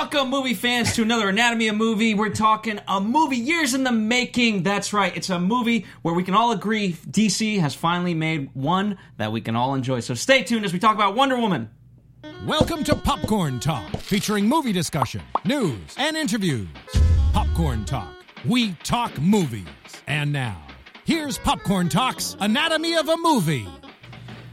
Welcome, movie fans, to another Anatomy of Movie. We're talking a movie years in the making. That's right, it's a movie where we can all agree DC has finally made one that we can all enjoy. So stay tuned as we talk about Wonder Woman. Welcome to Popcorn Talk, featuring movie discussion, news, and interviews. Popcorn Talk, we talk movies. And now, here's Popcorn Talk's Anatomy of a Movie.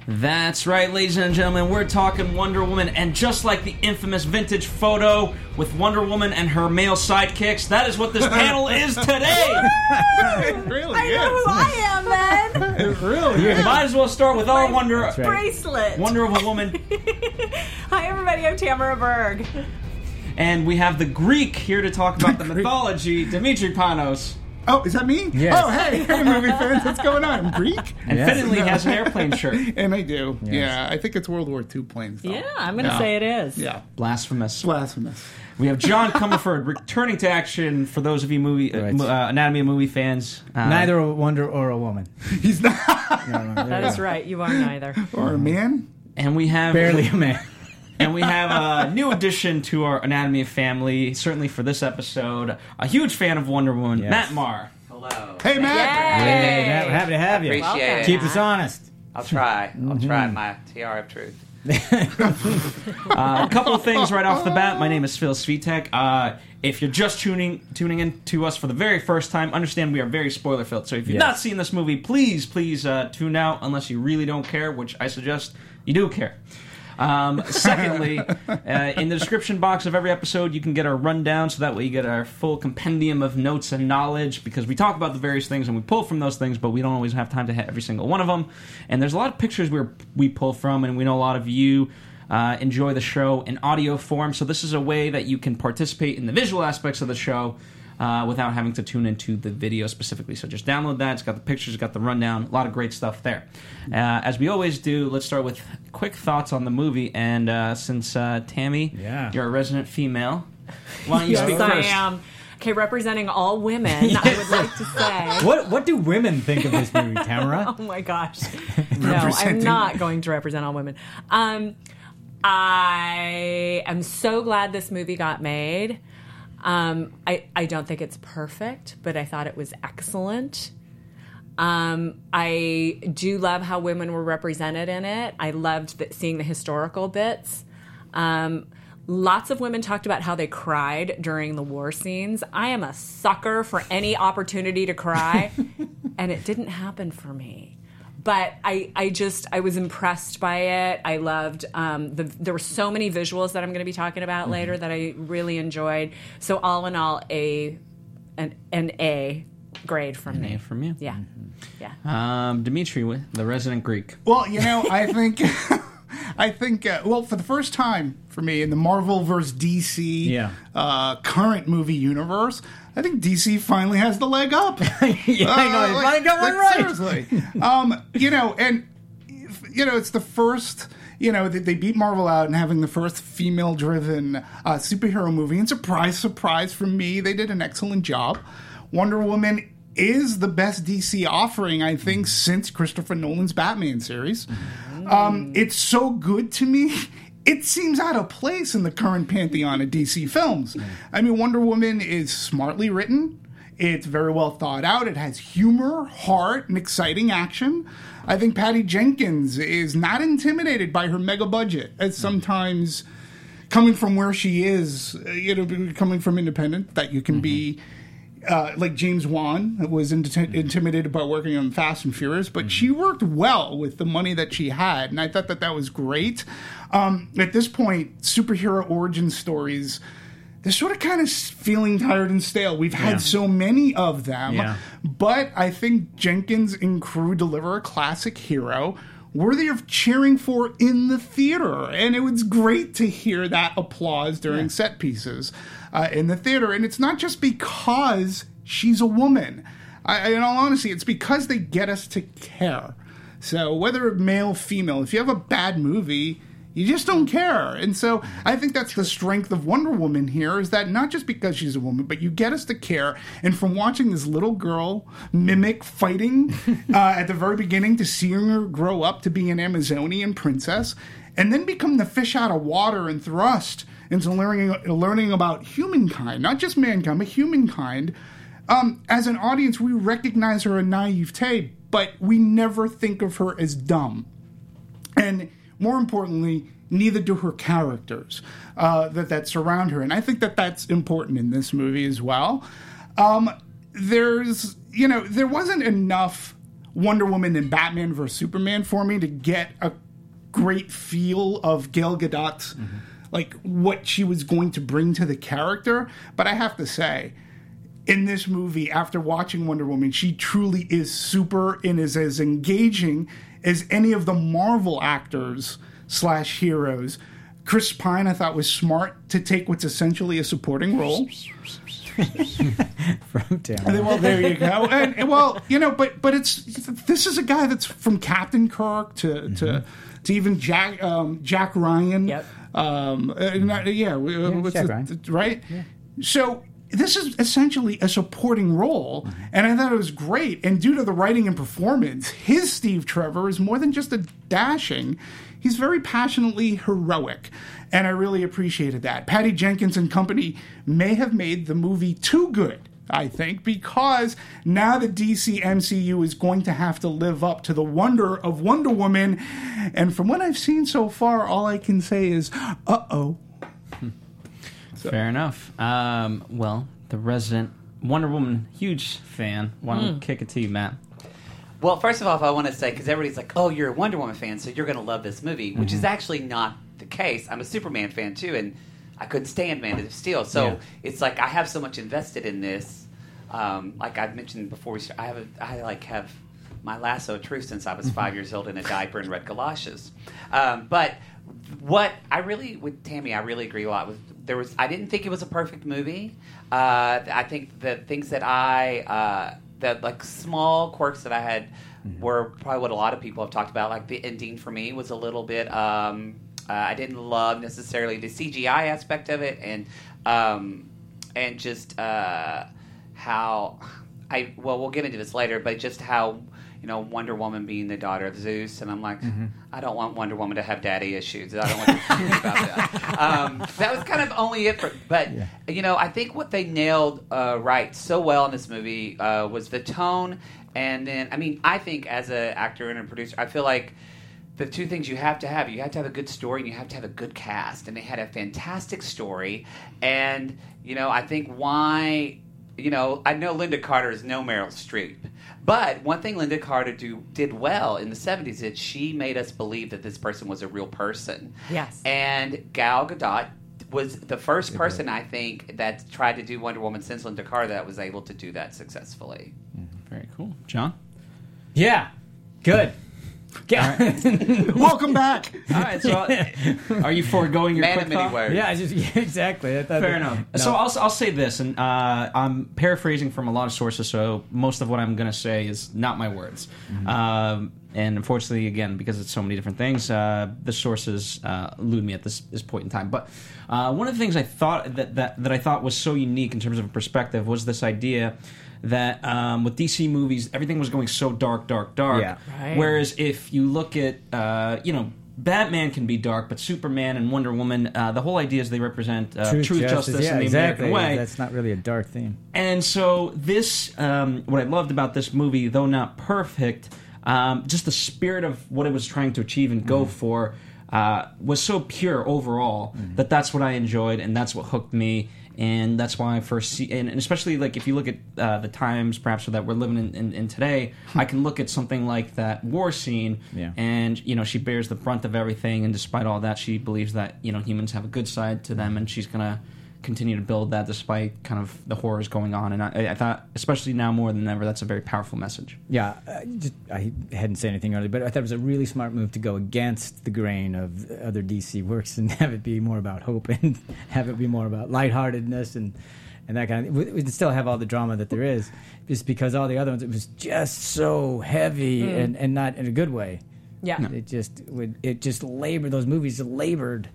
That's right, ladies and gentlemen, we're talking Wonder Woman, and just like the infamous vintage photo with Wonder Woman and her male sidekicks, that is what this panel is today. it really I know who I am man! It really You might as well start with our Wonder Bracelet. Wonder of a Woman. Hi, everybody. I'm Tamara Berg. And we have the Greek here to talk about the mythology, Dimitri Panos. Oh, is that me? Yes. Oh, hey, hey, movie fans, what's going on? I'm Greek, And Yes. fittingly has an airplane shirt. and I do. Yeah, I think it's World War II planes. Though. Yeah, I'm going to Yeah. say it is. Yeah, Blasphemous. blasphemous. We have John Comerford returning to action for those of you movie uh, Right. uh, Anatomy of Movie fans. Uh, Neither a wonder or a woman. He's not No, no, there That you is go. right. You are neither. or a man. And we have Barely a man. And we have a new addition to our Anatomy of Family. Certainly for this episode, a huge fan of Wonder Woman, Yes. Matt Marr. Hello. Hey, Matt. Hey, ha- happy to have you. Appreciate Welcome. it. Keep us honest. I'll try. I'll Mm-hmm. try my tiara of truth. Uh, a couple of things right off the bat. My name is Phil Svitek. Uh, if you're just tuning tuning in to us for the very first time, understand we are very spoiler filled. So if you've Yes. not seen this movie, please, please uh, tune out unless you really don't care, which I suggest you do care. Um, secondly, uh, in the description box of every episode, you can get our rundown, so that way you get our full compendium of notes and knowledge. Because we talk about the various things and we pull from those things, but we don't always have time to hit every single one of them. And there's a lot of pictures we we pull from, and we know a lot of you uh, enjoy the show in audio form. So this is a way that you can participate in the visual aspects of the show uh, without having to tune into the video specifically. So just download that. It's got the pictures, it's got the rundown, a lot of great stuff there. Uh, as we always do, let's start with quick thoughts on the movie. And uh, since uh, Tammy, Yeah. you're a resident female, why don't you Yes, speak I first? am. Okay, representing all women, I would like to say. What What do women think of this movie, Tamara? Oh my gosh. No, I'm not going to represent all women. Um, I am so glad this movie got made. Um, I, I don't think it's perfect, but I thought it was excellent. Um, I do love how women were represented in it. I loved the, seeing the historical bits. Um, lots of women talked about how they cried during the war scenes. I am a sucker for any opportunity to cry, and it didn't happen for me. But I, I just, I was impressed by it. I loved, um, the, there were so many visuals that I'm going to be talking about later that I really enjoyed. So all in all, a, an, an A grade from me. A from you. Yeah. Yeah. Um, Dimitri, the resident Greek. Well, you know, I think, I think, uh, well, for the first time for me in the Marvel versus DC Yeah. uh, current movie universe, I think DC finally has the leg up. yeah, I know. Uh, finally got one right. Seriously, um, you know, and you know, it's the first. You know, they, they beat Marvel out and having the first female-driven uh, superhero movie. And surprise, surprise for me, they did an excellent job. Wonder Woman is the best DC offering, I think, since Christopher Nolan's Batman series. Um, it's so good to me. It seems out of place in the current pantheon of DC films. I mean, Wonder Woman is smartly written. It's very well thought out. It has humor, heart, and exciting action. I think Patty Jenkins is not intimidated by her mega budget, as sometimes coming from where she is, uh, you know, coming from independent, that you can be uh, like James Wan was inti- intimidated by working on Fast and Furious, but she worked well with the money that she had, and I thought that that was great. Um, at this point, superhero origin stories. They're sort of kind of feeling tired and stale. We've had Yeah. so many of them, Yeah. but I think Jenkins and crew deliver a classic hero worthy of cheering for in the theater. And it was great to hear that applause during set pieces uh, in the theater. And it's not just because she's a woman. I, in all honesty, it's because they get us to care. So whether male, female, if you have a bad movie, you just don't care. And so I think that's the strength of Wonder Woman here is that not just because she's a woman, but you get us to care. And from watching this little girl mimic fighting uh, at the very beginning to seeing her grow up to be an Amazonian princess, and then become the fish out of water and thrust into learning learning about humankind, not just mankind, but humankind. Um, as an audience, we recognize her naivete, but we never think of her as dumb. And more importantly, neither do her characters uh, that that surround her. And I think that that's important in this movie as well. Um, there's, you know, there wasn't enough Wonder Woman and Batman versus Superman for me to get a great feel of Gal Gadot's like what she was going to bring to the character. But I have to say, in this movie, after watching Wonder Woman, she truly is super and is as engaging as any of the Marvel actors slash heroes. Chris Pine, I thought, was smart to take what's essentially a supporting role. From Tamara. Well, there you go. And, and, well, you know, but but it's this is a guy that's from Captain Kirk to to, to even Jack um, Jack Ryan. Yep. Um, uh, not- yeah, we- uh, Jack the- right? So this is essentially a supporting role, and I thought it was great. And due to the writing and performance, his Steve Trevor is more than just a dashing; he's very passionately heroic, and I really appreciated that. Patty Jenkins and company may have made the movie too good. I think because now the DC MCU is going to have to live up to the wonder of Wonder Woman, and from what I've seen so far, all I can say is, "Uh oh." Fair enough. Um, well, the resident Wonder Woman, huge fan. Why don't we kick it to you, Matt? Well, first of all, I want to say because everybody's like, "Oh, you're a Wonder Woman fan, so you're going to love this movie," which is actually not the case. I'm a Superman fan too, and I couldn't stand Man of Steel, so Yeah. it's like I have so much invested in this. Um, like I've mentioned before, we start, I have a, I like have my lasso of truth since I was five years old in a diaper and red galoshes. Um, but what I really with Tammy, I really agree a lot with. There was I didn't think it was a perfect movie. Uh, I think the things that I uh, the like small quirks that I had were probably what a lot of people have talked about. Like the ending for me was a little bit. Um, uh, I didn't love necessarily the CGI aspect of it, and um, and just uh, how I well we'll get into this later, but just how you know Wonder Woman being the daughter of Zeus, and I'm like, I don't want Wonder Woman to have daddy issues. I don't want to think about that. Um, that was kind of only it for, but you know, I think what they nailed uh, right so well in this movie uh, was the tone, and then I mean, I think as an actor and a producer, I feel like the two things you have to have you have to have a good story and you have to have a good cast and they had a fantastic story and you know i think why you know i know lynda carter is no meryl streep but one thing lynda carter do, did well in the 70s is she made us believe that this person was a real person Yes. and gal gadot was the first person i think that tried to do wonder woman since lynda carter that was able to do that successfully mm-hmm. Very cool, John. Yeah. Good. Yeah. Welcome back. All right, so are you foregoing your man quick of many thought? words yeah, just yeah, exactly. I thought Fair that- enough. No. So I'll, I'll say this, and uh, I'm paraphrasing from a lot of sources, so most of what I'm going to say is not my words. Um, and unfortunately, again, because it's so many different things, uh, the sources uh, elude me at this, this point in time. But uh, one of the things I thought that, that, that I thought was so unique in terms of a perspective was this idea that um, with DC movies, everything was going so dark, dark, dark. Yeah. Right. Whereas if you look at, uh, you know, Batman can be dark, but Superman and Wonder Woman, uh, the whole idea is they represent uh, truth, justice, yeah, and the exactly. American way. That's not really a dark theme. And so this, um, what I loved about this movie, though not perfect, um, just the spirit of what it was trying to achieve and go for uh, was so pure overall that that's what I enjoyed and that's what hooked me. And that's why I first see, and, and especially like if you look at uh, the times perhaps that we're living in, in, in today, I can look at something like that war scene, Yeah. and you know she bears the brunt of everything, and despite all that, she believes that you know humans have a good side to them, and she's gonna continue to build that despite kind of the horrors going on. And I, I thought, especially now more than ever, that's a very powerful message. Yeah, I, just, I hadn't said anything earlier, but I thought it was a really smart move to go against the grain of other DC works and have it be more about hope and have it be more about lightheartedness and and that kind of. We, we still have all the drama that there is, just because all the other ones it was just so heavy mm. and and not in a good way. Yeah. It just would it just labored those movies labored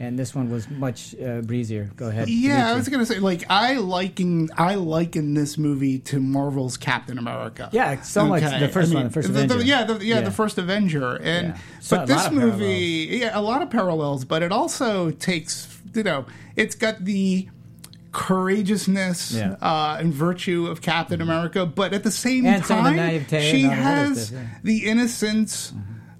and this one was much uh, breezier. Go ahead. Yeah, I was gonna say like I liken I liken this movie to Marvel's Captain America. Yeah, so much- the first one, the first Avenger. yeah, the, yeah, Yeah. the first Avenger, and Yeah. So, but this movie, yeah, a lot of parallels, but it also takes you know, it's got the courageousness Yeah. uh, and virtue of Captain America, but at the same And the time, she and all that other has the innocence.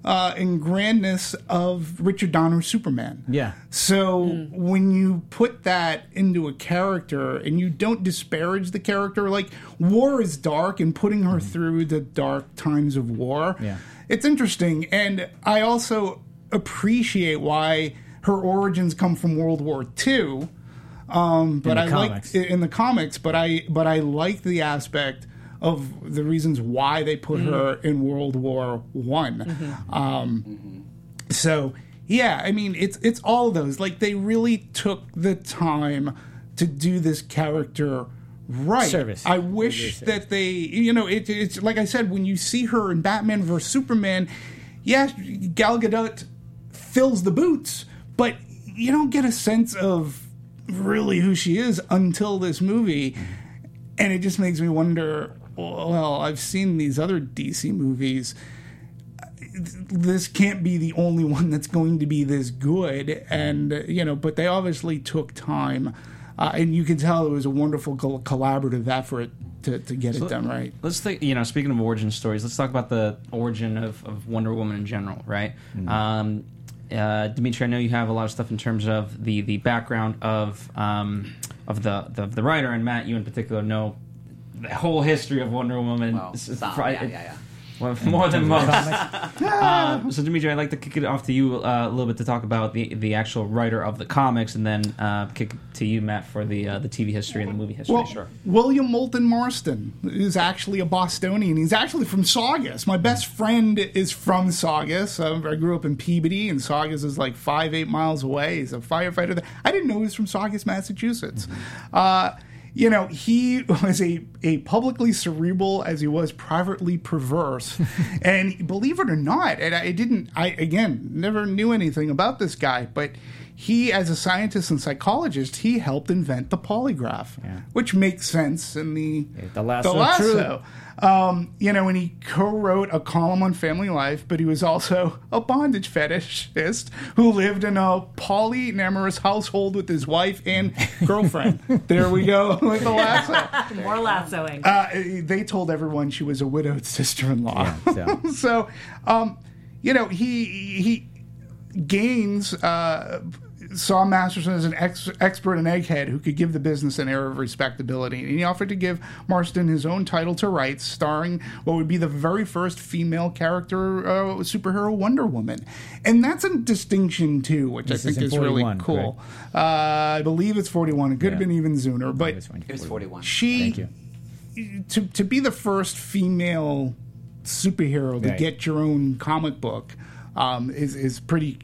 Uh, and grandness of Richard Donner's Superman. Yeah. So when you put that into a character and you don't disparage the character, like war is dark and putting her through the dark times of war, Yeah. it's interesting. And I also appreciate why her origins come from World War II. Um, but I comics. like in the comics, but I but I like the aspect of the reasons why they put her in World War One. Um, so yeah, I mean it's it's all those like they really took the time to do this character right. Service. I wish that they you know it, it's like I said when you see her in Batman vs Superman, yeah, Gal Gadot fills the boots, but you don't get a sense of really who she is until this movie. And it just makes me wonder well, I've seen these other DC movies. This can't be the only one that's going to be this good. And, you know, but they obviously took time. Uh, and you can tell it was a wonderful col- collaborative effort to, to get it done right. Let's think. You know, speaking of origin stories, let's talk about the origin of, of Wonder Woman in general, right? Um, uh, Dimitri, I know you have a lot of stuff in terms of the, the background of um, of the, the the writer, and Matt, you in particular know the whole history of Wonder Woman. Well, It's- it's some, fri- yeah, yeah, yeah. Well, more than most. Um, so, Dimitri, I'd like to kick it off to you uh, a little bit to talk about the the actual writer of the comics, and then uh, kick it to you, Matt, for the uh, the TV history and the movie history. Well, William Moulton Marston is actually a Bostonian. He's actually from Saugus. My best friend is from Saugus. Um, I grew up in Peabody, and Saugus is like five, eight miles away. He's a firefighter. there. I didn't know he was from Saugus, Massachusetts. Uh, you know, he was a, a publicly cerebral as he was privately perverse. and believe it or not, and I didn't, I again never knew anything about this guy, but he, as a scientist and psychologist, he helped invent the polygraph, Yeah. which makes sense in the the lasso of truth. Um, you know, and he co-wrote a column on family life, but he was also a bondage fetishist who lived in a polyamorous household with his wife and girlfriend. there we go with the lasso. More lassoing. Uh, they told everyone she was a widowed sister-in-law. Yeah, so. so, um, you know, he he Gaines uh, saw Masterson as an ex- expert and egghead who could give the business an air of respectability, and he offered to give Marston his own title to rights, starring what would be the very first female character uh, superhero, Wonder Woman, and that's a distinction too, which This I think in is really 41, cool. Uh, I believe it's forty-one. It could have been even sooner, but It was It was 41. she Thank you. to to be the first female superhero to Right. get your own comic book um, is is pretty.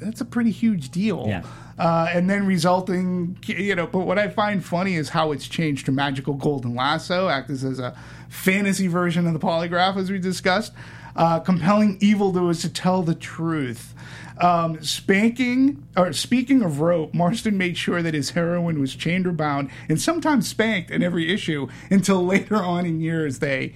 That's a pretty huge deal. Yeah. Uh, and then resulting, you know, but what I find funny is how it's changed to Magical Golden Lasso, acts as a fantasy version of the polygraph, as we discussed, uh, compelling evildoers to tell the truth. Um, spanking, or speaking of rope, Marston made sure that his heroine was chained or bound, and sometimes spanked in every issue until later on in years they.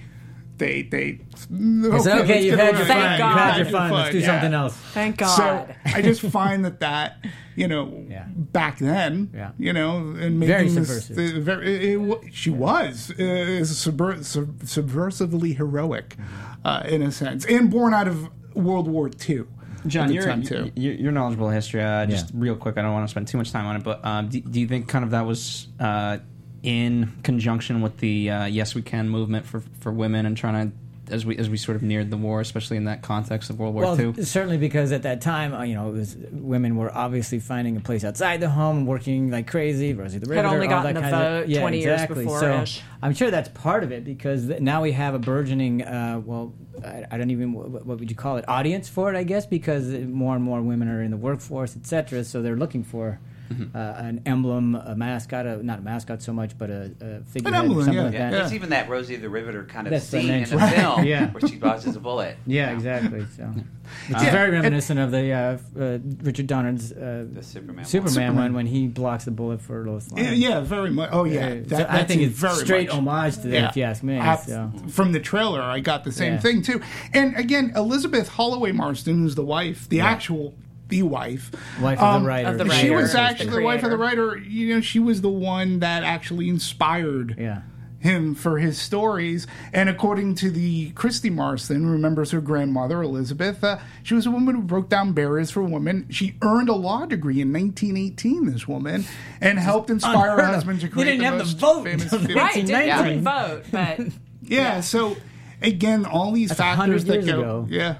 They, they. It's okay, let's you've had your it. Thank fun. You've had your fun. Let's do Yeah. something else. Thank God. So I just find that that you know Yeah. back then, Yeah. you know, and making Very this, subversive. the- very, it, it, she was uh, subver- sub, subversively heroic, Mm-hmm. uh, in a sense, and born out of World War II. John, you're, you're you're knowledgeable of history. Uh, just Yeah. real quick, I don't want to spend too much time on it, but um, do, do you think kind of that was uh, in conjunction with the uh, Yes We Can movement for for women and trying to as we as we sort of neared the war, especially in that context of World War Well, II? certainly because at that time, uh, you know, it was, women were obviously finding a place outside the home working like crazy. Rosie the Riveter, only all gotten that the kind of- vote yeah, 20 years exactly. before-ish. So I'm sure that's part of it because th- now we have a burgeoning, uh, well, I, I don't even what, what would you call it, audience for it, I guess, because more and more women are in the workforce, etc. So they're looking for uh, an emblem, a mascot, a, not a mascot so much, but a, a figure, emblem, something yeah. like Yeah, that. there's even that Rosie the Riveter kind of That's the scene in next the one. film Yeah. where she dodges a bullet. Yeah, exactly. So it's Yeah, very and- reminiscent of the uh, uh, Richard Donner's uh, The Superman. Superman, Superman. one when he blocks the bullet for Lois Lane. Yeah, yeah, very much. Oh yeah, Uh, That- so I think it's very straight much- homage to that, if you ask me. Abs- so. From the trailer, I got the same Yeah. thing too. And again, Elizabeth Holloway Marston, who's the wife, the actual the wife, Wife of the writer. Of the She was actually the wife of the writer. You know, she was the one that actually inspired Yeah. him for his stories. And according to the Christy Marston, remembers her grandmother Elizabeth, uh, she was a woman who broke down barriers for women. She earned a law degree in 1918. This woman and helped inspire her unheard of. husband to They create didn't the have the vote famous until film. Right, didn't 1919. even vote, but Yeah, so again, all these That's factors that go, ago. yeah,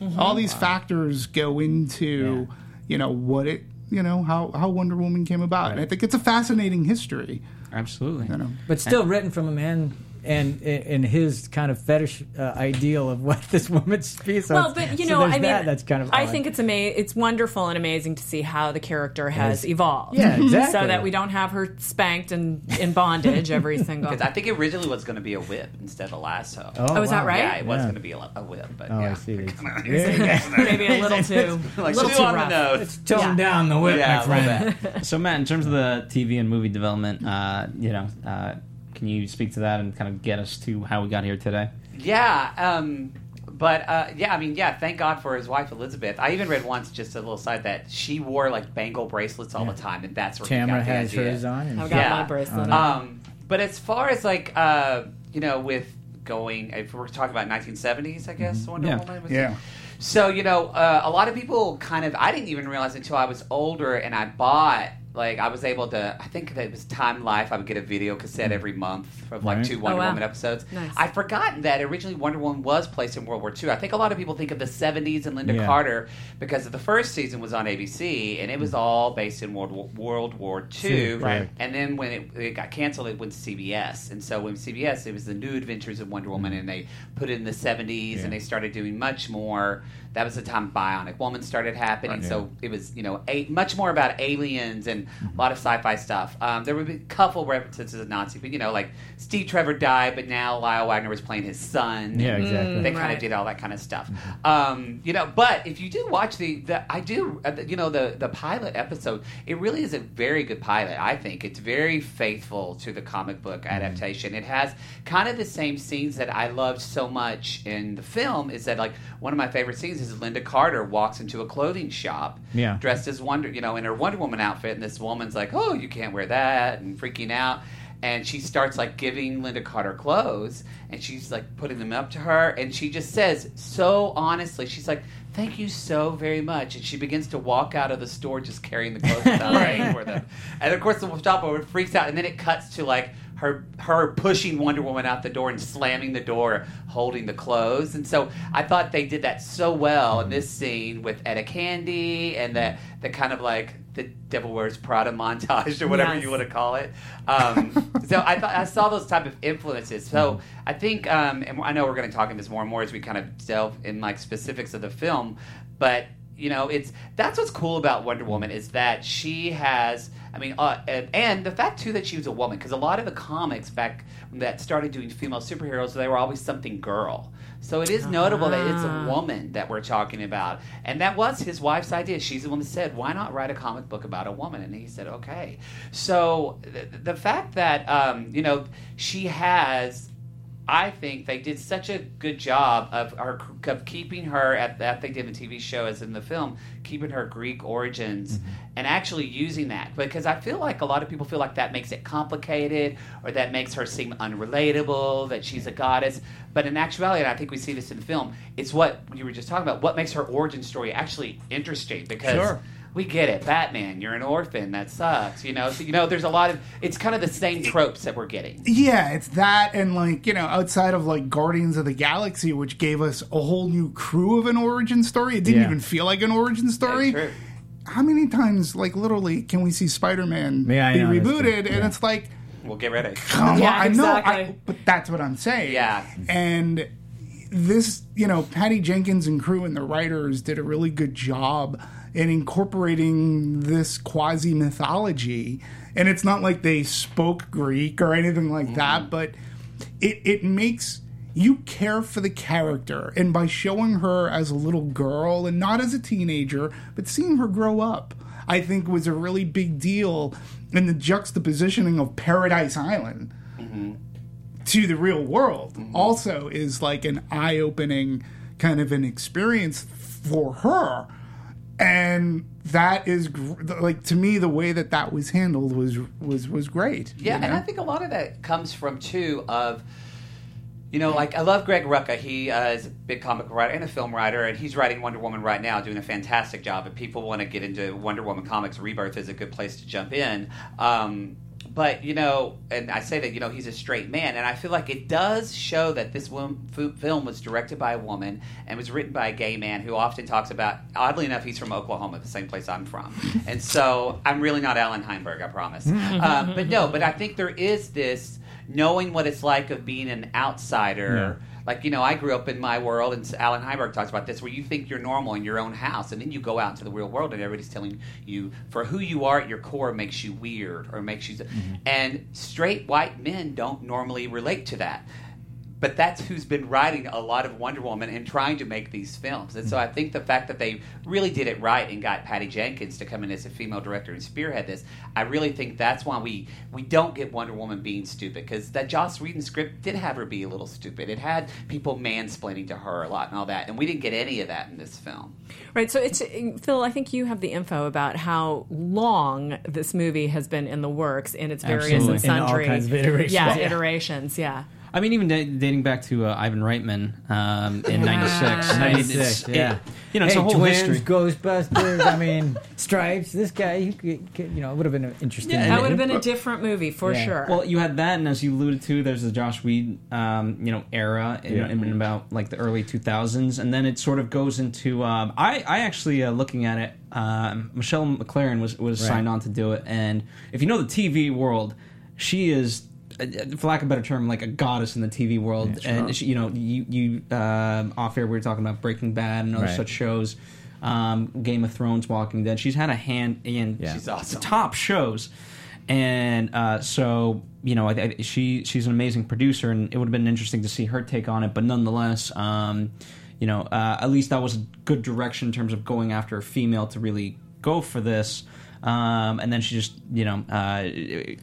Mm-hmm. all these factors go into, you know, what it, you know, how how Wonder Woman came about. And I think it's a fascinating history. Absolutely. You know, But still written from a man and and his kind of fetish uh, ideal of what this woman's should be. So well, but you know, there's I mean, that, that's kind of. I odd. think it's amazing. It's wonderful and amazing to see how the character has Yes. evolved. Yeah, exactly. So that we don't have her spanked and in bondage every single. Because I think it originally was going to be a whip instead of a lasso. Oh, Oh, is that right? Yeah, it was Yeah. going to be a, a whip, but Oh, yeah. I see. Maybe a little too, Like little two too on rough. the nose. Tone Yeah. down the whip, Yeah, my friend. So, Matt, in terms of the TV and movie development, uh, you know, uh, can you speak to that and kind of get us to how we got here today? Yeah, um, but uh, yeah, I mean, yeah. Thank God for his wife Elizabeth. I even read once, just a little side, that she wore like bangle bracelets all the time, and that's where he Tamara got the has idea. hers on. And I've got Yeah. my bracelet. on. Um, but as far as like uh, you know, with going, if we're talking about 1970s, I guess Wonder Yeah. Woman. Was Yeah. So you know, uh, a lot of people kind of I didn't even realize until I was older and I bought like I was able to I think that it was Time Life I would get a video cassette mm. every month of like Right. two Wonder Oh, wow. Woman episodes. Nice. I'd forgotten that originally Wonder Woman was placed in World War II. I think a lot of people think of the 70s and Lynda Yeah. Carter because the first season was on ABC and it was mm. all based in World War, World War II. Right. And then when it, it got canceled, it went to CBS. And so when CBS, it was the New Adventures of Wonder Woman, mm. and they put it in the 70s, Yeah. and they started doing much more. That was the time Bionic Woman started happening. Right. So it was, you know, a, much more about aliens and a lot of sci-fi stuff. Um, there would be a couple references to the Nazi, but you know, like Steve Trevor died, but now Lyle Waggoner was playing his son. Yeah, exactly. They kind Right. of did all that kind of stuff. Um, you know, but if you do watch the, the I do, uh, the- you know, the the pilot episode, it really is a very good pilot. I think it's very faithful to the comic book Mm-hmm. adaptation. It has kind of the same scenes that I loved so much in the film. Is that like one of my favorite scenes is Lynda Carter walks into a clothing shop, Yeah. dressed as Wonder, you know, in her Wonder Woman outfit, and this woman's like, "Oh, you can't wear that," and freaking out. And she starts like giving Lynda Carter clothes, and she's like putting them up to her, and she just says so honestly, she's like, "Thank you so very much," and she begins to walk out of the store just carrying the clothes without paying for them. And of course, the shopper freaks out, and then it cuts to like her her pushing Wonder Woman out the door and slamming the door, holding the clothes. And so I thought they did that so well in this scene with Etta Candy and the the kind of like the Devil Wears Prada montage or whatever Yes. you want to call it. Um, so I thought I saw those type of influences. So I think, um, and I know we're going to talk into this more and more as we kind of delve in like specifics of the film, but you know it's that's what's cool about wonder woman is that she has i mean uh, and, and the fact too that she was a woman because a lot of the comics back that started doing female superheroes they were always something girl so it is notable that it's a Ah. woman that we're talking about. And that was his wife's idea. She's the one that said why not write a comic book about a woman? And he said okay. So the, the fact that um, you know she has I think they did such a good job of her, of keeping her at that they did in the TV show as in the film, keeping her Greek origins mm-hmm. and actually using that because I feel like a lot of people feel like that makes it complicated or that makes her seem unrelatable that she's a goddess, but in actuality, and I think we see this in the film, it's what you were just talking about. What makes her origin story actually interesting because. Sure. We get it, Batman. You're an orphan. That sucks. You know. So, you know, there's a lot of. It's kind of the same tropes that we're getting. Yeah, it's that, and like you know, outside of like Guardians of the Galaxy, which gave us a whole new crew of an origin story, it didn't Yeah. even feel like an origin story. How many times, like literally, can we see Spider-Man Yeah, be know, that's true. rebooted? And it's like, We'll get ready. come Yeah, on, I know, I, but that's what I'm saying. Yeah. and this, you know, Patty Jenkins and crew and the writers did a really good job and incorporating this quasi mythology. And it's not like they spoke Greek or anything like that, mm-hmm. but it, it makes you care for the character. And by showing her as a little girl and not as a teenager, but seeing her grow up, I think was a really big deal in the juxtapositioning of Paradise Island mm-hmm. to the real world. Mm-hmm. Also is like an eye-opening kind of an experience for her and that is like to me the way that that was handled was was was great you Yeah, and? I think a lot of that comes from too of you know, like I love Greg Rucka. He uh, is a big comic writer and a film writer, and he's writing Wonder Woman right now, doing a fantastic job. If people want to get into Wonder Woman comics, Rebirth is a good place to jump in. Um, but you know, and I say that you know he's a straight man, and I feel like it does show that this film was directed by a woman and was written by a gay man who often talks about. Oddly enough, he's from Oklahoma, the same place I'm from, and so I'm really not Allan Heinberg, I promise. um, but no, but I think there is this knowing what it's like of being an outsider. Like you know, I grew up in my world, and Allan Heinberg talks about this, where you think you're normal in your own house, and then you go out into the real world, and everybody's telling you for who you are at your core makes you weird or makes you. Mm-hmm. And straight white men don't normally relate to that. But that's who's been writing a lot of Wonder Woman and trying to make these films. And so hmm. I think the fact that they really did it right and got Patty Jenkins to come in as a female director and spearhead this, I really think that's why we we don't get Wonder Woman being stupid because that Joss Whedon script did have her be a little stupid. It had people mansplaining to her a lot and all that, and we didn't get any of that in this film. Right. So it's Phil. I think you have the info about how long this movie has been in the works in its various Absolutely. and In all sundry kinds of iterations. Yeah, Yeah. iterations. Yeah. I mean, even da- dating back to uh, Ivan Reitman um, in '96. I mean, it's, 96, yeah. it- you know, it's hey, a whole twins, history. Ghostbusters. I mean, Stripes. This guy, he could, could- you know, it would have been an interesting. Yeah, That would have been a different movie for Yeah. sure. Well, you had that, and as you alluded to, there's the Joss Whedon, um, you know, era in, Yeah. in about like the early 2000s, and then it sort of goes into. Um, I, I actually uh, looking at it, um, Michelle MacLaren was was Right. signed on to do it, and if you know the TV world, she is. Uh, For lack of a better term, like a goddess in the TV world, and she, you know, you you um, off air we were talking about Breaking Bad and other Right. such shows, um, Game of Thrones, Walking Dead. She's had a hand in Yeah. She's awesome. top shows, and uh, so you know, I, I, she she's an amazing producer, and it would have been interesting to see her take on it. But nonetheless, um, you know, uh, at least that was a good direction in terms of going after a female to really go for this. Um, and then she just, you know, uh,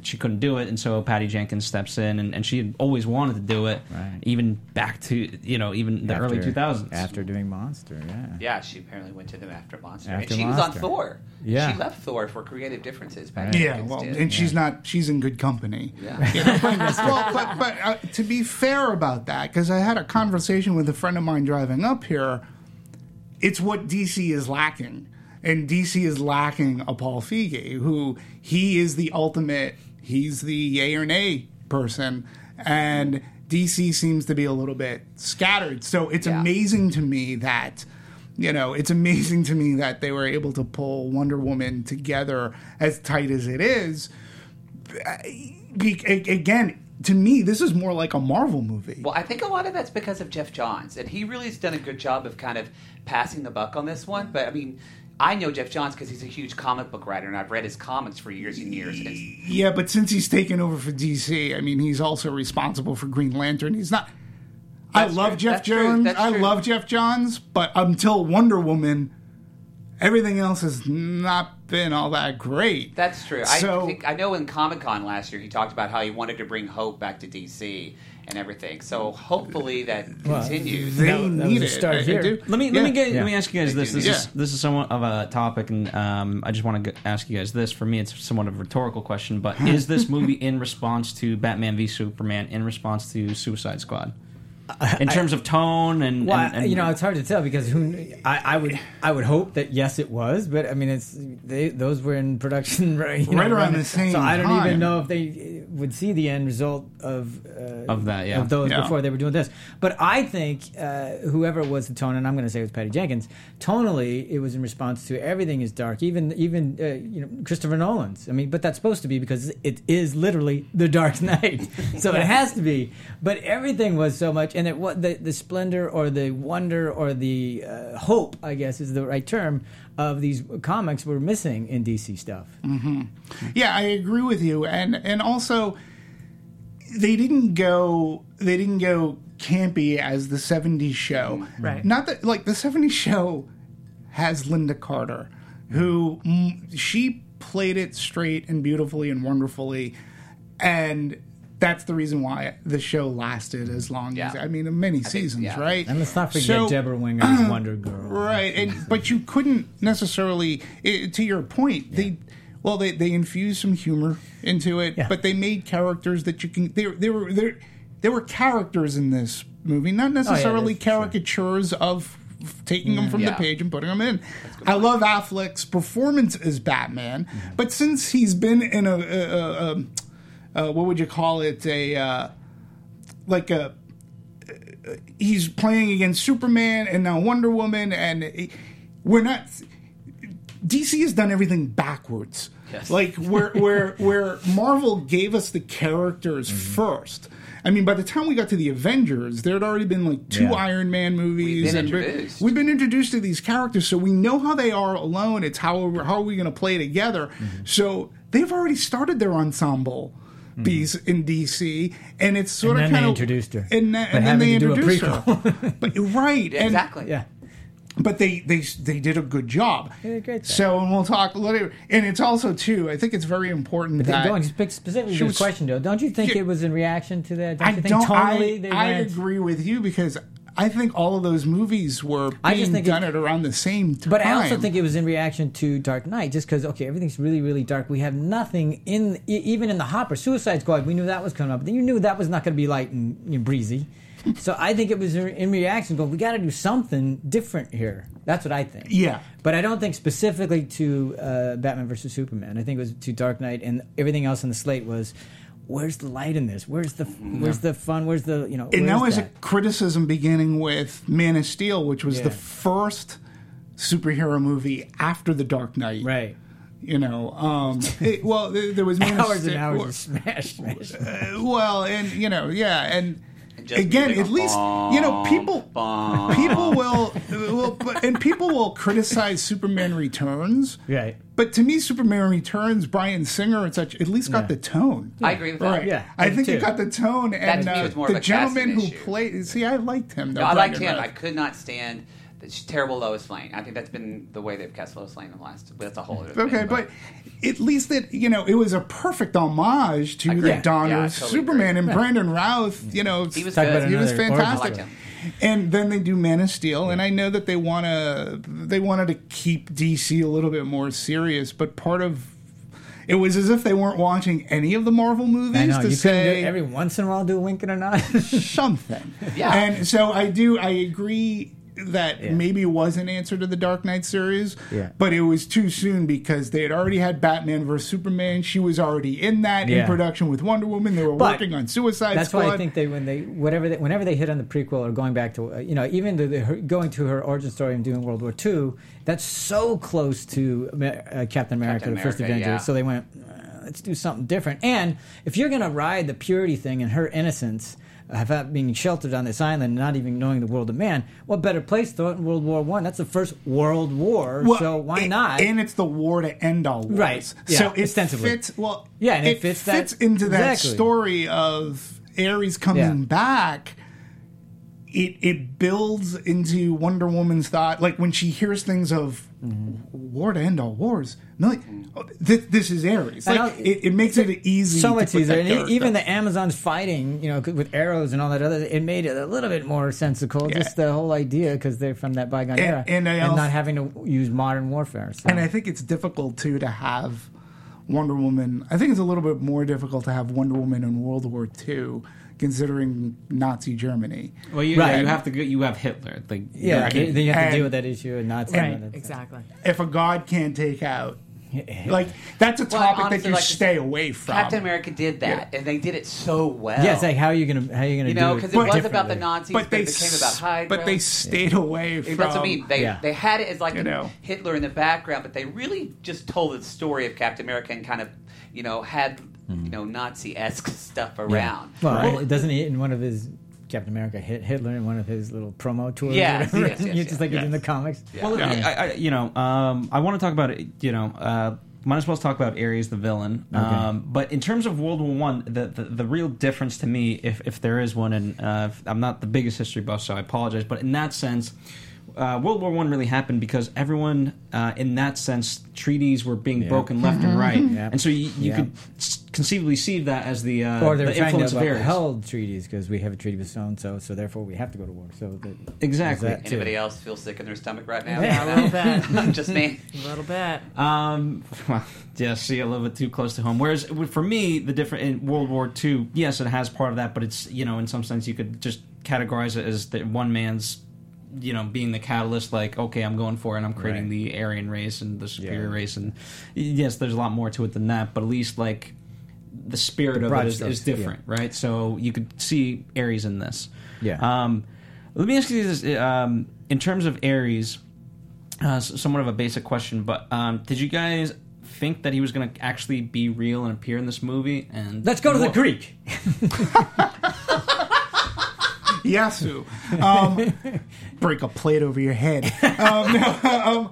she couldn't do it, and so Patty Jenkins steps in, and, and she had always wanted to do it, Right. even back to you know even the early After- two thousands. After doing Monster, yeah. Yeah, she apparently went to them after Monster. After and she was on Thor. Yeah. She left Thor for creative differences. Patty Right. yeah Jenkins well did. and she's not she's in good company Yeah. well, but but uh, to be fair about that, because I had a conversation with a friend of mine driving up here, it's what DC is lacking, and DC is lacking a Paul Feige, who he is the ultimate. He's the yay or nay person, and DC seems to be a little bit scattered. So it's Yeah. amazing to me that. You know, it's amazing to me that they were able to pull Wonder Woman together as tight as it is again, to me, this is more like a Marvel movie. Well, I think a lot of that's because of Geoff Johns, and he really has done a good job of kind of passing the buck on this one. But I mean, I know Geoff Johns because he's a huge comic book writer, and I've read his comics for years and years. And yeah, but since he's taken over for DC, I mean, he's also responsible for Green Lantern. He's not. I love true. Geoff That's. Johns. I true. love Geoff Johns, but until Wonder Woman, everything else has not been all that great. that's true. So- I think I know in Comic Con last year he talked about how he wanted to bring hope back to DC and everything. So hopefully that Well, continues. They That- that need a it. start I- I here. do. Let me Yeah. let me get Yeah. let me ask you guys They this. This need is this is somewhat of a topic, and um, I just want to ask you guys this. For me, it's somewhat of a rhetorical question, but is this movie in response to Batman v Superman? In response to Suicide Squad? In terms of tone and, Well, and, and you know, it's hard to tell because who I, I would I would hope that yes, it was, but I mean, it's they those were in production right, you Right know, around running- the same So I don't time. even know if they would see the end result of uh, Of that, yeah. of those Yeah. before they were doing this. But I think uh, whoever was the tone, and I'm going to say it was Patty Jenkins. Tonally, it was in response to everything is dark, even even uh, you know Christopher Nolan's. I mean, but that's supposed to be because it is literally the Dark Knight, so it has to be. But everything was so much, and it what the the splendor or the wonder or the uh, hope, I guess, is the right term of these comics were missing in DC stuff. Yeah, I agree with you, and and also they didn't go they didn't go campy as the '70s show. Right. Not that like the '70s show has Lynda Carter, who mm, she played it straight and beautifully and wonderfully, and. That's the reason why the show lasted as long as I mean, many seasons, yeah. right? And let's not forget So- Deborah Winger Winger's Wonder Girl. Right, and but you couldn't necessarily. i to your point, they well they they infused some humor into it, Yeah. but they made characters that you can. They they were there. There were characters in this movie, not oh, necessarily that's true. caricatures of taking them mm-hmm. from Yeah. the page and putting them in. I love Affleck's performance as Batman, mm-hmm. but since he's been in a, a, a, a uh, what would you call it a uh, like a he's playing against Superman and now Wonder Woman, and we're not. DC has done everything backwards. Yes. Like where where where Marvel gave us the characters first. I mean, by the time we got to the Avengers, there had already been like two Yeah. Iron Man movies. We've been and introduced. We've been introduced to these characters, so we know how they are alone. It's how how are we going to play together. So they've already started their ensemble. Mm-hmm. Piece in DC, and it's sort And of then kind they of introduced her. and, then- and then they having to do a introduced her. But right, and, exactly. Yeah. but they they they did a good job. A great. So, and we'll talk later. And it's also too. I think it's very important But that going spe- specifically she to was- this question, Joe, don't you think Yeah. it was in reaction to that? Don't I you think don't. tonally I, they I went? agree with you because I think all of those movies were being I just think done it- at around the same time. But I also think it was in reaction to Dark Knight, just because okay, everything's really, really dark. We have nothing in even in the hopper. Suicide Squad, we knew that was coming up, then you knew that was not going to be light and, and breezy. so I think it was in in reaction, going, we got to do something different here. That's what I think. Yeah. But I don't think specifically to uh, Batman versus Superman. I think it was to Dark Knight, and everything else on the slate was. Where's the light in this? Where's the where's the fun? Where's the you know? and that where's was a criticism beginning with Man of Steel, which was Yeah. the first superhero movie after the Dark Knight. right. You know, um, it- well, there, there was Man of Hours and Steel- hours of smash, smash. Uh, well, and you know, yeah, and, just again, music, at least you know people bum. people will, will and people will criticize Superman Returns. Right. But to me, Superman Returns, Bryan Singer and such, at least got Yeah. the tone. I agree with that. Right. Yeah, I I do think it got the tone, and to me uh, was more the of a gentleman who issue. played. See, I liked him. Though, No, I liked Bryan him. I could not stand the terrible Lois Lane. I think that's been the way they've cast Lois Lane in the last. But that's a whole other thing. Okay, thing, but at least that you know it was a perfect homage to agree. the dawn Yeah, totally Superman agree. and Brandon Routh. You know, He was good. about he was another origin fantastic. I liked him. And then they do Man of Steel, and I know that they want to they wanted to keep DC a little bit more serious, but part of it was as if they weren't watching any of the Marvel movies I know to you say couldn't every once in a while do a wink and a nod. something. Yeah. And so I do I agree that Yeah. maybe was an answer to the Dark Knight series, Yeah. but it was too soon because they had already had Batman vs Superman. She was already in that in production with Wonder Woman. They were But working on Suicide That's Squad. why I think they when they whatever they, whenever they hit on the prequel or going back to uh, you know even the, the, her, going to her origin story and doing World War II, that's so close to uh, Captain America, Captain the first America, Avenger. yeah. So they went, uh, let's do something different. And if you're gonna ride the purity thing and her innocence. Of being sheltered on this island, not even knowing the world of man. What better place to in World War One? That's the first World War, Well, so why it- not? And it's the war to end all wars. Right. Yeah, so it ostensibly. fits. Well, Yeah, and it fits that- into that exactly. story of Ares coming Yeah. back. It it builds into Wonder Woman's thought, like when she hears things of war to end all wars. No, oh, this, this is Ares. Like, it, it makes it easy. so much easier. And character. even the Amazons fighting, you know, with arrows and all that other, it made it a little bit more sensical. Yeah. Just the whole idea because they're from that bygone And- era, and I also- not having to use modern warfare. So. And I think it's difficult too to have Wonder Woman. I think it's a little bit more difficult to have Wonder Woman in World War II, considering Nazi Germany. Well, you, Right. you have to go, you have Hitler. Like, yeah, you they, can't- they have to And- deal with that issue and not Right, Exactly. If a god can't take out, like that's a Well, topic honestly, that you like, stay away from. Captain America did that, and they did it so well. Yeah, it's like how are you gonna how are you gonna you know, do because it it was about the Nazis, but but, they became about Hydra. But they stayed away from. That's what I mean. They Yeah. they had it as like You know. Hitler in the background, but they really just told the story of Captain America and kind of you know had you know Nazi esque stuff around. Well, Well, it- doesn't he in one of his Captain America hit Hitler in one of his little promo tours. or Yes, yes, yes, just like yes. it's in the comics. Well, Yeah. I, I, you know, um, I want to talk about it. You know, uh, might as well talk about Ares, the villain. Um, but in terms of World War One, the, the the real difference to me, if if there is one, and uh, I'm not the biggest history buff, so I apologize. But in that sense. Uh, World War One really happened because everyone, uh, in that sense, treaties were being Yeah. broken left and right, Yeah. and so you, you Yeah. could conceivably see that as the uh, Or they're the trying influence to of Ares. uphold treaties because we have a treaty with so and so, so therefore we have to go to war. So that, Exactly. there's that, too. Anybody else feel sick in their stomach right now? Yeah, a little bit. Just me. A little bit. Um, well, yeah, see, a little bit too close to home. Whereas for me, the different in World War II, yes, it has part of that, but it's you know, in some sense, you could just categorize it as that one man's, you know, being the catalyst. Like, okay, I'm going for it, and I'm creating Right. the Aryan race and the superior Yeah. race, and yes, there's a lot more to it than that. But at least like the spirit The of it is, is different, right? So you could see Ares in this. Yeah. Um, let me ask you this: um, in terms of Ares uh, somewhat of a basic question, but um, did you guys think that he was going to actually be real and appear in this movie? And Let's go to the Greek. Yasu. Um, break a plate over your head. Um, no, um,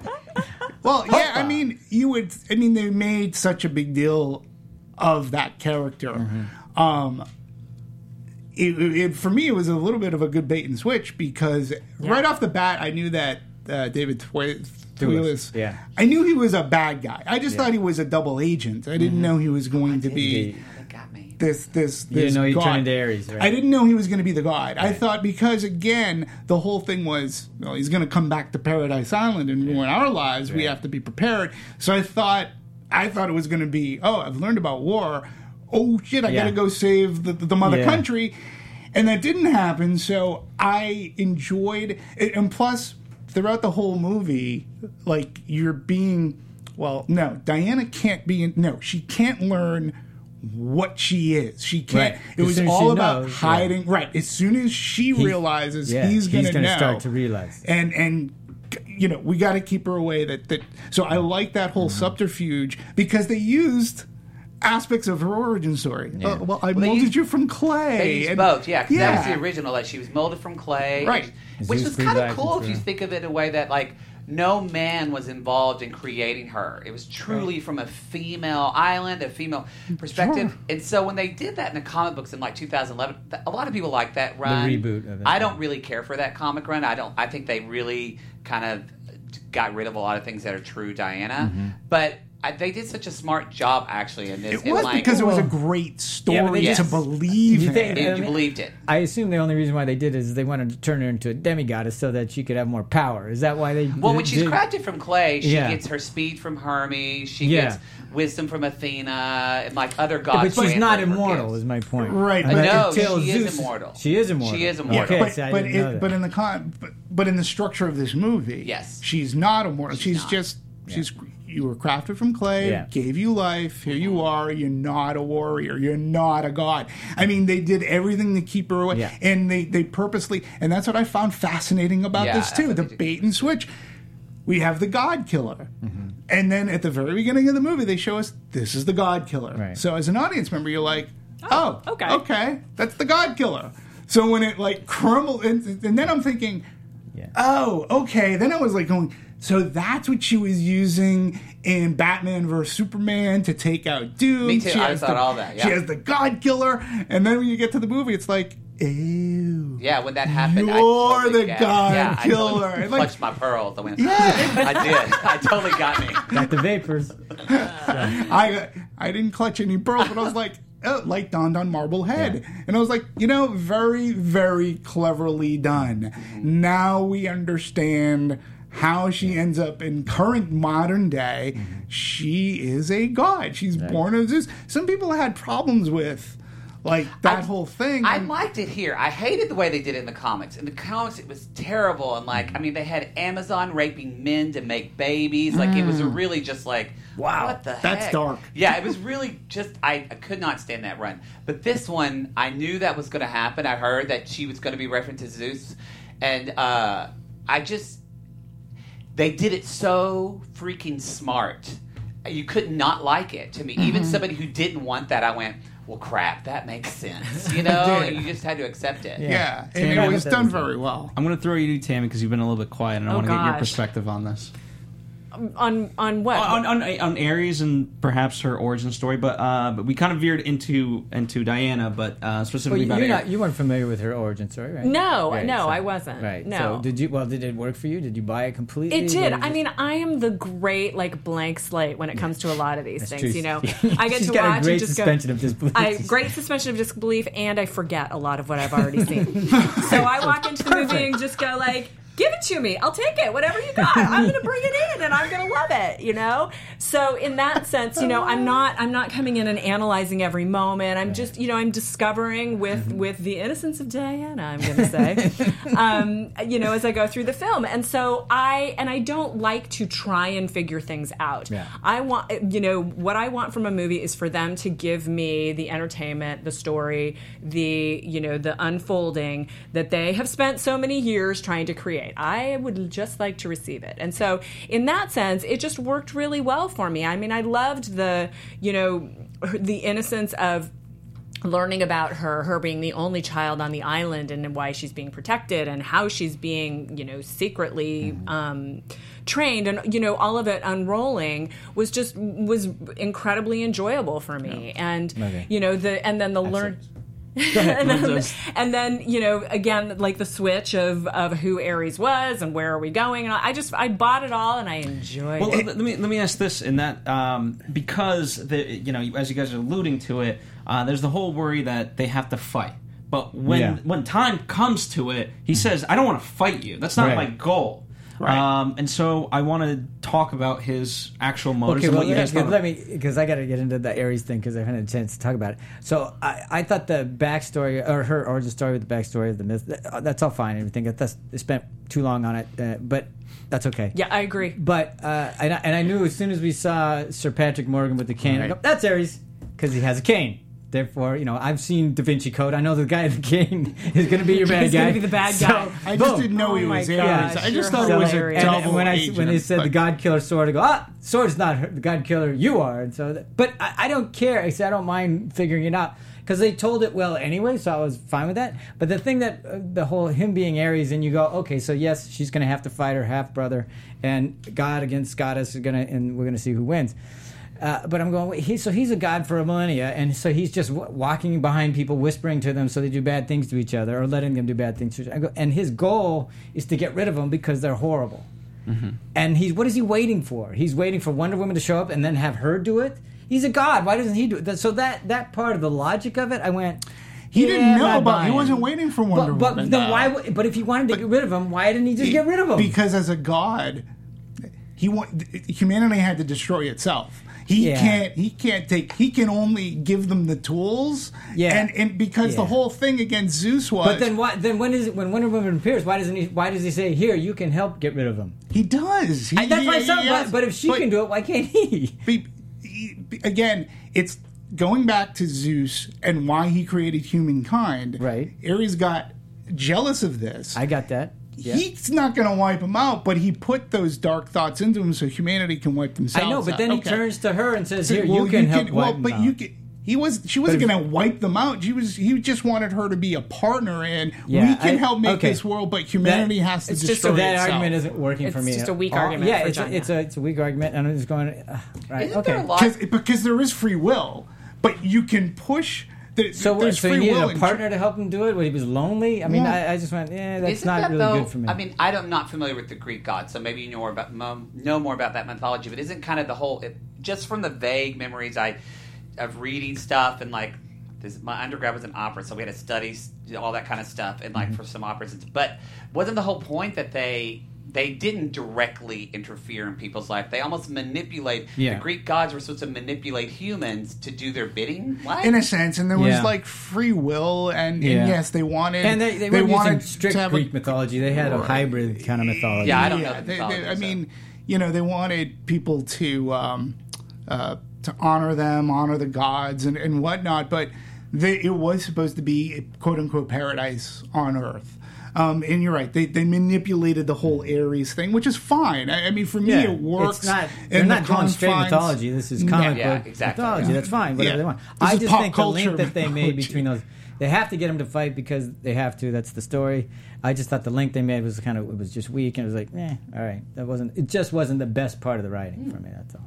well, yeah, I mean, you would. I mean, they made such a big deal of that character. Um, it, it, for me, it was a little bit of a good bait and switch because right off the bat, I knew that uh, David Thwaites. Thewlis, yeah. I knew he was a bad guy. I just thought he was a double agent. I didn't know he was going to be The- That got me. This this You this know he god. turned into Ares, right? I didn't know he was going to be the god. I thought because again the whole thing was well he's going to come back to Paradise Island and ruin our lives. We have to be prepared. So I thought I thought it was going to be oh I've learned about war. Oh shit! I Yeah. got to go save the, the mother Yeah. country, and that didn't happen. So I enjoyed it, and plus throughout the whole movie, like you're being well, no, Diana can't be in, no, she can't learn what she is. She can't. Right. It was all about knows, yeah. hiding. Right. As soon as she realizes yeah, he's going to gonna know, start to realize. and and you know we got to keep her away. That that. So I like that Mm-hmm. whole subterfuge because they used aspects of her origin story. Uh, well, I they molded used- you from clay. They used and- both, yeah, 'cause that was Yeah. the original. Like she was molded from clay, Right. and- Which Zeus was kind of cool if you think of it in a way that like no man was involved in creating her. It was truly from a female island, a female perspective. Sure. And so when they did that in the comic books in like 2011, a lot of people like that run. The reboot of it. I don't really care for that comic run. I don't. I think they really kind of got rid of a lot of things that are true Diana, Mm-hmm. but. I, they did such a smart job, actually, in this. It was like, because it was a great story Yeah, but to believe You think- and I you believed it. I assume the only reason why they did is they wanted to turn her into a demigoddess so that she could have more power. Is that why they? Well, when she's did- crafted from clay, she Yeah. gets her speed from Hermes. She Yeah. gets wisdom from Athena and like other Yeah, gods. but she's not her her immortal. gifts. Is my point. Right, but- no, until she is Zeus- immortal. She is immortal. She is immortal. Okay, but see, I but, didn't know it, that. but in the con, but, but in the structure of this movie, Yes. she's not immortal. She's, not. just she's you were crafted from clay, Yeah. gave you life. Here you are. You're not a warrior. You're not a god. I mean, they did everything to keep her away, Yeah. and they they purposely, and that's what I found fascinating about Yeah, this too. The bait and switch. We have the God Killer. Mm-hmm. And then at the very beginning of the movie, they show us this is the God Killer. Right. So as an audience member, you're like, oh, okay. okay, that's the God Killer. So when it like crumbled, and, and then I'm thinking, Yeah. oh, okay. Then I was like going, so that's what she was using in Batman vs Superman to take out Doom. Me too. She I has thought the- all that, Yeah. She has the God Killer, and then when you get to the movie, it's like, ew. Yeah, when that happened, I You're totally the gasped. God yeah, I killer. totally And, like- clutched my pearls. I went, Yeah. I did. I totally got me. got the vapors. I I didn't clutch any pearls, but I was like, oh, light dawned on Marblehead, and I was like, you know, very very cleverly done. Mm-hmm. Now we understand how she ends up in current modern day. Mm-hmm. She is a god. She's born of Zeus. Some people had problems with like that I- whole thing. I and- liked it here. I hated the way they did it in the comics. In the comics, it was terrible. And like, I mm-hmm. mean, they had Amazon raping men to make babies. Like, it was mm. really just like, Wow, what the that's heck? dark. Yeah, it was really just. I, I could not stand that run. But this one, I knew that was going to happen. I heard that she was going to be referenced to Zeus, and uh, I just they did it so freaking smart. You could not like it to me. Even somebody who didn't want that, I went, well, crap, that makes sense. You know, and you just had to accept it. Yeah, and Tammy, it was done very well. I'm going to throw you to Tammy because you've been a little bit quiet, and I Oh, want to get your perspective on this. On on what? on, on on Ares and perhaps her origin story, but uh, but we kind of veered into into Diana, but uh, specifically you, about you're Ares. not, you weren't familiar with her origin story, right? No, Right, no, I wasn't. Right. No. So did you? Well, did it work for you? Did you buy it completely? It did. I mean, I am the great like blank slate when it comes to a lot of these That's things. true. You know, I get She's to got a watch great and just suspension go. of disbelief. I great suspension of disbelief, and I forget a lot of what I've already seen. so I walk into the movie and just go like. Give it to me. I'll take it. Whatever you got, I'm going to bring it in, and I'm going to love it. You know. So in that sense, you know, I'm not. I'm not coming in and analyzing every moment. I'm just, you know, I'm discovering with Mm-hmm. with the innocence of Diana. I'm going to say, um, you know, as I go through the film, and so I and I don't like to try and figure things out. Yeah. I want, you know, what I want from a movie is for them to give me the entertainment, the story, the, you know, the unfolding that they have spent so many years trying to create. I would just like to receive it. And so, in that sense, it just worked really well for me. I mean, I loved the, you know, the innocence of learning about her her being the only child on the island and why she's being protected and how she's being you know secretly um, trained and you know all of it unrolling was just was incredibly enjoyable for me and Okay. you know the and then the learn and, then, and then you know again like the switch of of who Ares was and where are we going and I just I bought it all and I enjoyed Well, it. let me let me ask this: in that, um, because the you know, as you guys are alluding to it, uh, there's the whole worry that they have to fight. But when Yeah. when time comes to it, he says, "I don't want to fight you. That's not Right. my goal." Right. Um, and so I want to talk about his actual motives Okay, and well, what you let, guys thought. let me because I got to get into the Ares thing because I haven't had a chance to talk about it. So I, I thought the backstory or her origin story with the backstory of the myth that- that's all fine and everything. That's I spent too long on it, uh, but that's okay. yeah I agree But uh, and, I, and I knew as soon as we saw Sir Patrick Morgan with the cane, I Right. go, that's Ares because he has a cane. Therefore, you know, I've seen Da Vinci Code. I know the guy with the cane is going to be your bad He's guy. He's gonna be the bad So, guy. I just boom. didn't know he Oh my was gosh, Ares. I just thought it was a hilarious. and, double and when I agent, when they said the God Killer sword, I go, ah, sword's not her, the God Killer. You are. And so, that, but I, I don't care. I said I don't mind figuring it out because they told it well anyway, so I was fine with that. But the thing that uh, the whole him being Ares, and you go, okay, so yes, she's going to have to fight her half brother, and God against goddess is going to, and we're going to see who wins. Uh, but I'm going. He, so he's a god for a millennia, and so he's just w- walking behind people, whispering to them so they do bad things to each other, or letting them do bad things to each other. I go, and his goal is to get rid of them because they're horrible. And he's what is he waiting for? He's waiting for Wonder Woman to show up and then have her do it. He's a god. Why doesn't he do it? So that that part of the logic of it, I went. He yeah, didn't know not about. He wasn't waiting for Wonder But, but Woman. then why? But if he wanted to get rid of him, why didn't he just get rid of him? Because as a god, he wa- humanity had to destroy itself. He Yeah. can't. He can't take. He can only give them the tools. Yeah. And and because the whole thing against Zeus was. But then why? Then when is it, when Wonder Woman appears? Why doesn't he? Why does he say here you can help get rid of him? he does. He, I, that's why I he- said. he But, but if she but- can do it, why can't he? be, be- again, it's going back to Zeus and why he created humankind. Right. Ares got jealous of this. I got that. Yeah. He's not going to wipe him out, but he put those dark thoughts into him so humanity can wipe themselves. I know, but out. then he Okay. turns to her and says, So, "Here, well, you can help well, wipe him but out." you can. He was. She wasn't going to wipe them out. She was. He just wanted her to be a partner, and Yeah, we can I- help make okay. this world, but humanity That- has to it's just destroy that itself. argument isn't working for me. It's just a weak all. argument Yeah, for it's a, it's a it's a weak argument, and I'm just going. Uh, right, Isn't okay. there a lot? because because there is free will, but you can push. The, So, what, there's so he free needed will a in- partner to help him do it when he was lonely. I mean, Yeah. I, I just went, yeah, that's Isn't not that, really though, good for me. I mean, I don't- I'm not familiar with the Greek gods, so maybe you know more about know more about that mythology. But isn't kind of the whole it, just from the vague memories I of reading stuff and like this, my undergrad was in opera, so we had to study all that kind of stuff and like Mm-hmm. for some operas. But wasn't the whole point that they they didn't directly interfere in people's life? They almost manipulate. Yeah. The Greek gods were supposed to manipulate humans to do their bidding. What? in a sense, and there was Yeah. like free will, and, Yeah. and yes, they wanted and they, they, weren't wanted using strict to have Greek a, mythology. They had a hybrid kind of mythology. Yeah, I don't know the they- they- mythology, I so. mean, you know, they wanted people to um, uh, to honor them, honor the gods, and, and whatnot. But they, it was supposed to be a quote unquote paradise on Earth. Um, and you're right; they they manipulated the whole Ares thing, which is fine. I, I mean, for me, Yeah, it works. It's not. in They're the not drawing straight confines- mythology. This is comic Yeah, book exactly. mythology. Yeah. That's fine. Whatever Yeah. they want. This I just think the link culture that they made between those. They have to get them to fight because they have to. That's the story. I just thought the link they made was kind of it was just weak and it was like, eh, all right. That wasn't. It just wasn't the best part of the writing for me. That's all.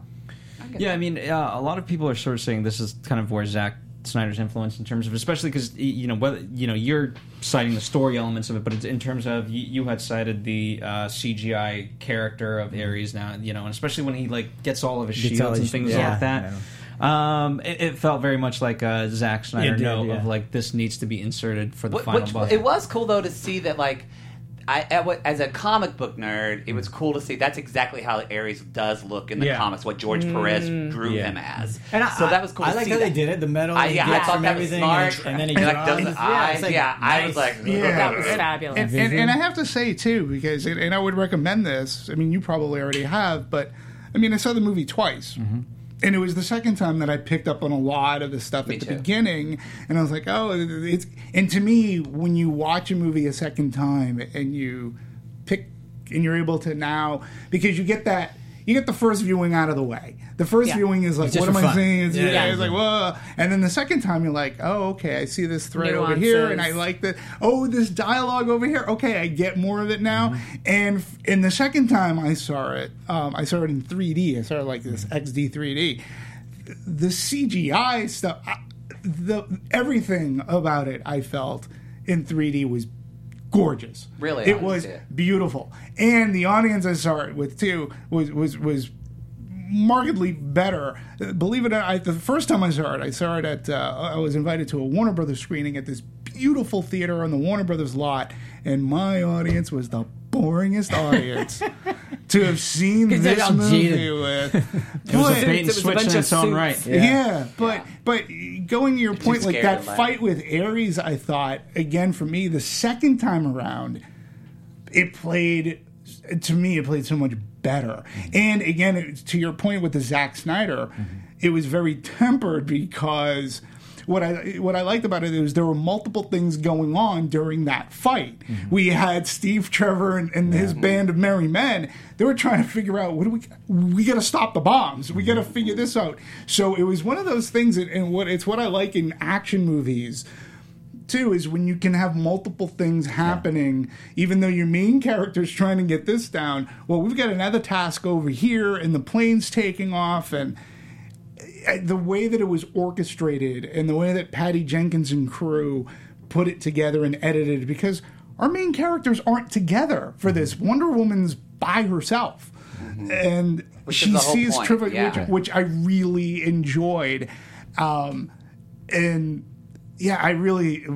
Yeah, I mean, uh, a lot of people are sort of saying this is kind of where Zack Snyder's influence in terms of, especially because you know whether you know you're citing the story elements of it, but it's in terms of you, you had cited the uh, CGI character of Ares now, you know, and especially when he like gets all of his Gets shields all and his- things yeah, like that. Um, it, it felt very much like a Zack Snyder did, note yeah. of like this needs to be inserted for the Wh- final which, boss. it was cool though to see that like I, I as a comic book nerd, it was mm. cool to see that's exactly how Ares does look in the Yeah. comics. What George Perez mm. drew Yeah. him as, And I, so that was cool. I to like see how that. they did it. The metal. I, he yeah, I gets thought from that was everything, smart. And, and then he like draws. does the yeah, eyes. like, yeah, I was like, Yeah. That was fabulous. And, and, and I have to say too, because and, and I would recommend this. I mean, you probably already have, but I mean, I saw the movie twice. Mm-hmm. And it was the second time that I picked up on a lot of the stuff Me at the too. beginning, and I was like, "Oh, it's." And to me, when you watch a movie a second time and you pick, and you're able to now because you get that, you get the first viewing out of the way. The first Yeah. viewing is like, "What am for I seeing? saying?" It's, Yeah. yeah, it's like, "Whoa!" And then the second time, you're like, "Oh, okay, I see this thread over here, and I like that. Oh, this dialogue over here. Okay, I get more of it now. Mm-hmm. And f- in the second time I saw it, um, I saw it in 3D. I saw it like this Mm-hmm. XD 3D. The CGI stuff, I, the everything about it, I felt in 3D was gorgeous. Really? it was it. beautiful. And the audience I saw it with too was was was markedly better. Believe it or not, I, the first time I saw it, I saw it at. Uh, I was invited to a Warner Brothers screening at this beautiful theater on the Warner Brothers lot, and my audience was the boringest audience to have seen this movie jaded. with. it was But- a bait and was a switch bunch in its own suits. right. yeah, but but going to your point, like that to laugh. fight with Ares, I thought again for me the second time around, it played to me. It played so much better, mm-hmm. and again it- to your point with the Zack Snyder, mm-hmm. it was very tempered because. What I what I liked about it is there were multiple things going on during that fight. Mm-hmm. We had Steve Trevor and, and his band of merry men. They were trying to figure out what do we we got to stop the bombs. We got to mm-hmm. figure this out. So it was one of those things, and- and what it's what I like in action movies too is when you can have multiple things happening, even though your main character is trying to get this down. Well, we've got another task over here, and the plane's taking off, and the way that it was orchestrated, and the way that Patty Jenkins and crew put it together and edited, because our main characters aren't together for this. Wonder Woman's by herself. And Which she sees point, yeah. which, which I really enjoyed. Um, and yeah, I really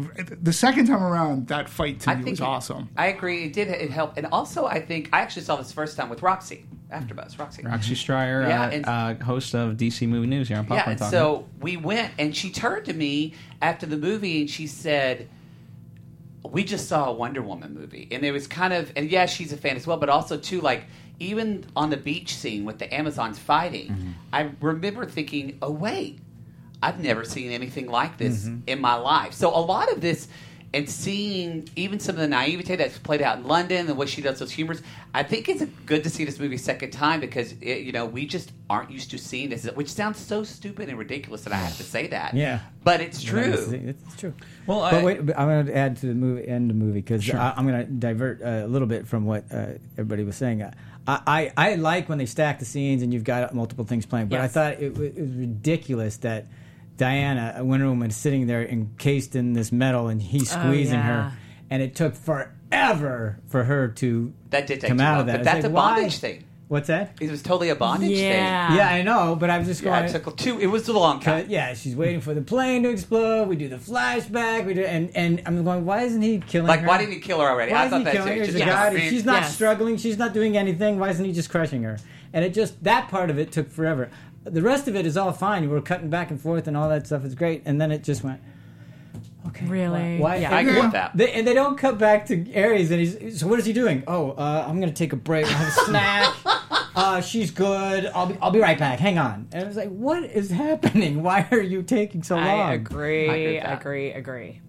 the second time around that fight to I me think was it- awesome. I agree. It did. It helped, and also I think I actually saw this first time with Roxy after AfterBuzz. Roxy. Roxy Stryer, Yeah, uh, and- uh, host of DC Movie News here on Yeah, Popcorn and Talk. so we went, and she turned to me after the movie, and she said, "We just saw a Wonder Woman movie," and it was kind of, and yeah, she's a fan as well, but also too, like even on the beach scene with the Amazons fighting, Mm-hmm. I remember thinking, "Oh wait, I've never seen anything like this Mm-hmm. in my life." So a lot of this. And seeing even some of the naivete that's played out in London, the way she does those humors, I think it's good to see this movie a second time because it, you know we just aren't used to seeing this, which sounds so stupid and ridiculous that I have to say that. Yeah. but it's It's, true. it's true. Well, but I- wait, but I'm going to add to the movie end the movie because Sure. I'm going to divert uh, a little bit from what uh, everybody was saying. I, I I like when they stack the scenes and you've got multiple things playing, but I thought it, it was ridiculous that Diana Wonder Woman sitting there encased in this metal and he's oh, squeezing yeah. her, and it took forever for her to That did come out of that. but that's like, a why? bondage thing. What's that? It was totally a bondage Yeah. yeah, I know, but I was just thing. Yeah, going. it took two. It was a long time. Cut- yeah, she's waiting for the plane to explode. We do the flashback. We do, and and I'm going. Why isn't he killing her? Like, her? why didn't he kill her already? Why I isn't thought he killing too. her? Just She's, because got- of being- she's not Yes. struggling. She's not doing anything. Why isn't he just crushing her? And it just that part of it took forever. The rest of it is all fine. We're cutting back and forth, and all that stuff is great. And then it just went. Okay. Really? Why? Yeah. I agree Yeah. with that. They, and they don't cut back to Ares, and he's. So what is he doing? Oh, uh, I'm gonna take a break. I'll have a snack. Uh, she's good. I'll be. I'll be right back. Hang on. And I was like, what is happening? Why are you taking so long? I I agree agree. with that. agree. Agree.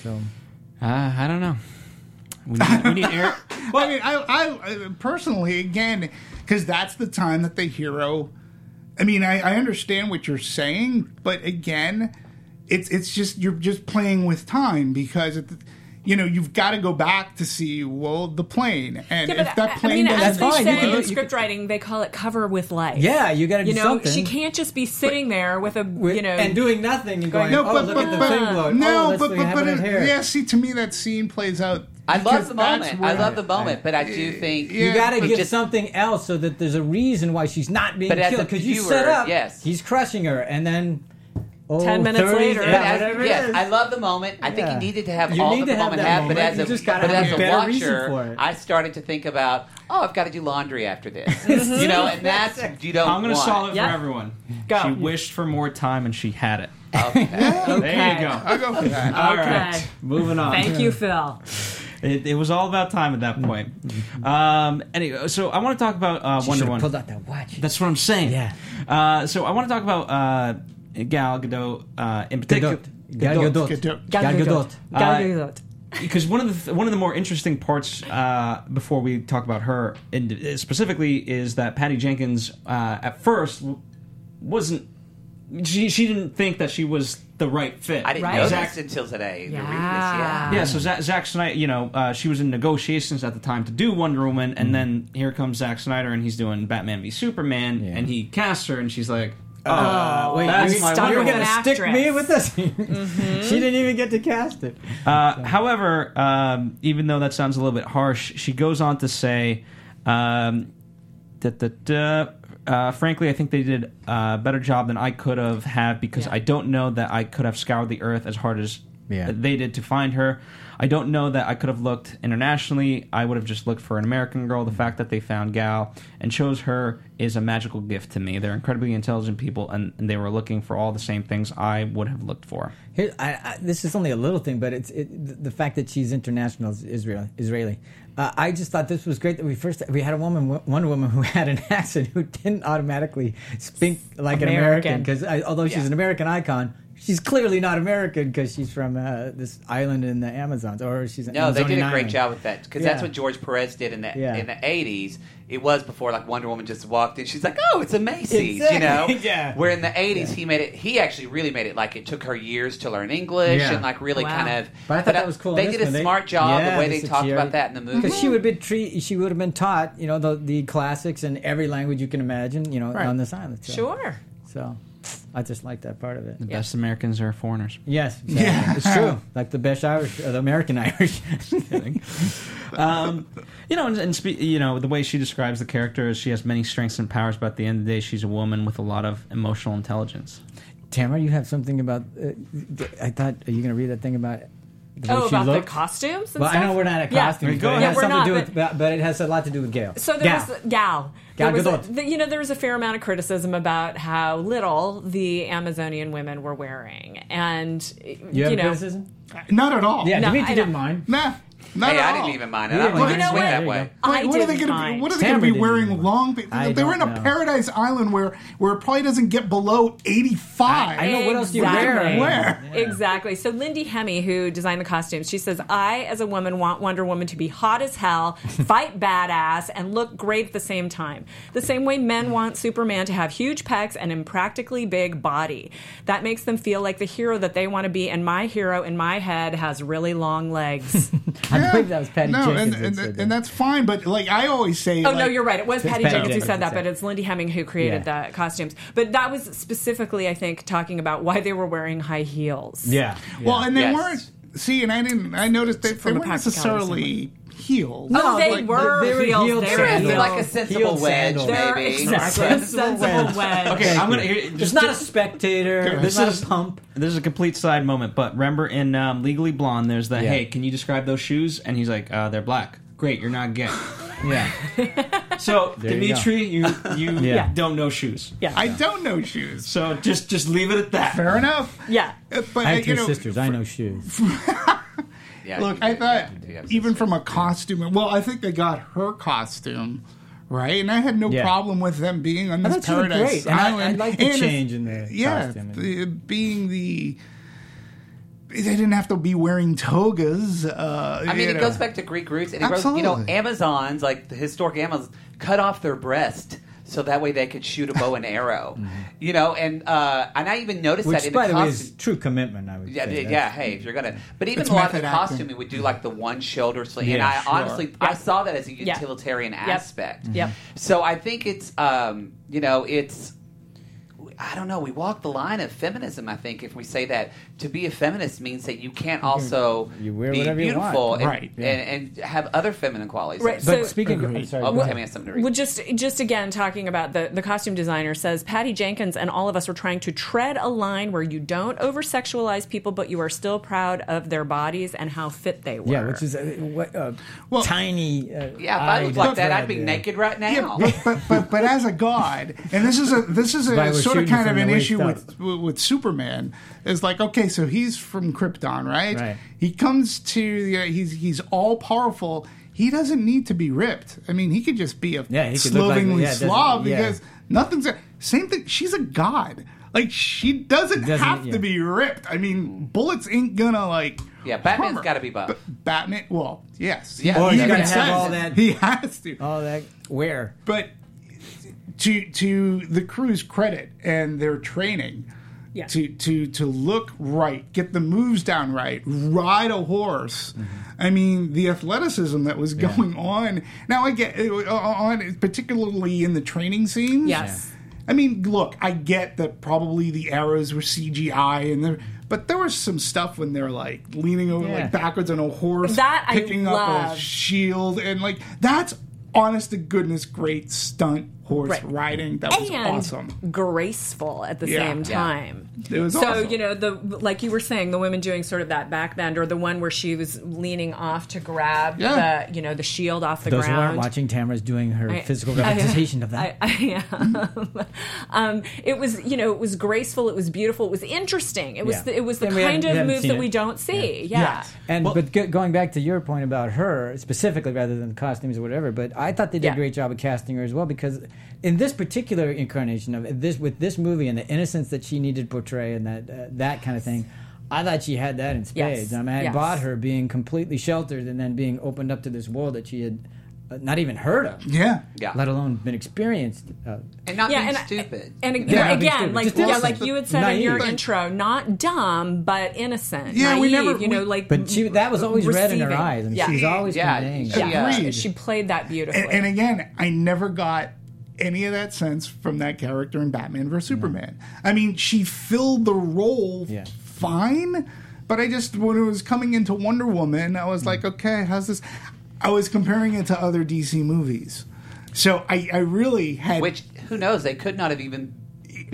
So, Uh, I don't know. We need, we need air. Well, I mean, I, I personally, again, because that's the time that the hero. I mean, I, I understand what you're saying, but again, it's it's just you're just playing with time because it, you know you've got to go back to see well the plane and Yeah, if that I- I plane mean, as doesn't they fine. You say can do- in you script writing, they call it cover with life. Yeah, you got to do You know, something. she can't just be sitting there with a, With- you know, and doing nothing and going, No, oh, but, look but, at the but thing blowing. no, oh, but but, but it it, yeah. See, to me, that scene plays out. I love the moment. where- I love the moment, but I do think You got to but give just- something else so that there's a reason why she's not being But killed. Because you viewer, set up, yes. he's crushing her, and then oh, 10 minutes 30 later- But yeah, as- yes. I love the moment. I think Yeah. you needed to have You all need that to the have moment have, had, but as a, just gotta but have as a a better reason watcher, for it. I started to think about, oh, I've got to do laundry after this. you know, and that's you don't. I'm going to solve it Yeah. for everyone. Go. She wished for more time and she had it. Okay. There you go. I'll go for that. All Okay. right, moving on. Thank you, Phil. It, it was all about time at that point. Um, anyway, so I want to talk about uh, She Wonder should've Woman. pulled out that watch. That's what I'm saying. Yeah. Uh, so I want to talk about uh, Gal Gadot uh, in particular. Gadot. Gal Gadot. Gadot. Gal Gadot. Gal Uh, Gadot. because one of the one of the more interesting parts uh, before we talk about her in, specifically is that Patty Jenkins uh, at first w- wasn't she she didn't think that she was the right fit. I didn't Right. know Zack- this until today. Yeah. This, yeah. yeah, so Zack, Zack Snyder, you know, uh, she was in negotiations at the time to do Wonder Woman, and then here comes Zack Snyder, and he's doing Batman v Superman, Yeah. and he casts her, and she's like, "Oh, Uh, wait, that's you, my stuck you were with Wonder gonna stick me with this? she didn't even get to cast it. Uh, however, um, even though that sounds a little bit harsh, she goes on to say um, that that. Uh, frankly, I think they did a better job than I could have had because Yeah. I don't know that I could have scoured the earth as hard as Yeah. they did to find her. I don't know that I could have looked internationally. I would have just looked for an American girl. The fact that they found Gal and chose her is a magical gift to me. They're incredibly intelligent people, and, and they were looking for all the same things I would have looked for. Here, I, I, this is only a little thing, but it's it, the the fact that she's international is Israel, Israeli. Uh, I just thought this was great that we first we had a woman, one woman who had an accent who didn't automatically speak like an American. American because although she's Yeah. an American icon, she's clearly not American because she's from uh, this island in the Amazons or she's an No, they did a great island. job with that because that's what George Perez did in the Yeah. in the eighties. It was before like Wonder Woman just walked in. She's like, "Oh, it's a Macy's," you know. Exactly, yeah. Where in the eighties he made it. He actually really made it like it took her years to learn English and like really Wow. kind of. But I thought that was cool. They did a one. smart job the way they talked about that in the movie. Because she would have been treat, she would have been taught, you know, the the classics in every language you can imagine, you know, Right. on this island. So, Sure. So, I just like that part of it. The best Americans are foreigners. Yes, exactly. it's true. Like the best Irish, uh, the American Irish. um, you know, and, and spe- you know the way she describes the character is she has many strengths and powers, but at the end of the day, she's a woman with a lot of emotional intelligence. Tamara, you have something about. Uh, I thought, are you going to read that thing about? The way Oh, she about the costumes and Well, stuff? I know we're not at Yeah. costumes, Go but it ahead. has Yeah, we're something not, to do but- with, but, but it has a lot to do with Gail. So there Gal. was Gal. Gal There was a, the- you know, there was a fair amount of criticism about how little the Amazonian women were wearing, and you have you know, criticism? Not at all. Yeah, No, Dimitri I didn't don't- mind. Nah. Not hey, at I didn't even mind it. You I don't didn't think mind it it. swing There that way. go. I what are they didn't going to be? What are they going to be wearing either. long? I They were in a know. paradise island where where it probably doesn't get below eighty five. I know what else do you wear. Exactly. Where? Exactly. So Lindy Hemming, who designed the costumes, she says, "I, as a woman, want Wonder Woman to be hot as hell, fight badass, and look great at the same time. The same way men want Superman to have huge pecs and impractically big body. That makes them feel like the hero that they want to be. And my hero in my head has really long legs. I believe that was Patty no, Jenkins. and, and, said and, that's fine. But like I always say, Oh like, no, you're right. It was Patty Patty Jenkins who said that, but it's Lindy Hemming who created Yeah. the costumes. But that was specifically, I think, talking about why they were wearing high heels. yeah. Well, and they Yes. weren't. See, and I didn't. I noticed they, they From weren't practicality necessarily heels. Oh, they Like, were they were heels. heeled They were sandals. Like a heels. sensible Heeled wedge, sandals. Maybe. exactly a Sensible sensible wedge. wedge. Okay, I'm gonna. here- It's not a spectator. This is- a pump. This is a complete side moment, but remember in um, Legally Blonde, there's the Yeah. hey, can you describe those shoes? And he's like, uh, they're black. Great, you're not gay. Yeah. So There you Dimitri, you you, Yeah. don't know shoes. Yeah. I don't know shoes. So just just leave it at that. Fair enough. yeah. But I have you two know, sisters. I know shoes. Yeah, Look, I do. thought You do have even from a costume. Well, I think they got her costume right, and I had no Yeah. problem with them being on this thought she looked paradise great. And I- island. I like the And if- change in the yeah, costume. the- being the they didn't have to be wearing togas. Uh, I mean, you it know. goes back to Greek roots, and it goes, you know, Amazons, like the historic Amazons, cut off their breast so that way they could shoot a bow and arrow. You know, and uh, and I even noticed Which, that in by the the way, costume. is true commitment. I would Yeah, say. yeah, That's- Hey, if you're gonna, but even It's a lot of the method acting. costuming would do like the one shoulder sling, and I sure. honestly I saw that as a Yeah. utilitarian aspect. Yep. So I think it's, um, you know, it's. I don't know. We walk the line of feminism. I think if we say that to be a feminist means that you can't also you wear be whatever you beautiful and, Right, and, and have other feminine qualities. Right, But So- speaking, of, Agreed. I'm sorry, Oh, go Tammy ahead. something to read. Well, just just again talking about the the costume designer says Patty Jenkins and all of us are trying to tread a line where you don't over sexualize people, but you are still proud of their bodies and how fit they were. Yeah, which is a, what, a Well- tiny. Uh, yeah, if I looked like that, I'd be yeah. naked right now. Yeah, but, but but but as a god, and this is a this is a sort of shooting kind of an issue up. with with Superman. Is like okay, so he's from Krypton, right? Right. He comes to you know, he's he's all powerful. He doesn't need to be ripped. I mean, he could just be a Yeah, he could look like- slovenly yeah, it doesn't- slob yeah. because nothing's same thing. She's a god. Like she doesn't, Doesn't- have yeah. to be ripped. I mean, bullets ain't gonna like. Yeah, Batman's harm her. gotta be buff. But Batman, well, yes, Yeah, he's he gotta even have says all that- He has to All that where? but to to the crew's credit and their training Yeah. to to to look right get the moves down right ride a horse i mean the athleticism that was going on now i get uh, on particularly in the training scenes Yes. i mean look i get that probably the arrows were cgi and there but there was some stuff when they're like leaning over Yeah. like backwards on a horse That I picking up a shield and like that's honest to goodness great stunt horse Right. riding that was and awesome graceful at the Yeah. same Yeah. time. It was so awesome. you know the like you were saying the women doing sort of that back bend or the one where she was leaning off to grab Yeah. the you know the shield off the Those who aren't watching, Tamara's doing her I- physical I- representation of that. I, I am. um, it was, you know, it was graceful. It was beautiful. It was interesting. It was, Yeah. the, it was the And kind of move that it. we don't see. Yeah. Yes. And but go, going back to your point about her specifically, rather than the costumes or whatever, but I thought they did Yeah. a great job of casting her as well because in this particular incarnation of this with this movie and the innocence that she needed to portray and that uh, that kind of thing. I thought she had that in spades. Yes. I mean, I Yes. bought her being completely sheltered and then being opened up to this world that she had uh, not even heard of, yeah Yeah. let alone been experienced. Uh, and not Yeah, being and, stupid. and, Yeah, again, like Just yeah, innocent. like you had said in your Naive. intro, not dumb but innocent. Yeah, naive, we never- you know, like but she that was always red in her eyes. I mean, yeah. she was always Yeah, conveying she- that. yeah, she, Agreed. she played that beautifully. and, and again i never got any of that sense from that character in batman vs superman. I mean she filled the role Yeah. fine but i just when it was coming into wonder woman i was mm. like okay how's this? I was comparing it to other dc movies. So i, I really had Which who knows? They could not have even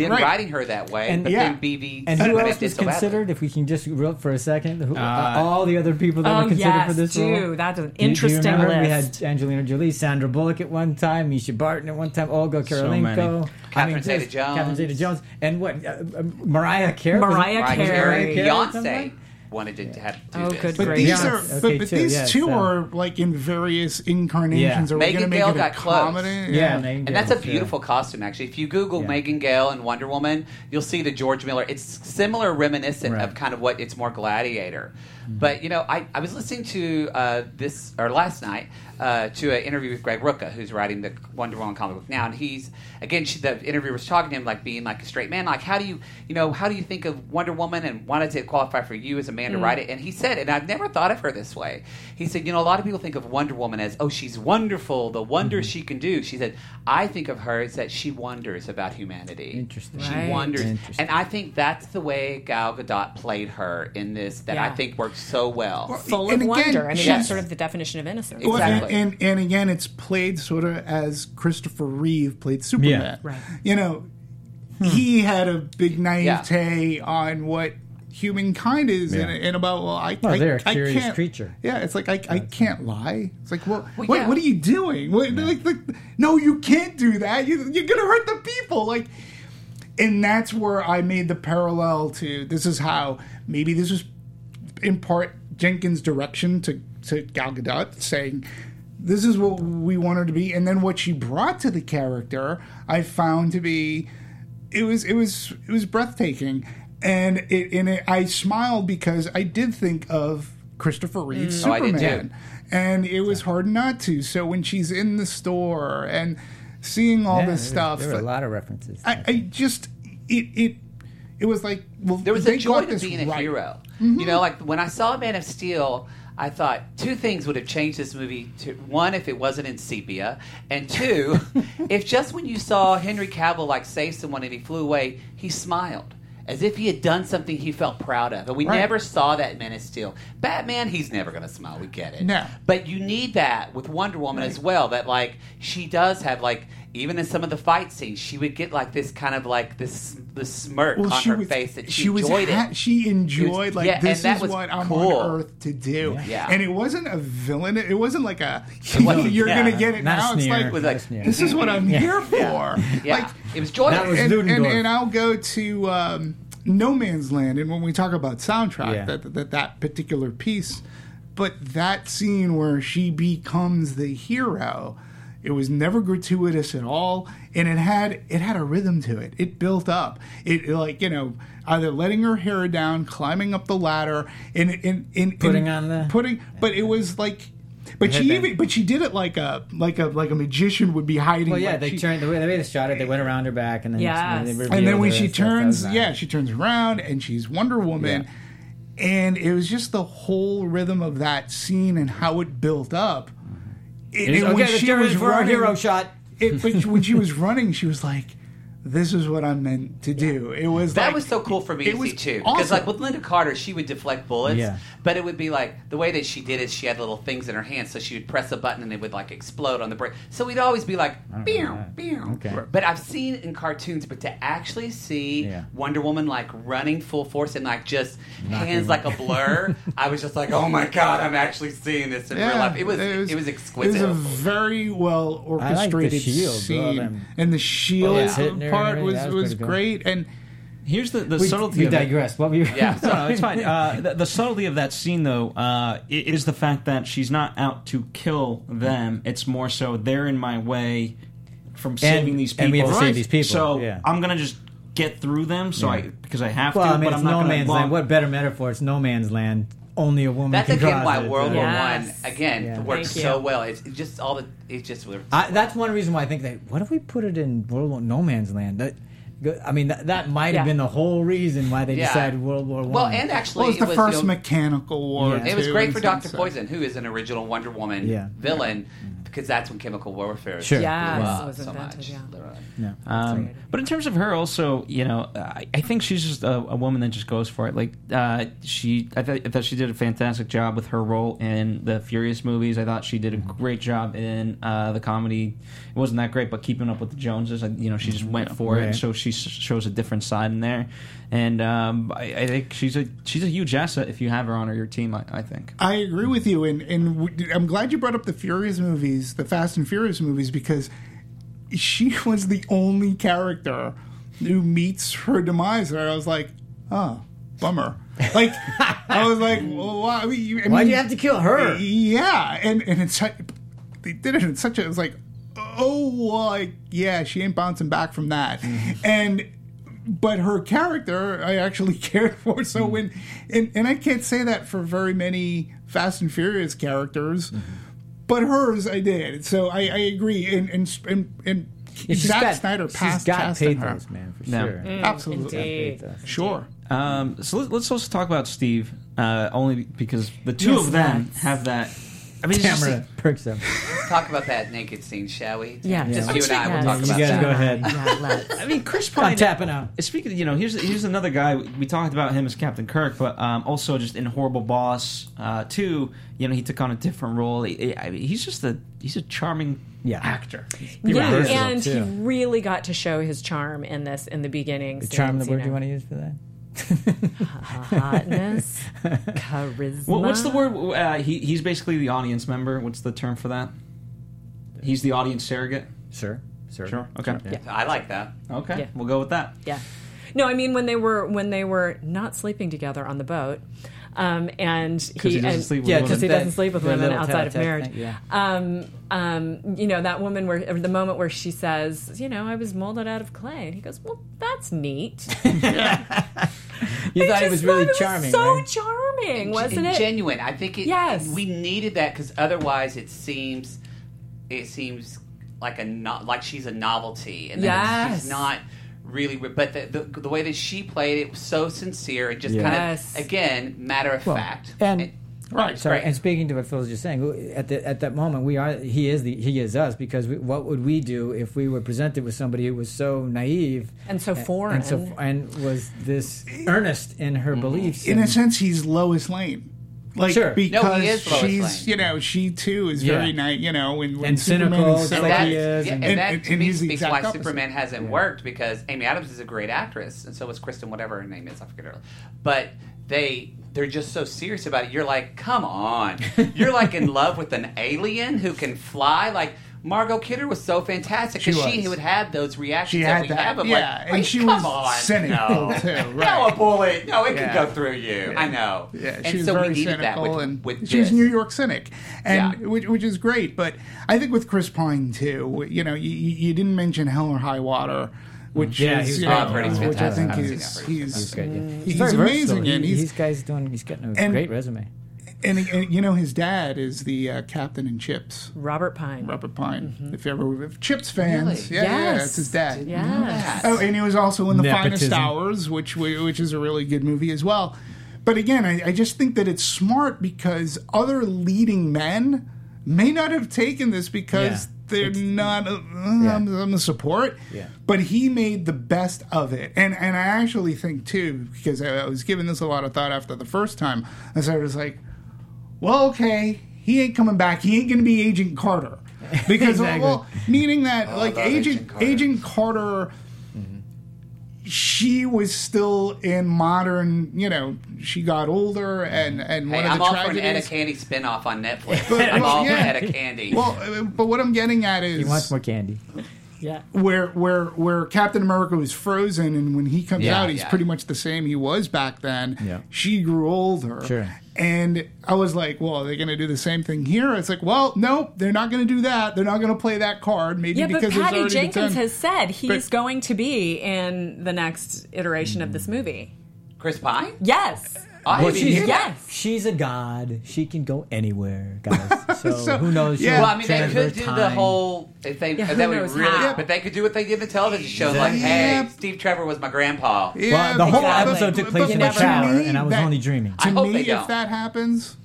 been Right. writing her that way. And- but Yeah. then BB And who else was so badly. considered? If we can just real for a second, who, Uh, all the other people that oh were considered yes, for this do. role. That's an Do you- do you interesting remember? list. We had Angelina Jolie, Sandra Bullock at one time, Mischa Barton at one time, Olga So Kurylenko, many. Catherine just- Zeta-Jones. Catherine Zeta-Jones, and what uh, uh, Mariah Carey. Mariah Mariah Carey. Carey, Carey Beyonce something? Wanted to have to do Oh, this. good but Great. these Yeah. are Okay, but, but these yeah, two so- are like in various incarnations Yeah. are Megan going to make Gale it a got close. comedy Yeah, Megan And that's a Gale, sure. beautiful costume, actually. If you Google Yeah. Megan Gale and Wonder Woman, you'll see the George Miller. It's similar, reminiscent Right. of kind of what it's more Gladiator. Mm-hmm. But you know, I, I was listening to uh, this or last night uh, to an interview with Greg Rucka, who's writing the Wonder Woman comic book now, and he's again she, the interviewer was talking to him like being like a straight man, like how do you you know how do you think of Wonder Woman and why does it qualify for you as a man to write it? And he said, and I've never thought of her this way. He said, you know, a lot of people think of Wonder Woman as oh she's wonderful, the wonders Mm-hmm. she can do. She said, I think of her as that she wonders about humanity. Interesting. She Right. wonders, Interesting. and I think that's the way Gal Gadot played her in this. That I think works so well. Full And of again, wonder. I mean, that's sort of the definition of innocence. Well, and- Exactly. and, and again, it's played sort of as Christopher Reeve played Superman. Yeah. Right. You know, hmm. he had a big naivete on what humankind is and, Yeah. and about well, I, Well, I, they're a I curious can't- creature. Yeah, it's like I, I can't lie. It's like, well, Well, what, yeah. what are you doing? What, like, like, no, you can't do that. You, you're gonna hurt the people. Like, and that's where I made the parallel to this is how maybe this was in part Jenkins' direction to to Gal Gadot saying this is what we want her to be, and then what she brought to the character, I found to be it was it was it was breathtaking. and it, and it, I smiled because I did think of Christopher Reeve's mm. Oh, I did Superman, too. and it was hard not to. So when she's in the store and seeing all Yeah, this there- stuff, There were a lot of references. I, I just it it it was like well, there was a joy to being a hero. Mm-hmm. You know, like when I saw Man of Steel, I thought two things would have changed this movie. To, one, if it wasn't in sepia, and two, if just when you saw Henry Cavill like save someone and he flew away, he smiled. As if he had done something he felt proud of. And we Right. never saw that Man of Steel. Batman, he's never going to smile. We get it. No. But you need that with Wonder Woman as well. That, like, she does have, like, even in some of the fight scenes, she would get, like, this kind of, like, this, this smirk on her was, face that she, she was enjoyed ha- it. she enjoyed like yeah, this is was what I'm cool. on earth to do. Yeah. And it wasn't a villain. It wasn't like a wasn't- you're yeah, gonna get it not a now. It's like It like, Not a sneer. this is what I'm here for. Yeah, Like it was joyous. Was and, and, and I'll go to um, No Man's Land, and when we talk about soundtrack, Yeah. that, that that particular piece, but that scene where she becomes the hero, it was never gratuitous at all, and it had it had a rhythm to it. It built up. It like you know either letting her hair down, climbing up the ladder, and and, and Putting and on the- putting, but it was like. But she even, but she did it like a like a like a magician would be hiding. well, yeah, like they she- turned the way, the way they shot it. They went around her back, and then Yes. they and then when she and stuff. That turns, was nice. yeah, she turns around and she's Wonder Woman, and it was just the whole rhythm of that scene and how it built up. And, and okay, when she was for our running, hero shot. it, but when she was running, she was like, "This is what I'm meant to do." It was That like- was so cool for me it to was see too. Because awesome. like with Lynda Carter, she would deflect bullets, Yeah. but it would be like the way that she did it. She had little things in her hands, so she would press a button and it would like explode on the break. So we'd always be like, don't know "Pew, that. pew." Okay. But I've seen in cartoons, but to actually see Yeah. Wonder Woman like running full force and like just Knocking hands like a blur, I was just like, "Oh my god, I'm actually seeing this in real life." It was it was, exquisite. It was a very well I like the orchestrated shield, scene, and the shield Yeah. Hitting her and part everything, was was was pretty cool. great. And Here's the, the We, subtlety we of digress. What were you? Yeah. No, no, it's fine. Uh, the, the subtlety of that scene, though, uh, is the fact that she's not out to kill them. It's more so they're in my way from saving these people. and we have to save these people, So yeah. I'm gonna just get through them. So Yeah. I because I have Well, to. I mean, but it's I'm no gonna man's long- land. What better metaphor? It's no man's land. Only a woman That's can again why it. World War Yes. One again Yeah. works Thank so you. well. It's just all the it's just works. I, that's one reason why I think that. What if we put it in World War No Man's Land? That, I mean, that, that might have Yeah. been the whole reason why they Yeah. decided World War One. well, and actually, well, it was the it first you know, mechanical war. Yeah. It was great for Doctor sense. Poison, who is an original Wonder Woman Yeah. villain, because that's when chemical warfare. is- Sure. Yes, Wow, it was so invented, much, yeah. literally. No. Um, but in terms of her, also, you know, I, I think she's just a, a woman that just goes for it. Like uh, she, I, th- I thought she did a fantastic job with her role in the Furious movies. I thought she did a great job in uh, the comedy. It wasn't that great, but Keeping Up with the Joneses, I, you know, she just went for it. Right. So she s- shows a different side in there, and um, I, I think she's a she's a huge asset if you have her on your team. I, I think. I agree with you, and and w- I'm glad you brought up the Furious movies, the Fast and Furious movies, because she was the only character who meets her demise. And I was like, oh, bummer. Like I was like, well, why? I mean, Why'd mean, you have to kill her? Yeah, and and it's they did it in such a. It was like, oh, like yeah, she ain't bouncing back from that, mm-hmm. and. But her character, I actually cared for. So mm-hmm. when, and, and I can't say that for very many Fast and Furious characters, mm-hmm. But hers I did. So I, I agree. And and and, and Yeah, Zack got- Snyder passed got passed on her. pathos, man, for Yeah. sure. Absolutely, Indeed. Sure. Um, so let, let's also talk about Steve, uh, only because the two Yes, of them that's- have that. I mean, it's just- Camera perks up. Let's talk about that naked scene, shall we? Yeah. Just Yeah. you and I will Yes. talk You about guys that. go ahead. Yeah, let's. I mean, Chris Pine I'm tapping out. Speaking, of, you know, here's here's another guy we talked about him as Captain Kirk, but um, also just in Horrible Boss uh, too. You know, he took on a different role. He, I mean, he's just a he's a charming Yeah. actor. Yeah, versatile, and he really got to show his charm in this in the beginning. The charm of the word you want to use for that? hotness, charisma. What, what's the word? Uh, he he's basically the audience member. What's the term for that? He's the audience surrogate. Sure. Sure. Sure. Okay. Yeah. I like that. Okay. Yeah. We'll go with that. Yeah. No, I mean when they were when they were not sleeping together on the boat, um, and Because he doesn't and- sleep with Yeah, women. because he doesn't sleep with women outside of marriage. thing, yeah. Um, um, you know that woman where or the moment where she says, you know, I was molded out of clay, and he goes, well, that's neat. You I thought it was really thought it charming, so right? charming, wasn't and it? genuine. I think it. Yes. we needed that because otherwise, it seems it seems like a no, like she's a novelty, and that Yes. she's not really. But the, the the way that she played it was so sincere and just Yeah. kind of again matter of Well, fact. and- It- Right, it's Sorry, and speaking to what Phil was just saying, at the, at that moment, we are he is the he is us because we, what would we do if we were presented with somebody who was so naive And so and foreign. so and was this earnest in her mm-hmm. beliefs? in a sense, he's Lois Lane. Like Sure. No, he because is she's, Lane. you know, she too is Yeah. very nice. You know, when, when And Superman cynical, is so and like that, he yeah, and- and, and- that and- to and me speaks exact why opposite. Superman hasn't worked because Amy Adams is a great actress, and so is Kristen, whatever her name is, I forget her. But they they're just so serious about it. You're like, come on, you're like in love with an alien who can fly, like. Margot Kidder was so fantastic because she, was. would have those reactions She that had we that, have of yeah, like, and "Wait, she was on, cynical, no. too, No, a bullet, no, it Yeah. can go through you. I know. Yeah, and she was so very cynical, that with, and with she this. New York cynic, and Yeah. which, which is great. But I think with Chris Pine too, you know, you, you you didn't mention Hell or High Water, which Yeah, is he you know, I've he's which I fantastic. think I haven't is seen that, but he's he's good, yeah. he's, very amazing, versatile. and He- he's he's guys doing he's getting a and- great resume. and, and you know his dad is the uh, captain in Chips. Robert Pine. Robert Pine. Mm-hmm. If you ever if Chips fans, Really? yeah, yeah, Yes. it's his dad. Yes. Oh, and he was also in the Finest Hours, which which is a really good movie as well. But again, I, I just think that it's smart because other leading men may not have taken this because Yeah. they're It's- not. Uh, I'm, I'm a support. Yeah. But he made the best of it, and and I actually think too because I, I was giving this a lot of thought after the first time. So I was like, well, okay, he ain't coming back. He ain't going to be Agent Carter. Because, Exactly. well, meaning that, like, love Agent, Agent Agent Carter. Carter, she was still in modern, you know, she got older, and, and Hey, one of I'm the all for an Etta tragedies. Candy spinoff on Netflix. But- I'm well, all yeah. for Etta Candy. Well, uh, but what I'm getting at is He wants more candy. Yeah. where where where Captain America was frozen, and when he comes Yeah, out, he's yeah. pretty much the same he was back then. Yeah. She grew older. Sure. And I was like, well, are they going to do the same thing here? It's like, well, no, they're not going to do that. They're not going to play that card. Maybe Yeah, but because there's Patty Jenkins has said he's But- going to be in the next iteration of this movie. Chris Pine? Yes. I Well, she's, hear that. Yes. she's a god. She can go anywhere, guys. So, So, who knows? yeah. Well, I mean, they could do the whole. If they, Yeah, if who they would really, how? but they could do what they did in the television shows, like, Yeah. "Hey, Steve Trevor was my grandpa." Yeah, Well, the whole Exactly. episode took place but- in a shower, and I was that- only dreaming. To I hope me, they if don't. that happens,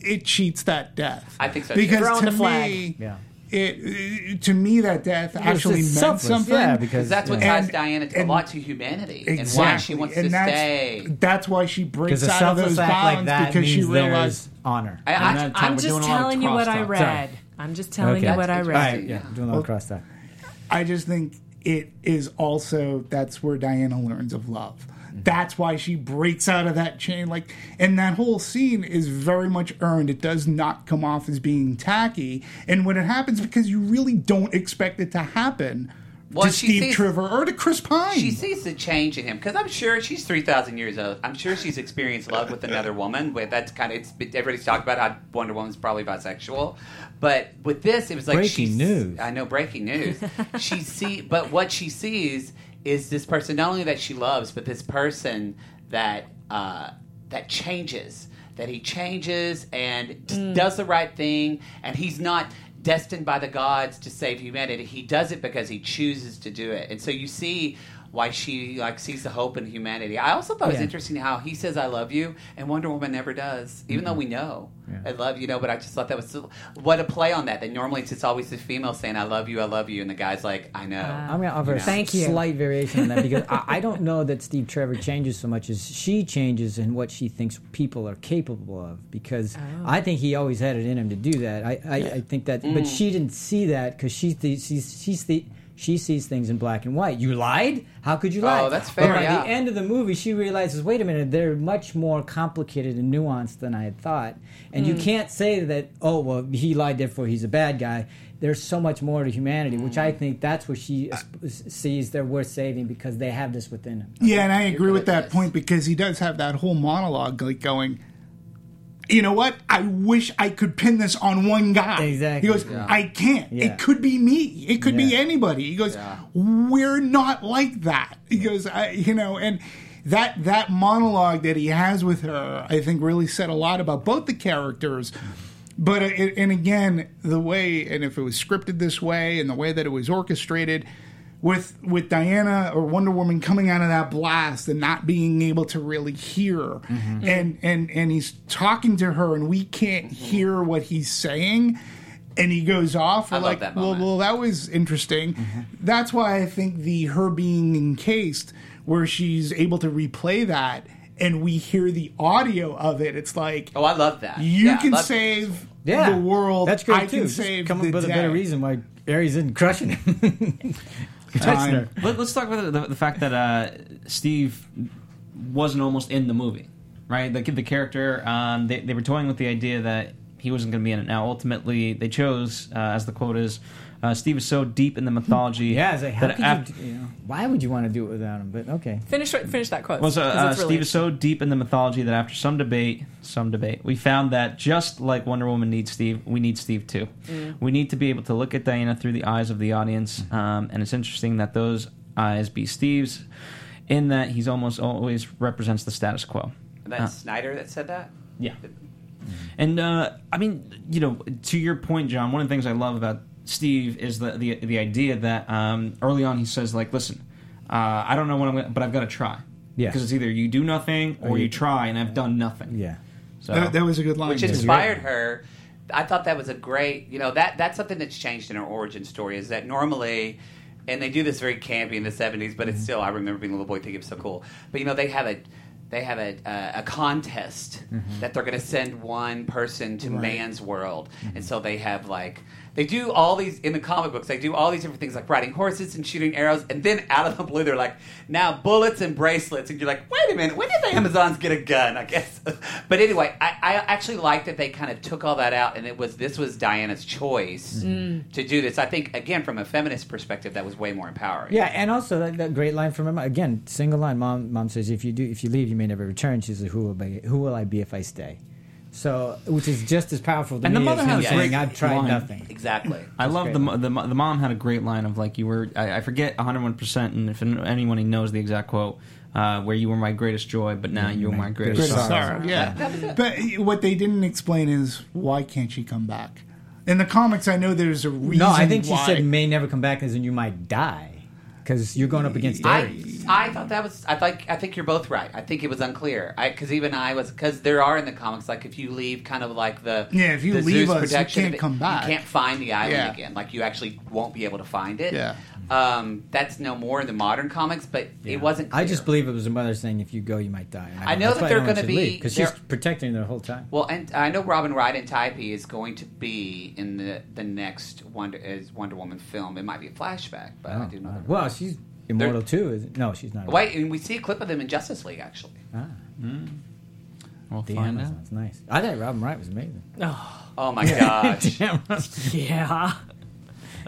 it cheats that death. I think so. Because Throwing to the flag. me, Yeah. It, it to me that death actually it's meant selfless, something. Yeah, Because because that's what yeah. ties And- Diana to, a lot to humanity Exactly. and why she wants and to that's, stay. That's why she breaks because a out of those bonds like that because she means realized. there's honor. I, And I, that time I'm just doing a lot of telling you what I crosstalk. read. I'm just telling Okay. you what I That's All read. right, yeah, doing a little cross talk. I just think it is also that's where Diana learns of love. That's why she breaks out of that chain. Like, and that whole scene is very much earned. It does not come off as being tacky. And when it happens, because you really don't expect it to happen Well, to she Steve sees- Trevor or to Chris Pine. She sees the change in him because I'm sure she's three thousand years old. I'm sure she's experienced love with another woman. With that's kind of it's everybody's talked about how Wonder Woman's probably bisexual, but with this it was like Breaking she's, news. I know breaking news. she see, but what she sees is this person not only that she loves, but this person that uh, that changes. That he changes and just does the right thing, and he's not destined by the gods to save humanity. He does it because he chooses to do it. And so you see why she like sees the hope in humanity. I also thought it was Yeah. interesting how he says I love you and Wonder Woman never does. Even though we know Yeah. I love you, know, but I just thought that was so, what a play on that. That normally it's always the female saying I love you, I love you and the guy's like I know. Uh, I'm going to offer You a know? Thank you. slight variation on that because I, I don't know that Steve Trevor changes so much as she changes in what she thinks people are capable of. Because oh. I think he always had it in him to do that. I, I, I think that, but mm. she didn't see that because she th- she's, she's the. She sees things in black and white. You lied? How could you oh, lie? Oh, that's fair, But by yeah. the end of the movie, she realizes, wait a minute, they're much more complicated and nuanced than I had thought. And you can't say that, oh, well, he lied, therefore he's a bad guy. There's so much more to humanity, which I think that's what she s- sees they're worth saving because they have this within them. Yeah, and I agree with that Yes. point because he does have that whole monologue like going, you know what? I wish I could pin this on one guy. Exactly. He goes, I can't. Yeah. It could be me. It could be anybody. He goes, Yeah. we're not like that. He goes, I, you know, and that that monologue that he has with her, I think, really said a lot about both the characters. But it, and again, the way and if it was scripted this way and the way that it was orchestrated, with with Diana or Wonder Woman coming out of that blast and not being able to really hear, Mm-hmm. and and and he's talking to her and we can't Mm-hmm. hear what he's saying. And he goes off. We're love like, that well, moment. well, that was interesting. Mm-hmm. That's why I think the her being encased, where she's able to replay that, and we hear the audio of it. It's like Oh, I love that. you Yeah, can love- save Yeah, the world. That's great I too. can Just save come up with day. a better reason why Ares isn't crushing him. Touching her. Let, us talk about the, the fact that uh, Steve wasn't almost in the movie, right? The, the character, um, they, they were toying with the idea that he wasn't going to be in it. Now, ultimately, they chose, uh, as the quote is, uh, Steve is so deep in the mythology Yeah, it's like, how could af- you, do- you know, why would you want to do it without him? But okay. Finish finish that quote. Well, so, 'cause uh, really Steve is so deep in the mythology that after some debate, some debate, we found that just like Wonder Woman needs Steve, we need Steve too. We need to be able to look at Diana through the eyes of the audience, um, and it's interesting that those eyes be Steve's, in that he's almost always represents the status quo. That's Uh, Snyder that said that. yeah. And uh, I mean, you know, to your point, John. One of the things I love about Steve is the the, the idea that um, early on he says like, "Listen, uh, I don't know what I'm, gonna, but I've got to try." Yes. Because it's either you do nothing or Or you, you- try, and I've done nothing. Yeah. So That, that was a good line. which too. inspired her. I thought that was a great, you know, that that's something that's changed in her origin story. Is that normally, and they do this very campy in the '70s, but Mm-hmm. it's still. I remember being a little boy thinking it was so cool. But you know, they have a they have a uh, a contest that they're going to send one person to Mm-hmm. Right. man's world, Mm-hmm. and so they have like. They do all these in the comic books. They do all these different things like riding horses and shooting arrows, and then out of the blue, they're like, "Now bullets and bracelets." And you're like, "Wait a minute, when did the Amazons get a gun?" I guess. but anyway, I, I actually like that they kind of took all that out, and it was this was Diana's choice Mm. to do this. I think again, from a feminist perspective, that was way more empowering. Yeah, and also that, that great line from her mom. Again, single line. Mom, mom says, "If you do, if you leave, you may never return." She says, "Who will be? Who will I be if I stay?" So, which is just as powerful to And the me mother as him has a saying, great "I've tried line. nothing." exactly. I love the, mo- the mo- the mom had a great line of like you were I, I forget 101 percent and if anyone knows the exact quote uh, where you were my greatest joy but now you're my greatest Greatest sorrow. sorrow, yeah. But what they didn't explain is why can't she come back? In the comics, I know there's a reason. No, I think she why. said may never come back, as in you might die, because you're going up against Ares. I, I thought that was I think I think you're both right. I think it was unclear. I because even I was because there are in the comics like if you leave kind of like the Yeah, if you the leave Zeus us, you protection, can't it- come back. You can't find the island Yeah. again. Like you actually won't be able to find it. Yeah. Um, that's no more in the modern comics, but it wasn't. Clear. I just believe it was a mother saying, "If you go, you might die." And I know that they're gonna be- because she's they're- protecting her the whole time. Well, and I know Robin Wright and Type is going to be in the the next Wonder is Wonder Woman film. It might be a flashback, but I do not know. that. Well, she's immortal too. Is no, she's not. Wait, and we see a clip of them in Justice League actually. Ah, We'll the find out. Amazons, nice. I thought Robin Wright was amazing. Oh my gosh! yeah.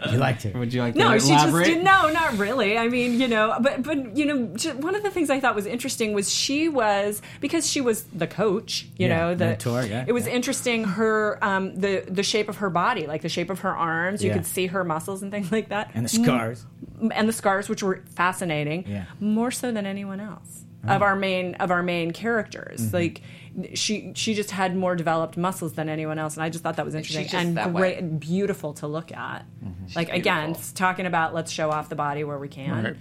You liked her. Would you like to No, she just elaborate? did. No, not really. I mean, you know, but but you know, one of the things I thought was interesting was she was because she was the coach. You Yeah, know, the mentor, yeah, It was yeah. interesting her um, the the shape of her body, like the shape of her arms. You Yeah. could see her muscles and things like that, And the scars. Mm, and the scars, which were fascinating. Yeah. more so than anyone else of our main of our main characters. Mm-hmm. Like she she just had more developed muscles than anyone else, and I just thought that was interesting just and great way. and beautiful to look at. Mm-hmm. Like again, beautiful. talking about let's show off the body where we can. Right.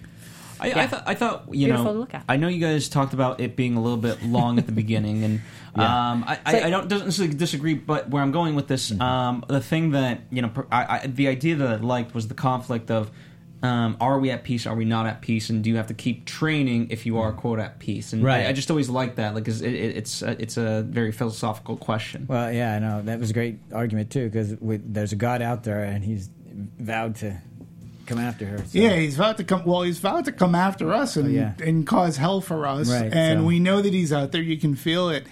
I, Yeah. I, thought, I thought you Beautiful know to look at. I know you guys talked about it being a little bit long at the beginning, and um, I, I, I don't doesn't necessarily disagree. But where I'm going with this, Mm-hmm. um, the thing that you know, I, I, the idea that I liked was the conflict of. Um, are we at peace? Are we not at peace? And do you have to keep training if you are quote at peace? And Right. I, I just always like that, like 'cause it, it, it's a, it's a very philosophical question. Well, yeah, I know that was a great argument too, because there's a God out there, and he's vowed to come after her. so- Yeah, he's about to come. Well, he's about to come after us and Oh, yeah. and cause hell for us. Right, and so- we know that he's out there. You can feel it.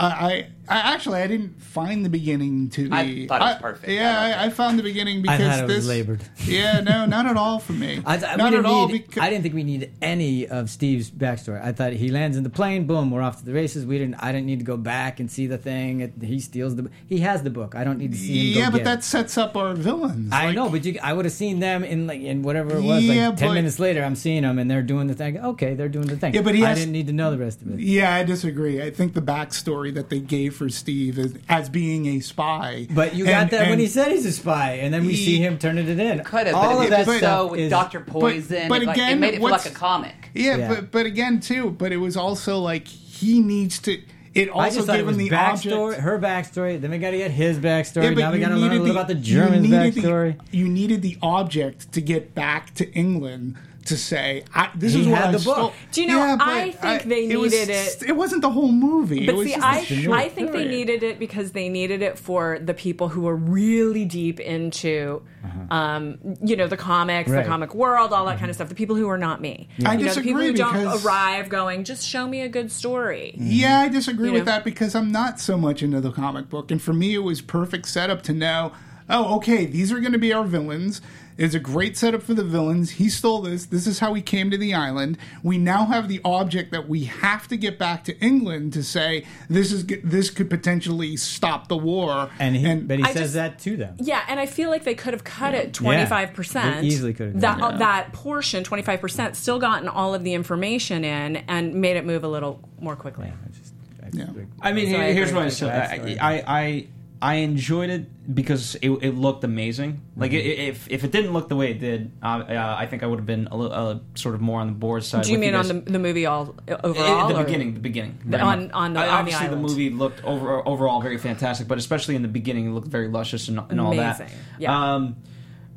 I I, actually, I didn't find the beginning to be. I thought it was perfect. yeah, I I, I found the beginning because I because thought it this was labored. Yeah, no, not at all for me. I, th- not didn't at all. need- Because, I didn't think we needed any of Steve's backstory. I thought he lands in the plane, boom, we're off to the races. We didn't. I didn't need to go back and see the thing. It, he steals the. He has the book. I don't need to see him. go yeah, but get that it. sets up our villains. I Like, know, but you, I would have seen them in like in whatever it was. Yeah, like ten but- minutes later, I'm seeing them and they're doing the thing. Okay, they're doing the thing. Yeah, but he I didn't need to know the rest of it. Yeah, I disagree. I think the backstory that they gave for Steve is, as being a spy. But you got And- that when he said he's a spy, and then we He- see him turning it in. Could have, All but of that was stuff so with is- Doctor Poison. but it, like, it again, made it feel like a comic. Yeah, Yeah. but but again too. But it was also like he needs to. It I also just gave it was him the backstory, object. her backstory. Then we got to get his backstory. Yeah, now we got to learn a needed little about the you German's needed the- backstory. you needed the object to get back to England to say, I, "This He is what I the stole." book. Do you know, Yeah, I think they needed it- It wasn't the whole movie. But it was see, I, I think they needed it because they needed it for the people who were really deep into, uh-huh. um, you know, the comics, Right. the comic world, all that mm-hmm. kind of stuff. The people who are not me. I you know, the people disagree who don't arrive going, just show me a good story. Mm-hmm. Yeah, I disagree You with know? that because I'm not so much into the comic book. And for me, it was perfect setup to know, oh, okay, these are going to be our villains. It's a great setup for the villains. He stole this. This is how he came to the island. We now have the object that we have to get back to England to say this is this could potentially stop the war. And he, but he I says just- that to them. Yeah, and I feel like they could have cut it twenty five percent. Easily could have that done that uh, portion twenty five percent still gotten all of the information in and made it move a little more quickly. I just, I Yeah. I mean, So here's agree what I with said. you. I, I, I, I enjoyed it because it, it looked amazing. Like, Mm-hmm. i if if it didn't look the way it did, uh, uh, I think I would have been a little uh, sort of more on the board side. Do you with mean on the, the movie all At overall? the or- beginning, the beginning, The- on- on the- Uh, on the obviously the island. movie looked over, overall very fantastic, but especially in the beginning, it looked very luscious and, and all that. Amazing, yeah. Um,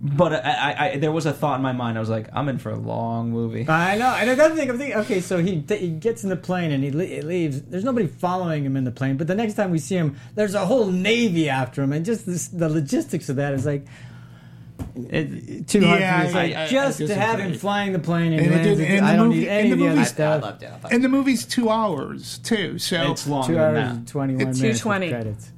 but I, I, I, there was a thought in my mind. I was like, I'm in for a long movie. I know. And another thing, I'm thinking, okay, so he he gets in the plane and he, le- he leaves. There's nobody following him in the plane, but the next time we see him, there's a whole navy after him, and just this, the logistics of that is like It- too hard Yeah, for me. Like I- I just to have disagree. him flying the plane and, And lands, did- it- and I the don't movie- need and any the of the movie- other I, I stuff. loved it. I And the movie's two hours too. So it's longer Two than hours that. 21 It's minutes 2:20. credits.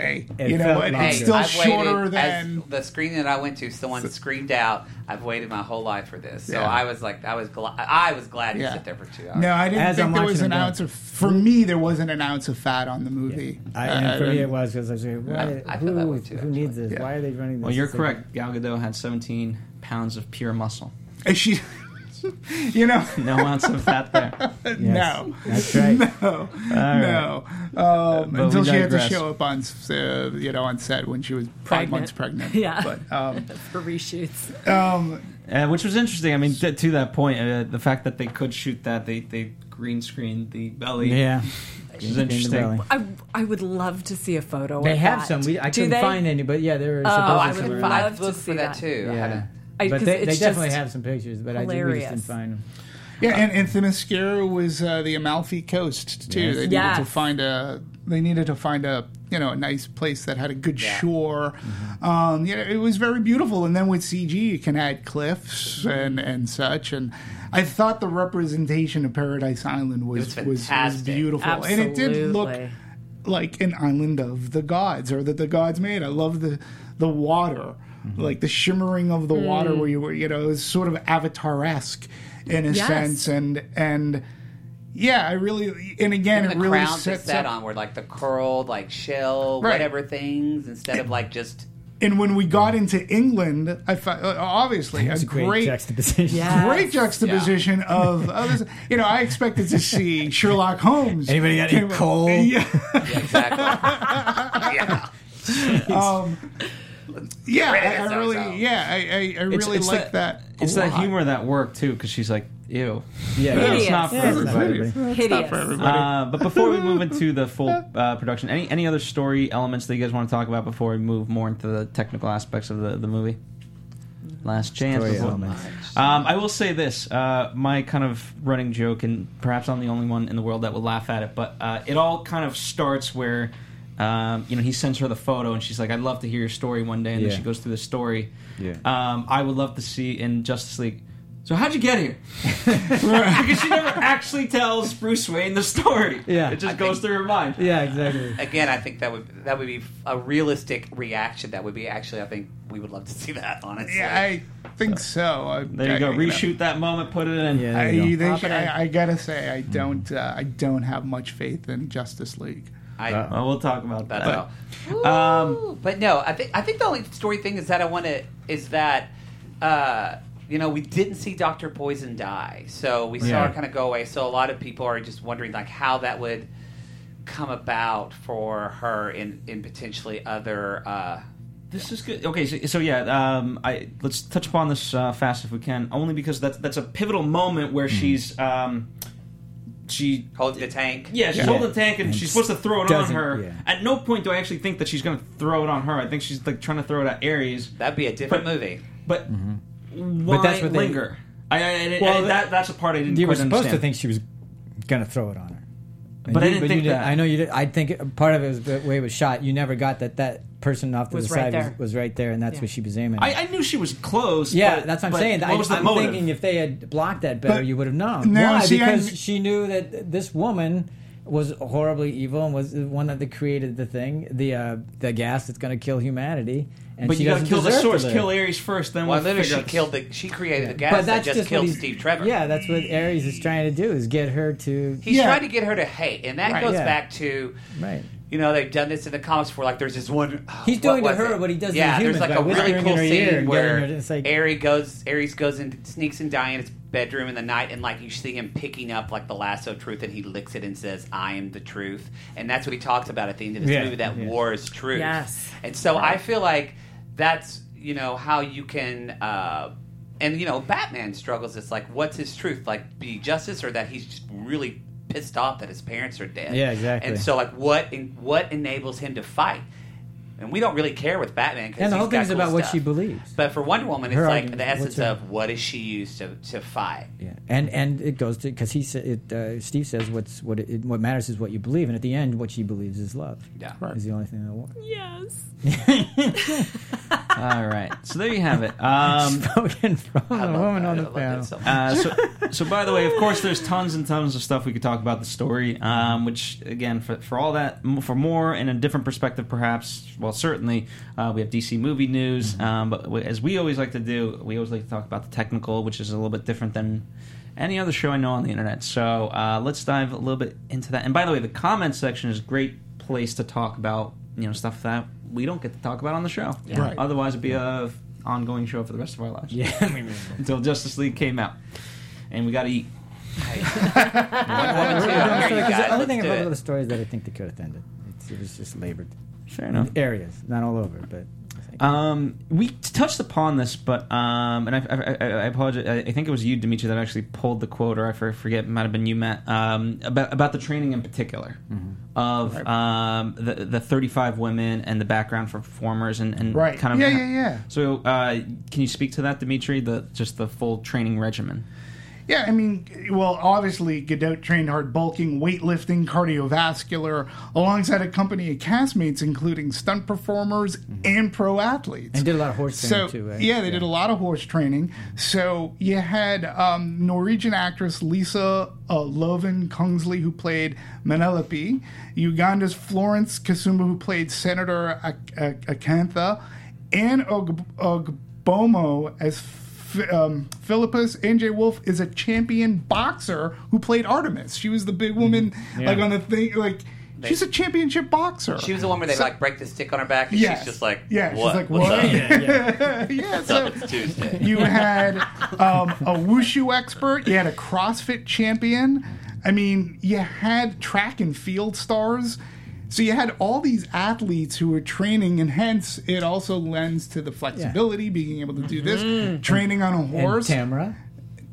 Hey, It you know felt what? longer. It's still I've shorter than. the screening that I went to. Someone screamed out. I've waited my whole life for this, so Yeah. I was like, I was glad. I was glad to Yeah. sit there for two hours. No, I didn't As I'm think there was an them ounce of. For me, there wasn't an ounce of fat on the movie. I, Uh, and for me, it was because I was like, why, I feel who, that way too, who needs this? Yeah. Why are they running this? Well, you're It's correct. Gal Gadot had 17 pounds of pure muscle. and she, you know, No ounce of fat there. Yes, no, That's right. no, right. no. Um, But until we she had to show up on, uh, you know, on set when she was five Pregnant. months pregnant. Yeah. but um, for reshoots. um, Uh, which was interesting. I mean, to, to that point, uh, the fact that they could shoot that, they, they green screened the belly. Yeah. Which is interesting. I, I would love to see a photo. They of have that. some. We, I Do couldn't they? find any, but yeah, there were. Oh, I would somewhere. love I've to looked see for that, that. too. I Yeah. Haven't- I- but 'cause they, they definitely have some pictures, but I, we just didn't find them. yeah, and, and Themyscira was uh, the Amalfi Coast too. Yes. They needed Yes. to find a. They needed to find a you know a nice place that had a good Yeah. shore. Um, yeah, it was very beautiful. And then with CG, you can add cliffs and and such. And I thought the representation of Paradise Island was was was, was, fantastic. beautiful, and it did look like an island of the gods or that the gods made. I love the the water, Mm-hmm. like the shimmering of the water, mm. where you were, you know, it was sort of avatar esque in a Yes. sense, and and yeah, I really and again Even it the really crowns they sets sat up. on were like the curled, like shell, Right. whatever things, instead of like just. And when we got into England, I found uh, obviously a a great, great. juxtaposition. Yeah. Great juxtaposition of, of this- you know, I expected to see Sherlock Holmes. Anybody got any Came- coal? Yeah. Yeah, exactly. yeah. Um, yeah, rid of I, I so-so. really, yeah, I, I, I really it's like that. a It's that humor that worked too, because she's like, "Ew." Yeah, But yeah. It's not for Yeah, it's not for everybody. everybody. hideous. for everybody. Uh, but before we move into the full uh, production, any any other story elements that you guys want to talk about before we move more into the technical aspects of the, the movie? Last chance. Before- Um, I will say this: uh, my kind of running joke, and perhaps I'm the only one in the world that will laugh at it, but uh, it all kind of starts where. Um, you know, he sends her the photo, and she's like, "I'd love to hear your story one day." And Yeah. then she goes through the story. Yeah. Um, I would love to see in Justice League So how'd you get here? because she never actually tells Bruce Wayne the story. Yeah. it just I goes think- through her mind. Yeah, exactly. Again, I think that would that would be a realistic reaction. That would be actually, I think we would love to see that. Honestly, Yeah, I think so. I- There you go. I- Reshoot that moment. Put it in. Yeah. I, There you go. they Pop should- it in. I, I gotta say, I don't. Uh, I don't have much faith in Justice League. I, Well, we'll talk about that. all. Um, But no, I think I think the only story thing is that I want to is that uh, you know we didn't see Doctor Poison die, so we saw Yeah. her kind of go away. So a lot of people are just wondering like how that would come about for her in in potentially other. Uh, This is good. Okay, so, so yeah, um, I let's touch upon this uh, fast if we can, only because that's that's a pivotal moment where she's um, she holding the tank. yeah she's Yeah. holding the tank and, And she's supposed to throw it on her. yeah. At no point do I actually think that she's going to throw it on her. I think she's like trying to throw it at Ares. That'd be a different But- movie. But mm-hmm. why But that's what they- linger? I, I, I, Well, I- that that's a part I didn't You were quite supposed understand. to think she was gonna throw it on her. And But I didn't you think did- that. I know you did. I think part of it was the way it was shot. You never got that that person off to Was the right side there. was, was right there, and that's Yeah. what she was aiming. At. I, I knew she was close. yeah, but- that's what I'm but saying. What I, was the I'm motive? thinking if they had blocked that better, But- you would have known. No, Why? see, because I'm- she knew that this woman was horribly evil and was the one that created the thing, the uh, the gas that's going to kill humanity. And but she you got to doesn't kill the deserve to source, live. kill Ares first, then Well, we'll literally, figure she out- killed the she created the gas But that that's just, just killed he's, Steve Trevor. Yeah, that's what Ares is trying to do is get her to He's Yeah. trying to get her to hate, and that Right. goes Yeah. back to right. You know they've done this in the comics before. Like there's this one. oh, He's doing to her it? what he does to Yeah, the there's like a really cool in ear scene where getting her- like- Ares goes, Ares goes and sneaks in Diana's bedroom in the night, and like you see him picking up like the lasso of truth, and he licks it and says, "I am the truth," and that's what he talks about at the end of this Yeah, movie. That yeah. war is truth. Yes. and so I feel like that's you know how you can. Uh, and you know, Batman struggles. It's like, what's his truth? Like, be justice, or that he's just really pissed off that his parents are dead. Yeah, exactly. And so, like, what in, what enables him to fight? And we don't really care with Batman because And the whole he's got thing's cool about what she believes. But for Wonder Woman, it's like argument, the essence her- of what is she used to, to fight? Yeah, and and it goes to because he said it. Uh, Steve says what's what it, what matters is what you believe, and at the end, what she believes is love. Yeah. is the only thing that works. Yes. All right, so there you have it. Um, Spoken from I a love woman that. on the love panel. so. Uh, so, so by the way, of course, there's tons and tons of stuff we could talk about the story. Um, which again, for, for all that, for more in a different perspective, perhaps. Well, certainly, uh, we have DC movie news. Um, but as we always like to do, we always like to talk about the technical, which is a little bit different than any other show I know on the internet. So uh, let's dive a little bit into that. And by the way, the comment section is a great place to talk about you know stuff that we don't get to talk about on the show. Right. Otherwise, it'd be a ongoing show for the rest of our lives Yeah, until Justice League came out, and we got to eat. Wonder Woman 2, That's here you the guys, only let's thing about it. the story is that I think they could have ended. It's, it was just labored Fair enough. areas, not all over, but. Um, we touched upon this, but um, and I, I, I, apologize. I, think it was you, Dimitri, that actually pulled the quote, or I forget, it might have been you, Matt, um, about about the training in particular of um, the the 35 women and the background for performers and, and Right. kind of Yeah, yeah, yeah. So, uh, can you speak to that, Dimitri? The just the full training regimen. Yeah, I mean, well, obviously, Gadot trained hard bulking, weightlifting, cardiovascular, alongside a company of castmates, including stunt performers and pro athletes. And did a lot of horse so, training, too, right? Yeah, they did a lot of horse training. So you had um, Norwegian actress Lisa uh, Loven Kongsli, who played Menalippe, Uganda's Florence Kasumba, who played Senator Ak- Ak- Acantha, and Og- Ogbomo as um, Philippus NJ Wolfe is a champion boxer who played Artemis. She was the big woman, like on the thing, like she's a championship boxer. She was the one where they So- like break the stick on her back, and Yes. she's just like, yeah, what? she's like, What's what? up? yeah, What's so up? It's Tuesday. you had um, a wushu expert, you had a CrossFit champion. I mean, you had track and field stars. So you had all these athletes who were training, and hence it also lends to the flexibility, being able to do this, mm-hmm. training on a and horse.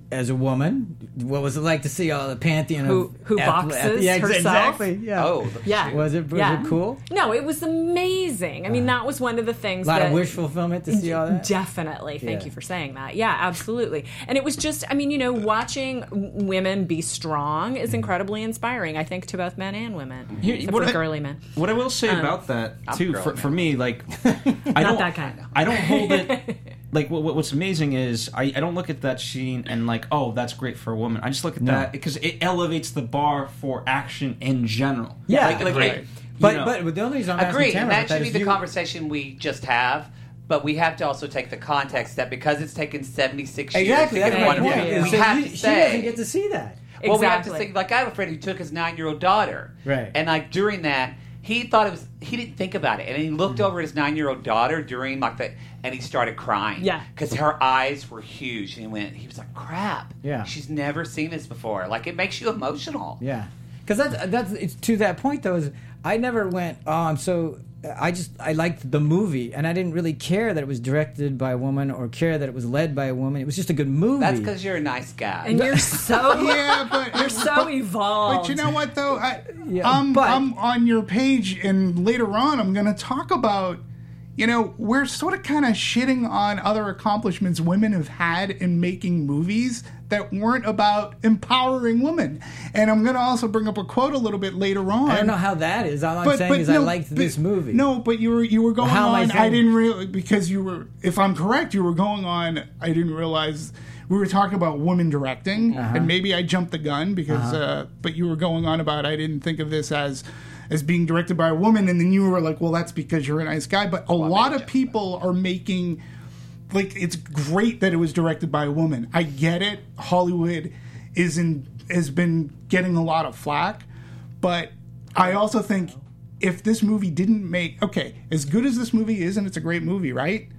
Tamara, as a woman, what was it like to see all the pantheon Who- of who athle- boxes yeah, herself? Exactly. Yeah. Oh, Yeah. Was it was Yeah. it cool? No, it was amazing. I mean, uh-huh. that was one of the things. A lot that, of wish fulfillment to see all that. Definitely. Thank Yeah. you for saying that. Yeah, absolutely. And it was just, I mean, you know, watching women be strong is incredibly inspiring, I think, to both men and women. Here- what for I- girly men. What I will say um, about that too, for, for me, like I don't, that kind. I don't hold it. like what, what- what's amazing is I, I don't look at that scene and like oh that's great for a woman i just look at No. that because it elevates the bar for action in general Yeah, like, like, Agreed. like, you But know. but the only reason I'm Agree, asking and Tamara that about should be the you- conversation we just have. But we have to also take the context that because it's taken 76 Exactly, years that's to get my one point. movie, is we that have you- to she doesn't get to see that. Well, we have to Exactly. think. Like I have a friend who took his nine-year-old daughter, Right. And like during that, he thought it was. He didn't think about it, and he looked mm-hmm. over at his nine-year-old daughter during like the, and he started crying. Yeah. because her eyes were huge, and he went. He was like, "Crap! Yeah. she's never seen this before. Like it makes you emotional." Yeah, because that's that's it's to that point though. Is I never went. Oh, I'm so. I just I liked the movie, and I didn't really care that it was directed by a woman or care that it was led by a woman. It was just a good movie. That's because you're a nice guy. And you're so yeah, but you're so evolved. But you know what, though? I, Yeah, I'm, but- I'm on your page, and later on, I'm going to talk about. You know, we're sort of kind of shitting on other accomplishments women have had in making movies that weren't about empowering women. And I'm going to also bring up a quote a little bit later on. I don't know how that is. All I'm saying is I liked but- this movie. No, but you were you were going How am I on. I, didn't really because you were. If I'm correct, you were going on. I didn't realize we were talking about women directing, Uh-huh. and maybe I jumped the gun because. uh but you were going on about I didn't think of this as as being directed by a woman, and then you were like, well, that's because you're a nice guy. But a lot of people are making like it's great that it was directed by a woman. I get it. Hollywood is in has been getting a lot of flack, but I also think if this movie didn't make okay, as good as this movie is, and it's a great movie, right?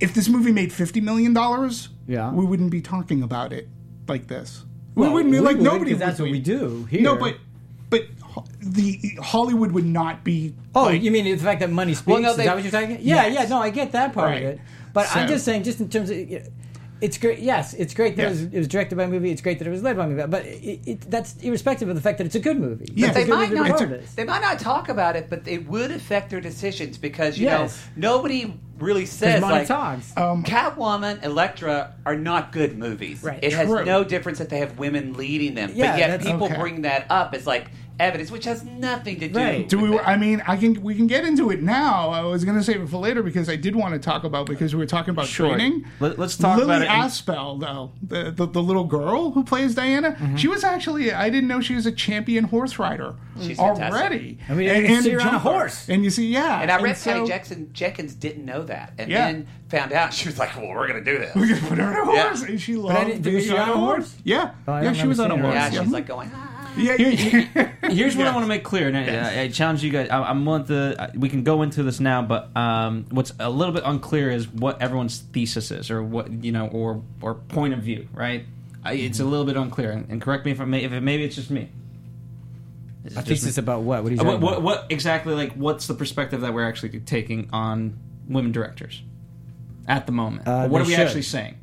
If this movie made fifty million dollars, Yeah. we wouldn't be talking about it like this. Well, we wouldn't be we like would, nobody. 'cause that's would what we do here. No, but but the Hollywood would not be. Oh, like- you mean the fact that money speaks? Well, no, is that what you're talking? Yeah, Yes. yeah. No, I get that part Right. of it. But I'm just saying, just in terms of, it's great. Yes, it's great that Yes. it, was, it was directed by a movie. It's great that it was led by a movie. But it, it, that's irrespective of the fact that it's a good movie. Yeah. They a good might movie not. regardless. They might not talk about it, but it would affect their decisions because you Yes. know nobody really says money like talks. Um, Catwoman, Elektra are not good movies. Right. It has no difference that they have women leading them, Yeah, but yet people Okay. bring that up as like evidence, which has nothing to do. Right. Do with we? it. I mean, I can. We can get into it now. I was going to save it for later because I did want to talk about because we were talking about Sure. training. Let- let's talk Lilly about it and- Aspell, though the, the the little girl who plays Diana. Mm-hmm. She was actually. I didn't know she was a champion horse rider She's fantastic. already. I mean, and see her on a horse. and you see, yeah. And I read so, Patty Jackson Jenkins didn't know that, and Yeah. then found out. She was like, "Well, we're going to do this." We're going to put her on a Yeah. horse, and she loved didn't- being was on a horse? Yeah, Oh, yeah, she was on a horse. seeing her. yeah, Yeah, she's like going. "Ah." Yeah, yeah. Here's what I want to make clear, and I, I challenge you guys. I, I'm willing to. We can go into this now, but um, what's a little bit unclear is what everyone's thesis is, or what you know, or or point of view. Right? I, it's a little bit unclear, and, and correct me if I may. If it, maybe it's just me. Is it A just me? thesis about what? What are you Uh, talking what, what, about? what exactly? Like, what's the perspective that we're actually taking on women directors at the moment? Uh, what they are we should. actually saying?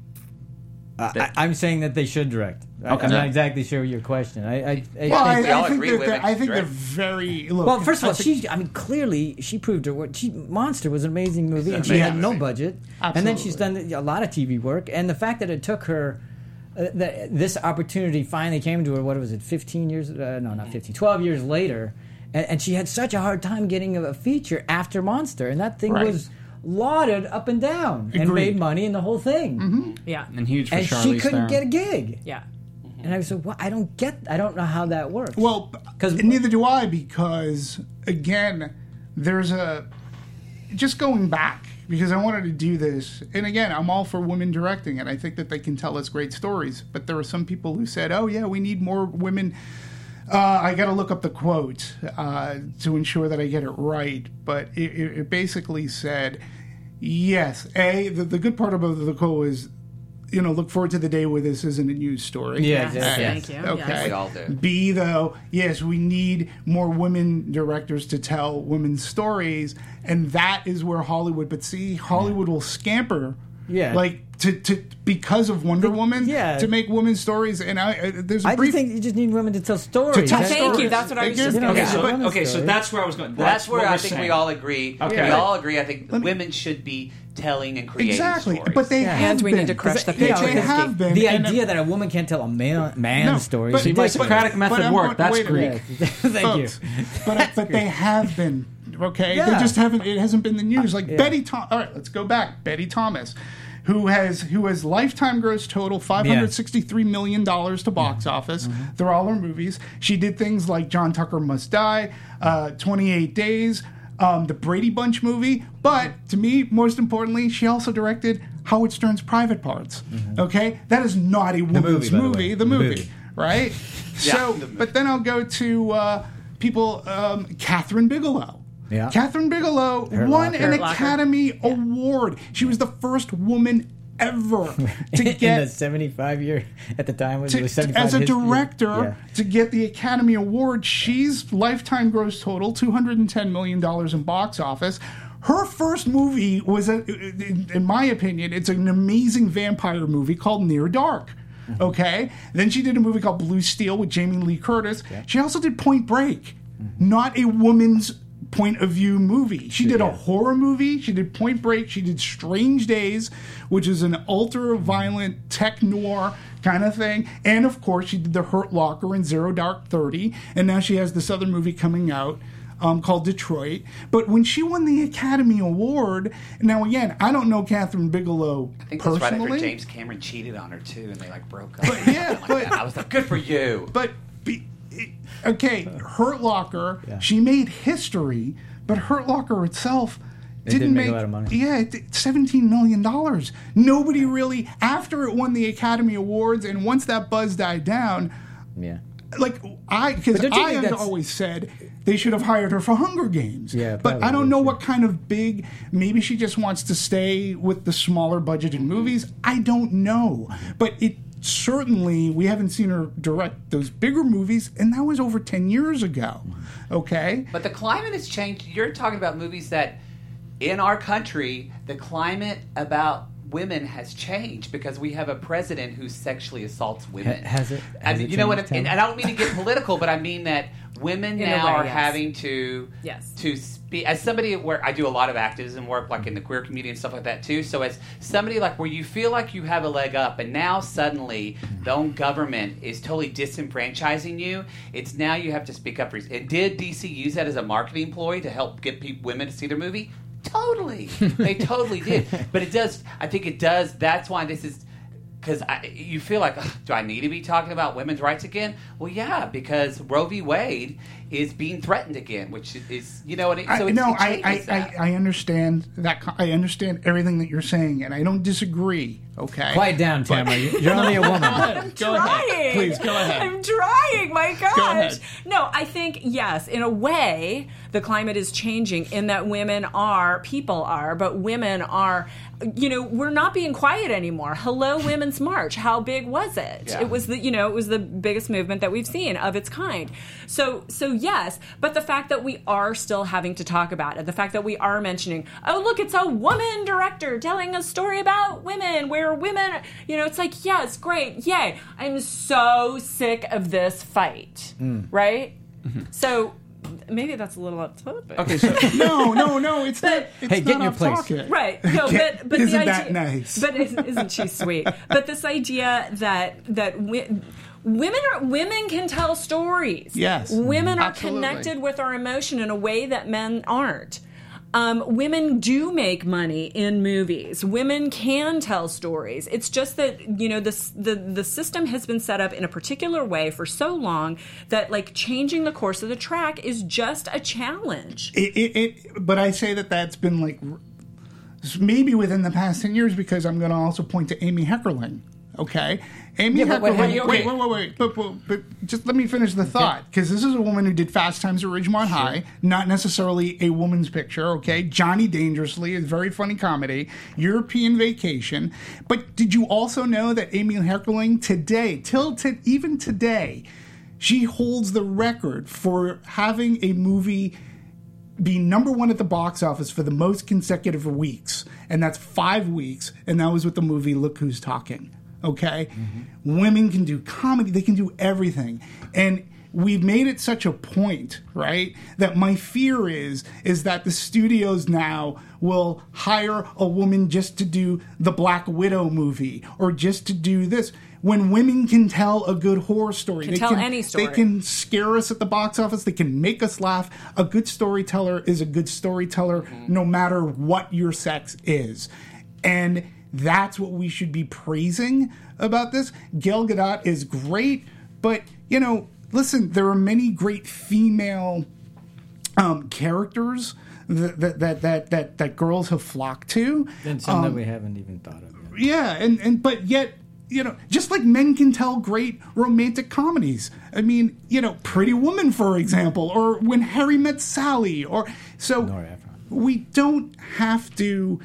Uh, I, I'm saying that they should direct. I- Okay. I'm not exactly sure what your question. I, I, I Well, I, we all I think agree that women they're, I think they're very. Look, Well, first of all, think- she, I mean, clearly she proved her worth. She, Monster was an amazing movie, It's and she had no amazing. budget. And then she's done a lot of TV work. And the fact that it took her, uh, that this opportunity finally came to her, what was it, 15 years? Uh, no, not 15, 12 years later. And, and she had such a hard time getting a, a feature after Monster. And that thing Right. was lauded up and down and Agreed. made money and the whole thing. yeah, And huge for And Charlize she couldn't Theron. get a gig. yeah. And I said, well, I don't get, I don't know how that works. Well, because neither do I because again, there's a just going back because I wanted to do this, and again, I'm all for women directing, and I think that they can tell us great stories. But there were some people who said, "Oh yeah, we need more women." Uh, I got to look up the quote uh, to ensure that I get it right, but it, it, it basically said, "Yes, a the, the good part about the quote is." You know, look forward to the day where this isn't a news story. Yeah, Yes, exactly. thank you. Okay. Yes. We all do. B though, yes, we need more women directors to tell women's stories, and that is where Hollywood. But see, Hollywood will scamper, Yeah. like to, to because of Wonder Woman, yeah. to make women's stories. And I, I there's a I brief just think you just need women to tell stories. to tell That's- Thank you, stories. that's what I was Again, just gonna Okay, so Yeah. okay, so that's where I was going. That's, where what I think saying. we all agree. Okay. We all agree. I think women should be telling and creating exactly, stories. but they Yeah. have And we been. need to crush the They- patriarchy. They have been. the and- idea that a woman can't tell a man man's No, story but- is See, my ridiculous. Socratic method I'm worked. That's wait a Greek. Thank you. but but they have been Okay, Yeah. they just haven't. It hasn't been the news. Like Betty. Thom- All right, let's go back. Betty Thomas, who has who has lifetime gross total five hundred sixty three million dollars to box office Mm-hmm. through all her movies. She did things like John Tucker Must Die, uh, Twenty Eight Days. Um, the Brady Bunch movie, but to me, most importantly, she also directed Howard Stern's Private Parts. Okay, that is not a woman's Mm-hmm. movie, the movie. The The movie, movie. right? so, but then I'll go to uh, people. Um, Kathryn Bigelow. Yeah. Kathryn Bigelow Hurt won Locker. an Hurt Locker. Academy Award. She was the first woman ever to in the get 75 year at the time was, to, it was 75 as a his- director yeah. to get the Academy Award. She's lifetime gross total two hundred and ten million dollars in box office. Her first movie was, a, in, in my opinion, it's an amazing vampire movie called Near Dark. Mm-hmm. Okay, then she did a movie called Blue Steel with Jamie Lee Curtis. She also did Point Break, Mm-hmm. not a woman's point of view movie. She did a horror movie. She did Point Break. She did Strange Days, which is an ultra violent tech noir kind of thing. And of course, she did The Hurt Locker and Zero Dark Thirty. And now she has this other movie coming out. Um, called Detroit, but when she won the Academy Award, now again, I don't know Kathryn Bigelow I think that's right personally, after James Cameron cheated on her too, and they like broke up. But, yeah, Like but- that. I was like, good for you. But be, okay, Hurt Locker, she made history, but Hurt Locker itself didn't, didn't make a lot of money. Yeah, seventeen million dollars. Nobody really after it won the Academy Awards, and once that buzz died down, yeah like I because But don't you I have always said they should have hired her for Hunger Games. Yeah, but I don't know what kind of big. Maybe she just wants to stay with the smaller budgeted movies. I don't know, but it certainly we haven't seen her direct those bigger movies, and that was over ten years ago. Okay, But the climate has changed. You're talking about movies that, in our country, the climate about women has changed because we have a president who sexually assaults women. Ha- has it- I mean, it you know what? changed, And, I don't mean to get political, but I mean that women In now way, are yes. having to Yes. to speak as somebody where I do a lot of activism work, like in the queer community and stuff like that too. So as somebody like where you feel like you have a leg up, and now suddenly the own government is totally disenfranchising you. It's now you have to speak up for. And did DC use that as a marketing ploy to help get people, women to see their movie? Totally, they totally did. But it does. I think it does. That's why this is because you feel like, do I need to be talking about women's rights again? Well, yeah, because Roe v. Wade is being threatened again, which is, you know, what it, so I, no, it I, I, that. I, I understand that. I understand everything that you're saying, and I don't disagree. Okay, quiet down Tamara You- you're only a woman Go ahead. trying. Please go ahead. I'm trying. My gosh. ahead. No, I think yes. In a way, the climate is changing in that women are people are, but women are. You know, we're not being quiet anymore. Hello, Women's March. How big was it? Yeah. It was the you know it was the biggest movement that we've seen of its kind. So so yes, but the fact that we are still having to talk about it, the fact that we are mentioning, oh look, it's a woman director telling a story about women where women, you know, it's like yes, great, yay. I'm so sick of this fight, mm. right? Mm-hmm. So maybe that's a little upset. But. Okay, so no, no, no. It's not. It's Hey, get not in your off place. topic. Right. No, Get- but but isn't the that idea, nice? But isn't, isn't she sweet? But this idea that that wi- women are women can tell stories. Yes. Women are Absolutely. connected with our emotion in a way that men aren't. Um, women do make money in movies. Women can tell stories. It's just that you know the the the system has been set up in a particular way for so long that like changing the course of the track is just a challenge. it, it, it but I say that that's been like maybe within the past 10 years because I'm going to also point to Amy Heckerling. Okay, Amy Yeah, but what- Heckerling. okay. Wait, wait, wait, wait. But, but, but just let me finish the thought because this is a woman who did Fast Times at Ridgemont High, not necessarily a woman's picture. Okay, Johnny Dangerously is very funny comedy. European Vacation. But did you also know that Amy Heckerling today, till to, even today, she holds the record for having a movie be number one at the box office for the most consecutive weeks, and that's five weeks, and that was with the movie Look Who's Talking. Okay, women can do comedy; they can do everything, and we've made it such a point, right? That my fear is is that the studios now will hire a woman just to do the Black Widow movie or just to do this. when women can tell a good horror story. Can tell any story. They can scare us at the box office. They can make us laugh. A good storyteller is a good storyteller, Mm-hmm. no matter what your sex is, and that's what we should be praising about this. Gail Gadot is great, but you know, listen, there are many great female um, characters that that, that that that that girls have flocked to. And some Um, that we haven't even thought of. Yet. Yeah, and and but yet you know, just like men can tell great romantic comedies. I mean, you know, Pretty Woman, for example, or When Harry Met Sally, or so. We don't have to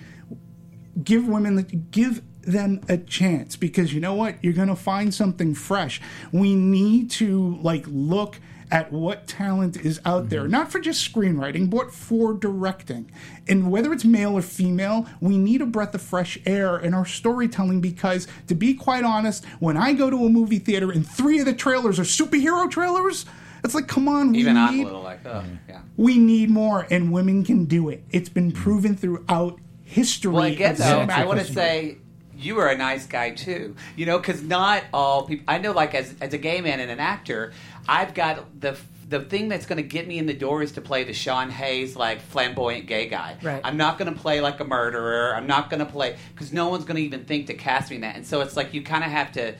give women give them a chance because you know what? You're going to find something fresh. We need to like look at what talent is out there mm-hmm. not for just screenwriting but for directing. And whether it's male or female we need a breath of fresh air in our storytelling because to be quite honest when i go to a movie theater and three of the trailers are superhero trailers it's like come on we Even I'm a little like, oh, yeah. we need more and women can do it. It's been mm-hmm. proven throughout history Well, again, of though. I want to say you are a nice guy too. You know, because not all people. I know, like as as a gay man and an actor, I've got the the thing that's going to get me in the door is to play the Sean Hayes like flamboyant gay guy. Right. I'm not going to play like a murderer. I'm not going to play because no one's going to even think to cast me in that. And so it's like you kind of have to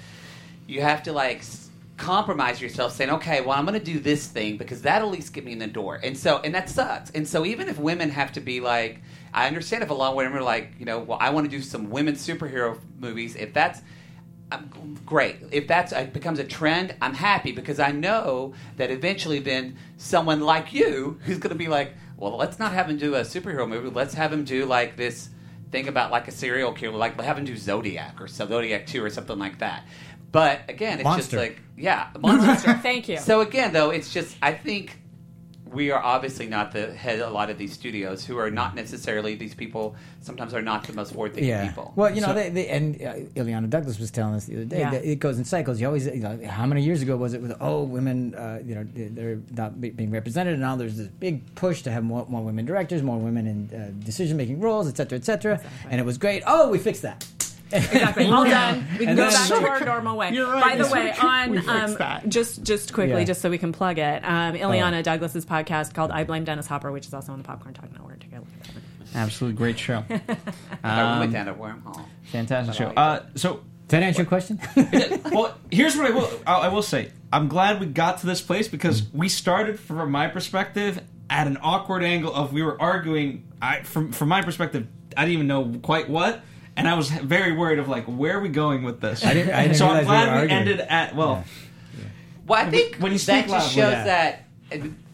you have to like compromise yourself saying okay well i'm going to do this thing because that'll at least get me in the door and so and that sucks and so even if women have to be like i understand if a lot of women are like you know well i want to do some women superhero movies if that's I'm great. If that's it becomes a trend, I'm happy because I know that eventually then someone like you who's going to be like, well, let's not have him do a superhero movie. Let's have him do like this thing about like a serial killer, like have him do Zodiac or Zodiac Two or something like that. But again, it's Monster. just like yeah, monster. Thank you. So again, though, it's just I think we are obviously not the head of a lot of these studios who are not necessarily these people. Sometimes are not the most forward-thinking Yeah. people. Well, you know, So- they, they, and uh, Illeana Douglas was telling us the other day Yeah. that it goes in cycles. You always, you know, how many years ago was it with oh women, uh, you know, they're not be- being represented, and now there's this big push to have more, more women directors, more women in uh, decision-making roles, et cetera, et cetera. And it was great. Oh, we fixed that. Exactly. All done. We can And go then- back to our normal way. You're right. By the We way, on um, just just quickly, Yeah. just so we can plug it, um, Illeana Douglas's podcast called "I Blame Dennis Hopper," which is also on the Popcorn Talk Network. To go. Absolutely great show. I Um, went down a wormhole. Fantastic show. But I like Uh, so, Did that answer your question? well, here's what I will I I will say. I'm glad we got to this place because we started from my perspective at an awkward angle of we were arguing. I from from my perspective, I didn't even know quite what, and I was very worried of like where are we going with this. I didn't- I didn't so I'm realize we glad we arguing. ended at well. Well, I think when you that just loudly, shows yeah. that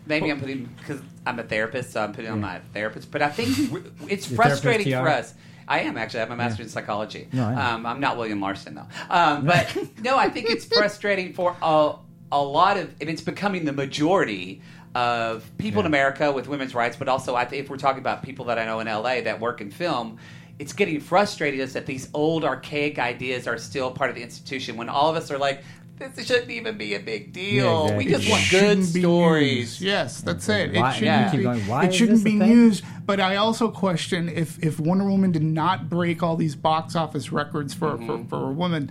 maybe I'm putting because I'm a therapist, so I'm putting on my therapist. But I think it's frustrating for us. I am actually. I have a master's in psychology. No, I know. um, I'm not William Marston though. Um, but no, I think it's frustrating for a, a lot of, and it's becoming the majority of people in America with women's rights. But also, I think if we're talking about people that I know in LA that work in film. It's getting frustrating us that these old archaic ideas are still part of the institution when all of us are like, this shouldn't even be a big deal. Yeah, We exactly. just want good stories. used. Yes, that's it. It Why- shouldn't yeah. be. Keep going, why shouldn't be thing? used. But I also question if if Wonder Woman did not break all these box office records for Mm-hmm. for, for a woman.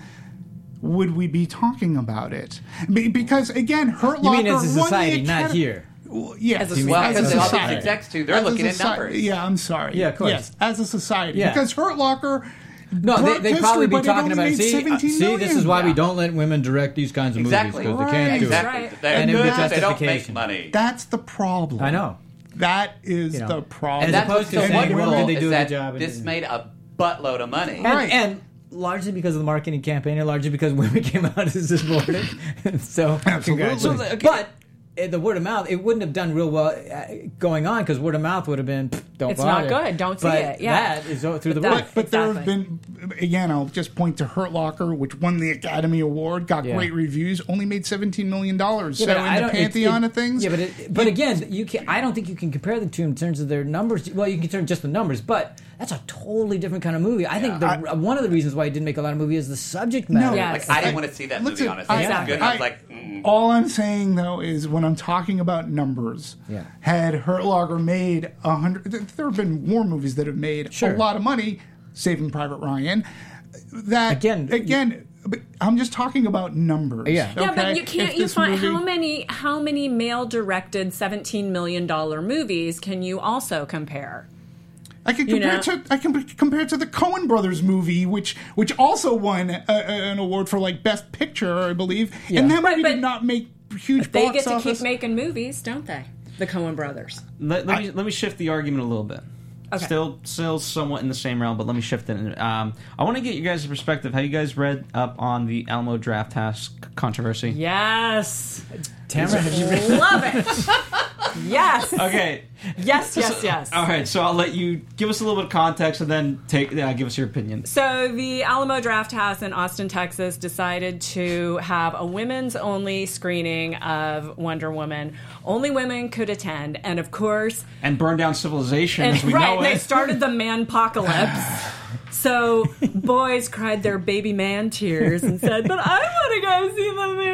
Would we be talking about it? Be- Because again, Hurt You mean as a society, not here? Well, yes, As a Well, As a because all these society. execs too, they're As a looking at soci- numbers. Yeah, I'm sorry. Yeah, of course. Yes, as a society, Yeah. because Hurt Locker. No, they, broke they history, probably be but talking about it. See, uh, see, this is million. why we don't let women direct these kinds of Exactly. movies because they can't Right. do Exactly. Right. They're And it would They don't make money. That's the problem. I know. That is You know, the problem. As and that's opposed to so saying, wonderful well, did they is do a that job and- this made a buttload of money. And, Right. and largely because of the marketing campaign, and largely because women came out as supported. so, congratulations. So the- okay. But the word of mouth, it wouldn't have done real well uh, going on because word of mouth would have been, don't It's not good. Don't see But it. Yeah. that is o- through the But roof. that- But there have been, again, I'll just point to Hurt Locker, which won the Academy Award, got Yeah. great reviews, only made $17 million. Yeah, so in I the don't- it- pantheon it- of things. Yeah, but it, but again, you can. I don't think you can compare the two in terms of their numbers. Well, you can turn just the numbers, but that's a totally different kind of movie. I think the, one of the reasons why he didn't make a lot of movies is the subject matter. Yes. Like I didn't want to see that Listen, movie. Honestly, I- it was good. I, I- like, mm. all I'm saying though is when I'm talking about numbers, Yeah. had Hurt Locker made a hundred, there have been war movies that have made Sure. a lot of money, Saving Private Ryan. That Again, again, but I'm just talking about numbers. Yeah. Yeah, but you can't. You find movie- how many how many male directed seventeen million dollar movies can you also compare? I can you compare know? to I can compare to the Coen Brothers movie, which which also won a, a- an award for like best picture, I believe, and that movie Right, but did not make huge They box get to office. keep making movies, don't they? The Coen Brothers. Let, let me let me shift the argument a little bit. Okay. Still, still somewhat in the same realm, but let me shift it. Um, I want to get you guys' perspective. Have you guys read up on the Alamo Drafthouse controversy? Yes, Tamara, have you read? love it. yes, Okay. yes, yes, yes. All right. So I'll let you give us a little bit of context and then take uh, give us your opinion. So the Alamo Drafthouse in Austin, Texas, decided to have a women's only screening of Wonder Woman. Only women could attend, and of course, And burn down civilization and as we right, know they it. started the manpocalypse. So boys cried their baby man tears and said, "But I want to go see the movie,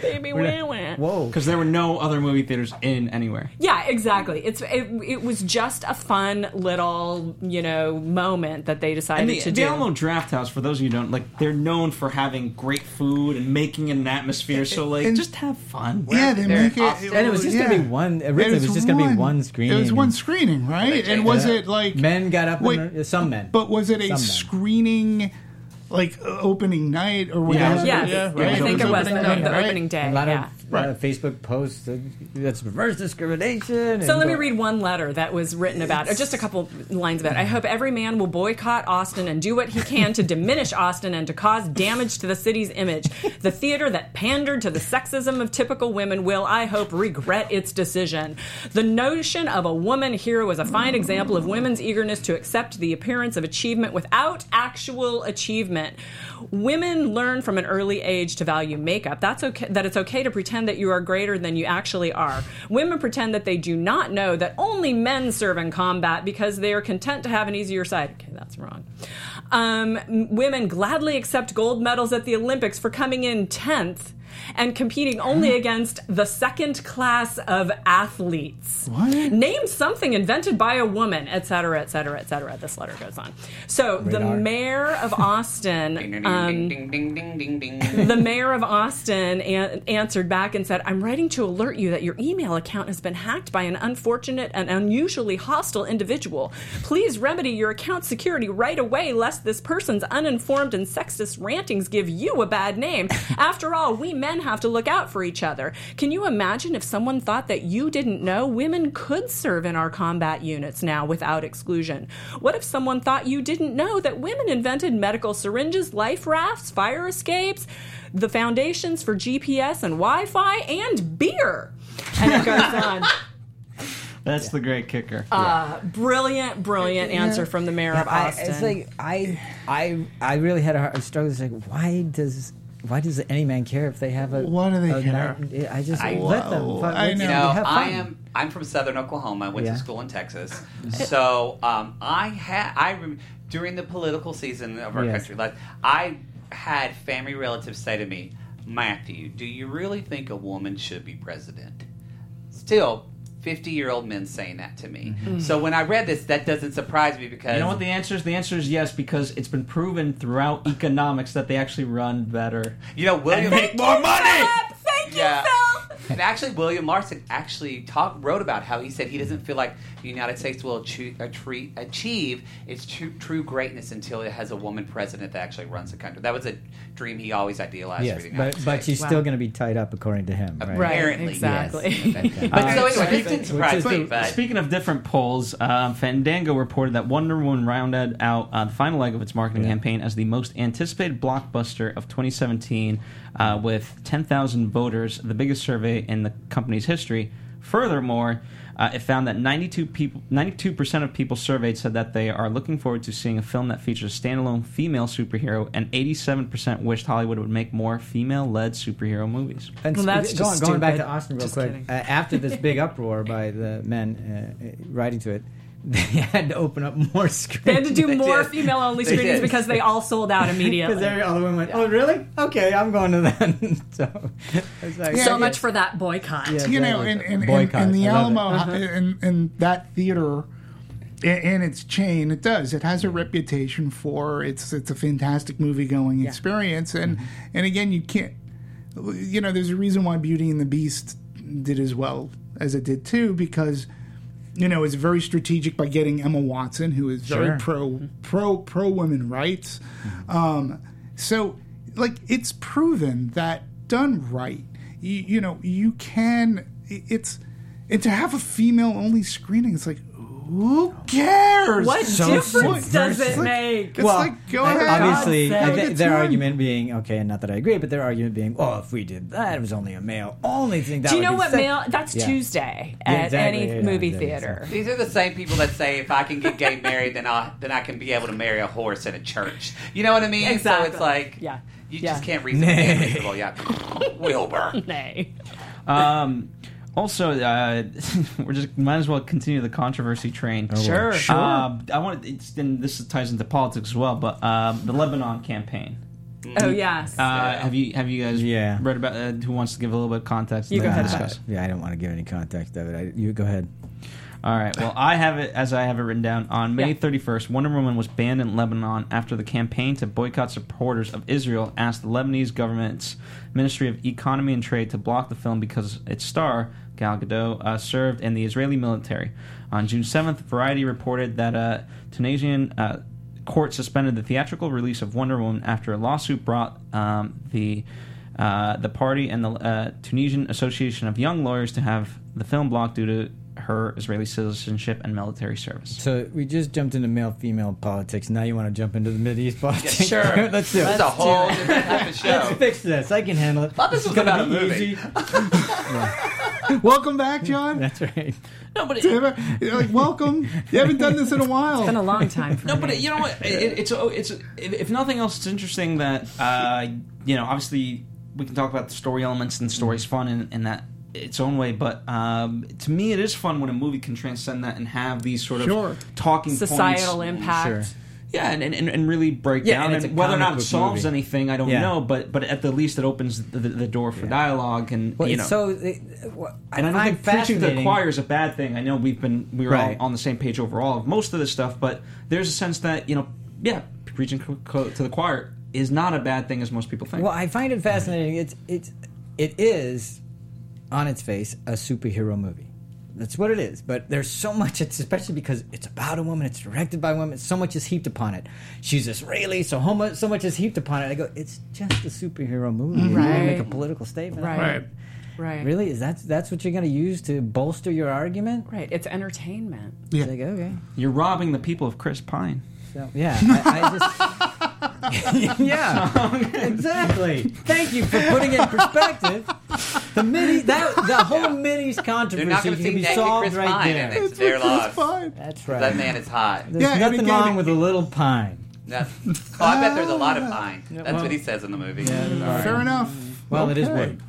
baby wah wah." Whoa. Because there were no other movie theaters in anywhere. Yeah, exactly. It's it, it was just a fun little you know moment that they decided And the, to the do. Alamo Drafthouse, for those of you who don't, like, they're known for having great food and making an atmosphere. So, like, And- just have fun. yeah, they They're make it. Austin. And it was just gonna be one. Originally, it was just gonna be one screening. It was one screening, right? And was it like Men got up. Wait, and, some men. But was it a Some men. screening, like uh, opening night or Yeah. whatever? Yes, yeah, Yeah, I it think was it was the, opening the night, right? opening day. a lot yeah. of uh, Right. Facebook posts. Uh, that's reverse discrimination. So and let me read one letter that was written about, or just a couple lines of it. I hope every man will boycott Austin and do what he can to diminish Austin and to cause damage to the city's image. The theater that pandered to the sexism of typical women will, I hope, regret its decision. The notion of a woman hero is a fine example of women's eagerness to accept the appearance of achievement without actual achievement. Women learn from an early age to value makeup. That's okay. That it's okay to pretend that you are greater than you actually are. Women pretend that they do not know that only men serve in combat because they are content to have an easier side. Okay, that's wrong. Um, women gladly accept gold medals at the Olympics for coming in tenth and competing only against the second class of athletes. What? Name something invented by a woman, et cetera, et cetera, et cetera. This letter goes on. So the mayor of Austin. Ding, ding, um, ding, ding, ding, ding, ding, ding. the mayor of Austin an- answered back and said, I'm writing to alert you that your email account has been hacked by an unfortunate and unusually hostile individual. Please remedy your account security right away, lest this person's uninformed and sexist rantings give you a bad name. After all, we men have to look out for each other. Can you imagine if someone thought that you didn't know women could serve in our combat units now without exclusion? What if someone thought you didn't know that women invented medical syringes, life rafts, fire escapes, the foundations for GPS and Wi Fi, and beer? And it goes on. That's the great kicker. Uh, brilliant, brilliant answer from the mayor of I, Austin. it's like I, I, I really had a hard struggle. It's like, why does, why does any man care if they have a? Why do they a care? night- I just I- let them. Fuck, I let's know. You know, have I am. I'm from Southern Oklahoma. I went Yeah. to school in Texas. So um, I had. I rem- during the political season of our Yes. country, like I had family relatives say to me, "Matthew, do you really think a woman should be president?" Still. 50 year old men saying that to me. Mm-hmm. Mm-hmm. So when I read this, that doesn't surprise me because you know what the answer is? The answer is yes, because it's been proven throughout economics that they actually run better. you know William make more money! Philip, Thank you, Yeah. Phil. And actually, William Marston actually talk, wrote about how he said he doesn't feel like the United States will achieve, achieve its true, true greatness until it has a woman president that actually runs the country. That was a dream he always idealized Yes, for the but but States. she's Wow. still going to be tied up according to him, right? Right. Apparently, exactly. yes. but so anyway, this didn't surprise me. But Speaking of different polls, um, Fandango reported that Wonder Woman rounded out uh, the final leg of its marketing Yeah. campaign as the most anticipated blockbuster of 2017, uh, with 10,000 voters, the biggest survey in the company's history. Furthermore, uh, it found that 92 people, 92% of people surveyed said that they are looking forward to seeing a film that features a standalone female superhero, and 87% wished Hollywood would make more female-led superhero movies. And Well, that's going, just going back to Austin real Just quick. Uh, after this big uproar by the men uh, uh, writing to it, they had to open up more screens. They had to do more did. female only screenings did. because they all sold out immediately. because immediately. all the women went, "Oh, really? Okay, I'm going to that." so, it's like, so Yeah, much for that boycott. Yeah. you know, in, in, in, Boycott. in the I love it. Alamo, uh-huh. in, in that theater, and, and its chain, it does. It has a reputation for it's it's a fantastic movie going experience, and mm-hmm. and again, you can't. You know, there's a reason why Beauty and the Beast did as well as it did too, because you know it's very strategic by getting Emma Watson, who is very Sure. pro pro pro women rights. Um, so, like, it's proven that done right, you, you know, you can. It's and to have a female only screening, it's like who cares? What So difference does it subversive. make? It's like go ahead. obviously, God's I sake. their fine. argument being okay, and not that I agree, but their argument being, oh, if we did that, it was only a male only thing. That Do you know what sick." male? That's Yeah. Tuesday Yeah, at exactly. any Yeah, movie yeah, theater. These are the same people that say if I can get gay married, then I then I can be able to marry a horse in a church. You know what I mean? Exactly. So it's like Yeah. you Yeah. just can't reason with gay people. Yeah, Wilbur. Nay. Um, also, uh, we're just might as well continue the controversy train. Sure. Sure. Uh, I want it's and this ties into politics as well, but um, the Lebanon campaign. Oh yes. Uh, Have you have you guys Yeah. read about? Uh, who wants to give a little bit of context? You and go ahead, discuss? Yeah, I don't want to give any context of it. I, you go ahead. All right. Well, I have it as I have it written down. On May Yeah. 31st, Wonder Woman was banned in Lebanon after the campaign to boycott supporters of Israel asked the Lebanese government's Ministry of Economy and Trade to block the film because its star, Gal Gadot, uh, served in the Israeli military. On June 7th, Variety reported that a Tunisian uh, court suspended the theatrical release of Wonder Woman after a lawsuit brought um, the uh, the party and the uh, Tunisian Association of Young Lawyers to have the film blocked due to her Israeli citizenship and military service. So we just jumped into male-female politics. Now you want to jump into the Middle Mideast politics? sure. Let's do it. It's a whole different type of Let's fix this. I can handle it. Thought this It's was gonna about a be movie. easy. Welcome back, John. That's right. No, but You're like, welcome. You haven't done this in a while. It's been a long time for No, me. but you know what? It, it's oh, it's if if nothing else, it's interesting that uh, you know. Obviously, we can talk about the story elements and the story's fun in, in that its own way. But um, to me, it is fun when a movie can transcend that and have these sort of Sure. talking Societal points. impact. Sure. Yeah, and, and, and really break Yeah, down and and whether or not it solves movie. anything, I don't Yeah. know. But but at the least, it opens the, the, the door for dialogue and Well, you know. so. It, what I and I don't find think preaching to the choir is a bad thing. I know we've been we were Right. all on the same page overall of most of this stuff, but there's a sense that you know, yeah, preaching co- co- to the choir is not a bad thing as most people think. Well, I find it fascinating. It's it's it is on its face a superhero movie. That's what it is. But there's so much, it's especially because it's about a woman, it's directed by a woman, so much is heaped upon it. She's Israeli, so ho- much, so much is heaped upon it. I go, it's just a superhero movie. You wanna make a political statement. Right. Right. Right. Really? Is that that's what you're going to use to bolster your argument? Right. It's entertainment. Yeah. It's like, okay. You're robbing the people of Chris Pine. So, yeah, I, I just. yeah, exactly. Thank you for putting it in perspective. The mini, that the whole minis They're controversy not going can see be solved Chris right Pine, there. it's their loss. fine. That's right. That man is hot. There's Yeah, nothing wrong it- with a little pine. That- oh, I bet there's a lot of ah. pine. That's what he says in the movie. Yeah. Fair enough. Well, it is Okay. wood.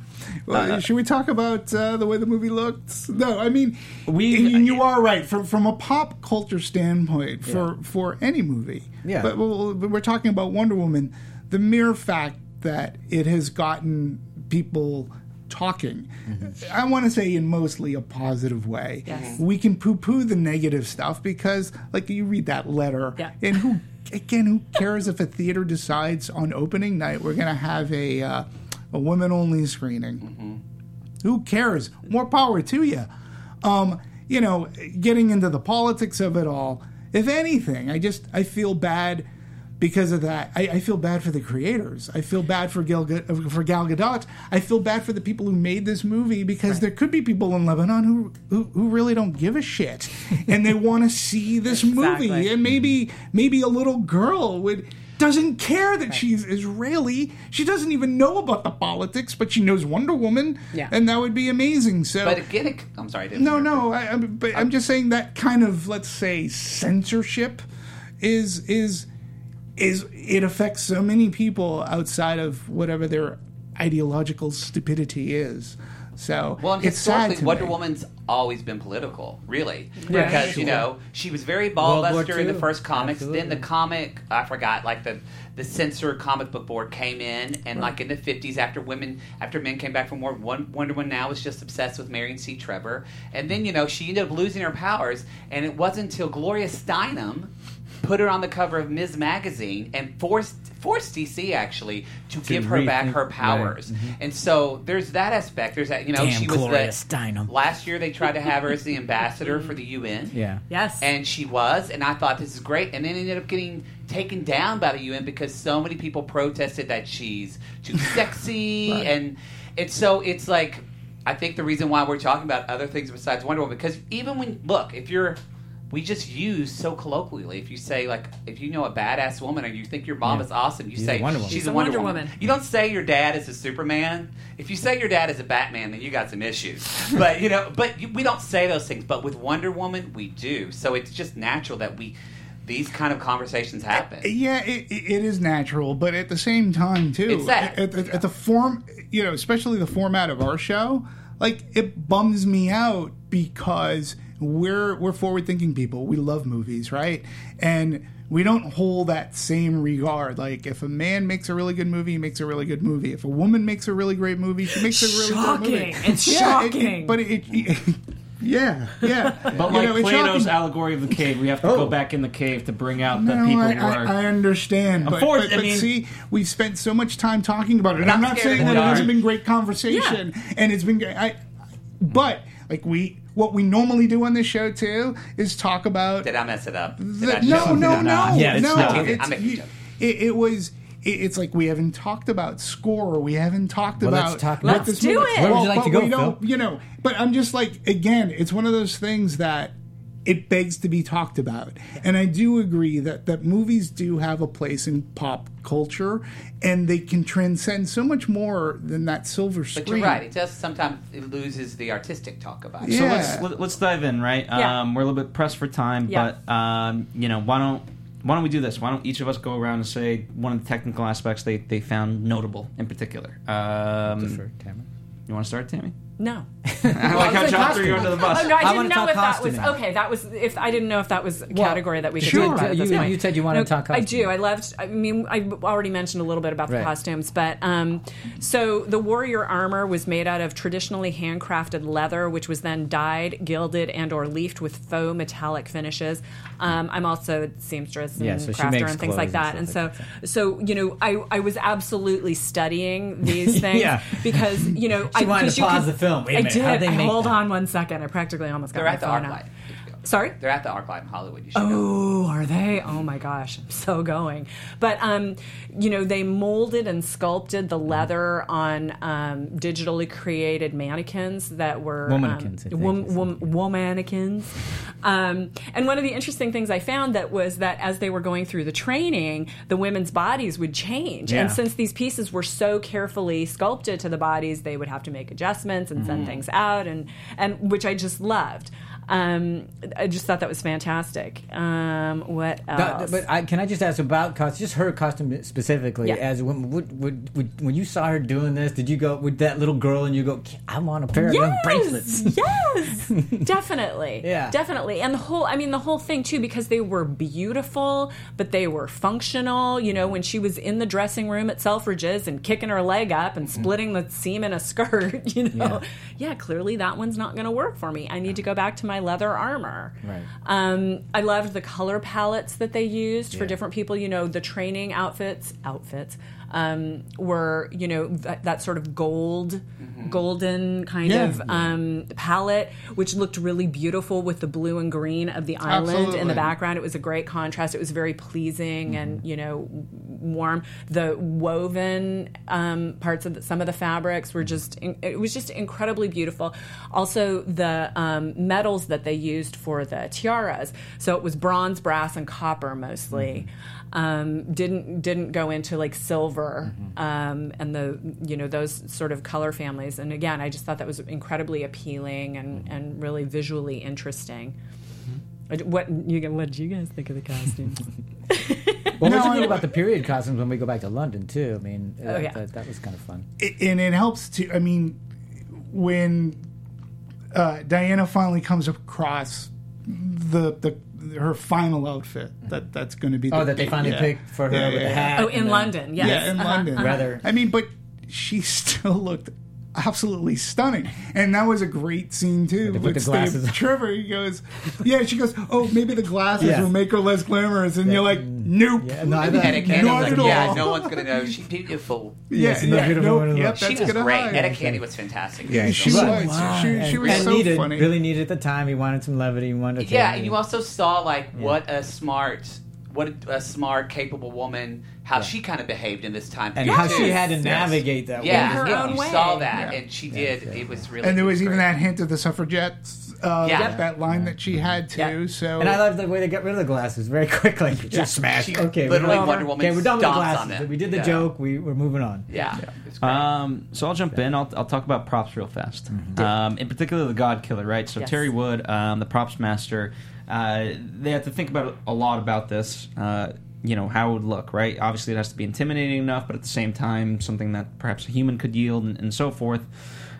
Well, should we talk about uh, the way the movie looked? No, I mean, We- you are right from from a pop culture standpoint for for any movie. Yeah. but, but we're talking about Wonder Woman. The mere fact that it has gotten people talking, I want to say in mostly a positive way. Yes. We can poo poo the negative stuff because, like, you read that letter, Yeah. and who again, who cares if a theater decides on opening night we're going to have a uh, a women only screening? Who cares? More power to you. Um, you know, getting into the politics of it all. If anything, I just I feel bad because of that. I, I feel bad for the creators. I feel bad for Gal, for Gal Gadot. I feel bad for the people who made this movie because there could be people in Lebanon who who, who really don't give a shit and they want to see this Exactly. movie. And maybe maybe a little girl would doesn't care that she's Israeli. She doesn't even know about the politics, but she knows Wonder Woman, Yeah. and that would be amazing. So, But again, it, I'm sorry. No, no, I, I'm, but I'm just saying that kind of let's say censorship is is is it affects so many people outside of whatever their ideological stupidity is. So Well, and it's sad Wonder me. Woman's always been political, really, Right. because you know she was very ballbuster in the first comics. Then the comic, I forgot, like the the censor comic book board came in, and like in the fifties, after women, after men came back from war, one, Wonder Woman now was just obsessed with marrying Steve Trevor, and then you know she ended up losing her powers, and it wasn't until Gloria Steinem put her on the cover of Ms. Magazine and forced forced DC actually to, give her back rethink- her right. powers. Mm-hmm. And so there's that aspect. There's that you know Damn she was Gloria the Steinem. last year they tried to have her as the ambassador for the UN. Yeah. Yes. And she was, and I thought this is great, and then ended up getting taken down by the UN because so many people protested that she's too sexy, and it's so it's like I think the reason why we're talking about other things besides Wonder Woman because even when look if you're we just use so colloquially if you say like if you know a badass woman or you think your mom Yeah. is awesome you She's say a Wonder Woman. she's She's a a Wonder, Wonder woman. Woman. You don't say your dad is a Superman. If you say your dad is a Batman, then you got some issues. But you know, but you- we don't say those things. But with Wonder Woman, we do. So it's just natural that we these kind of conversations uh, happen. Yeah, it, it it is natural, but at the same time, too, It's that. At, at, at the form, you know, especially the format of our show, like it bums me out because we're we're forward thinking people. We love movies, right? And we don't hold that same regard. Like if a man makes a really good movie, he makes a really good movie. If a woman makes a really great movie, she makes a really Shocking. good movie. It's Yeah, it- shocking. but it, it yeah, yeah. But You like know, it's Plato's shocking. allegory of the cave, we have to Oh. go back in the cave to bring out the people I, who are. I, I understand, but, course, but, I but mean- see, we've spent so much time talking about it, and I'm I'm not saying that it hasn't been great conversation, and it's been. I, but like we, what we normally do on this show too is talk about. Did I mess it up? The- I no, no, no. Yeah, it's no. not. It's, I'm you- it, it was. it- It's like we haven't talked about score. We haven't talked Well, about let's talk what about this Let's do movie- it. Where would you Well, like to but go, we don't- Phil? You know, but I'm just like again, it's one of those things that it begs to be talked about. And I do agree that that movies do have a place in pop culture, and they can transcend so much more than that silver screen. But you're right. It does sometimes it loses the artistic talk about it. So let's let, let's dive in, right? Yeah. Um, we're a little bit pressed for time, Yeah. but um, you know, why don't why don't we do this? Why don't each of us go around and say one of the technical aspects they, they found notable in particular? Um, For Tamara. you want to start, Tammy? No. I like how say John threw you under the bus. Oh no, I, I didn't wanna know talk if that was costuming. okay. That was if I didn't know if that was a category that we could sure. talk about. At this You- point. you said you wanted No, to talk I do. I loved. I mean, I already mentioned a little bit about the Right. costumes, but um, so the warrior armor was made out of traditionally handcrafted leather, which was then dyed, gilded, and or leafed with faux metallic finishes. Um, I'm also a seamstress and Yeah, so crafter and things like that, and and so like so you know, I I was absolutely studying these things Yeah. because you know She I wanted 'cause to you pause could- the film. Wait a I minute, did. how'd they I- make hold that? on one second. I practically almost got They're my at the phone ArcLight. out. You should go. Sorry. They're at the ArcLight in Hollywood. You should. Oh, are they? Oh my gosh, I'm so going. But um, you know, they molded and sculpted the leather on um, digitally created mannequins that were Womannequins, I Um, wom- wom- womannequins. Um, and one of the interesting things I found that was that as they were going through the training, the women's bodies would change, and since these pieces were so carefully sculpted to the bodies, they would have to make adjustments and Mm-hmm. send things out, and and which I just loved. Um, I just thought that was fantastic. Um, what else? but I, can I just ask about costume? Just her costume specifically. Yeah. As when, would, would, would, when you saw her doing this, did you go with that little girl and you go, "I want a pair of them bracelets"? Yes, definitely. Yeah. definitely. And the whole, I mean, the whole thing too, because they were beautiful, but they were functional. You know, when she was in the dressing room at Selfridges and kicking her leg up and splitting the seam in a skirt, you know, yeah, clearly that one's not going to work for me. I need to go back to my leather armor. Right. Um, I loved the color palettes that they used for different people. You know, the training outfits, outfits um, were you know that, that sort of gold, golden kind Yeah. of um, palette, which looked really beautiful with the blue and green of the island in the background. It was a great contrast. It was very pleasing and you know warm. The woven um, parts of the, some of the fabrics were just in, it was just incredibly beautiful. Also, the um, metals that they used for the tiaras. So it was bronze, brass, and copper mostly. Um, didn't didn't go into like silver um, and the you know those sort of color families. And again, I just thought that was incredibly appealing and, and really visually interesting. What you what did you guys think of the costumes? Well, No, what do think about the period costumes when we go back to London too? I mean, Oh, that, yeah. that, that was kind of fun. It- and it helps to. I mean, when uh, Diana finally comes across the the her final outfit that that's going to be. Oh, the that they finally yeah. picked for her Yeah, with yeah, the hat. Oh, in the- London, yes. Yeah, in Uh-huh, London. Rather- I mean, but she still looked absolutely stunning, and that was a great scene too. They put with the Steve glasses on. Trevor, he goes, "Yeah." She goes, "Oh, maybe the glasses Yeah. will make her less glamorous," and you're like, mm. "Nope." Yeah, no, I And thought- Etta Candy Not was at like, yeah, no one's gonna know she's beautiful. Yeah, Yes, yeah, beautiful nope, one in the yep. She was great. hide. Etta Candy was fantastic. Yeah, she So- was. She, she was and so needed, funny. really needed at the time. He wanted some levity. He wanted to Yeah, and you also saw like what a smart, what a, a smart, capable woman, how Yeah. she kind of behaved in this time. and period, how she had to Yes. navigate that. Yeah, her yeah, own you way. saw that, Yeah. and she did. It was really. and there it was even great. that hint of the suffragettes. Uh, Yeah. that line that she had too. Yeah. So And I love the way they got rid of the glasses very quickly. Just smash. She Okay, literally we're, Wonder Woman okay, we're done with the stomps on glasses. We did the Yeah. joke. We, we're moving on. Yeah, it was great. Um, so I'll jump in. I'll, I'll talk about props real fast. Um, in particular, the God Killer, right? So Yes. Terry Wood, um, the props master, uh, they have to think about a lot about this. Uh, you know how it would look, right? Obviously, it has to be intimidating enough, but at the same time, something that perhaps a human could yield, and, and so forth.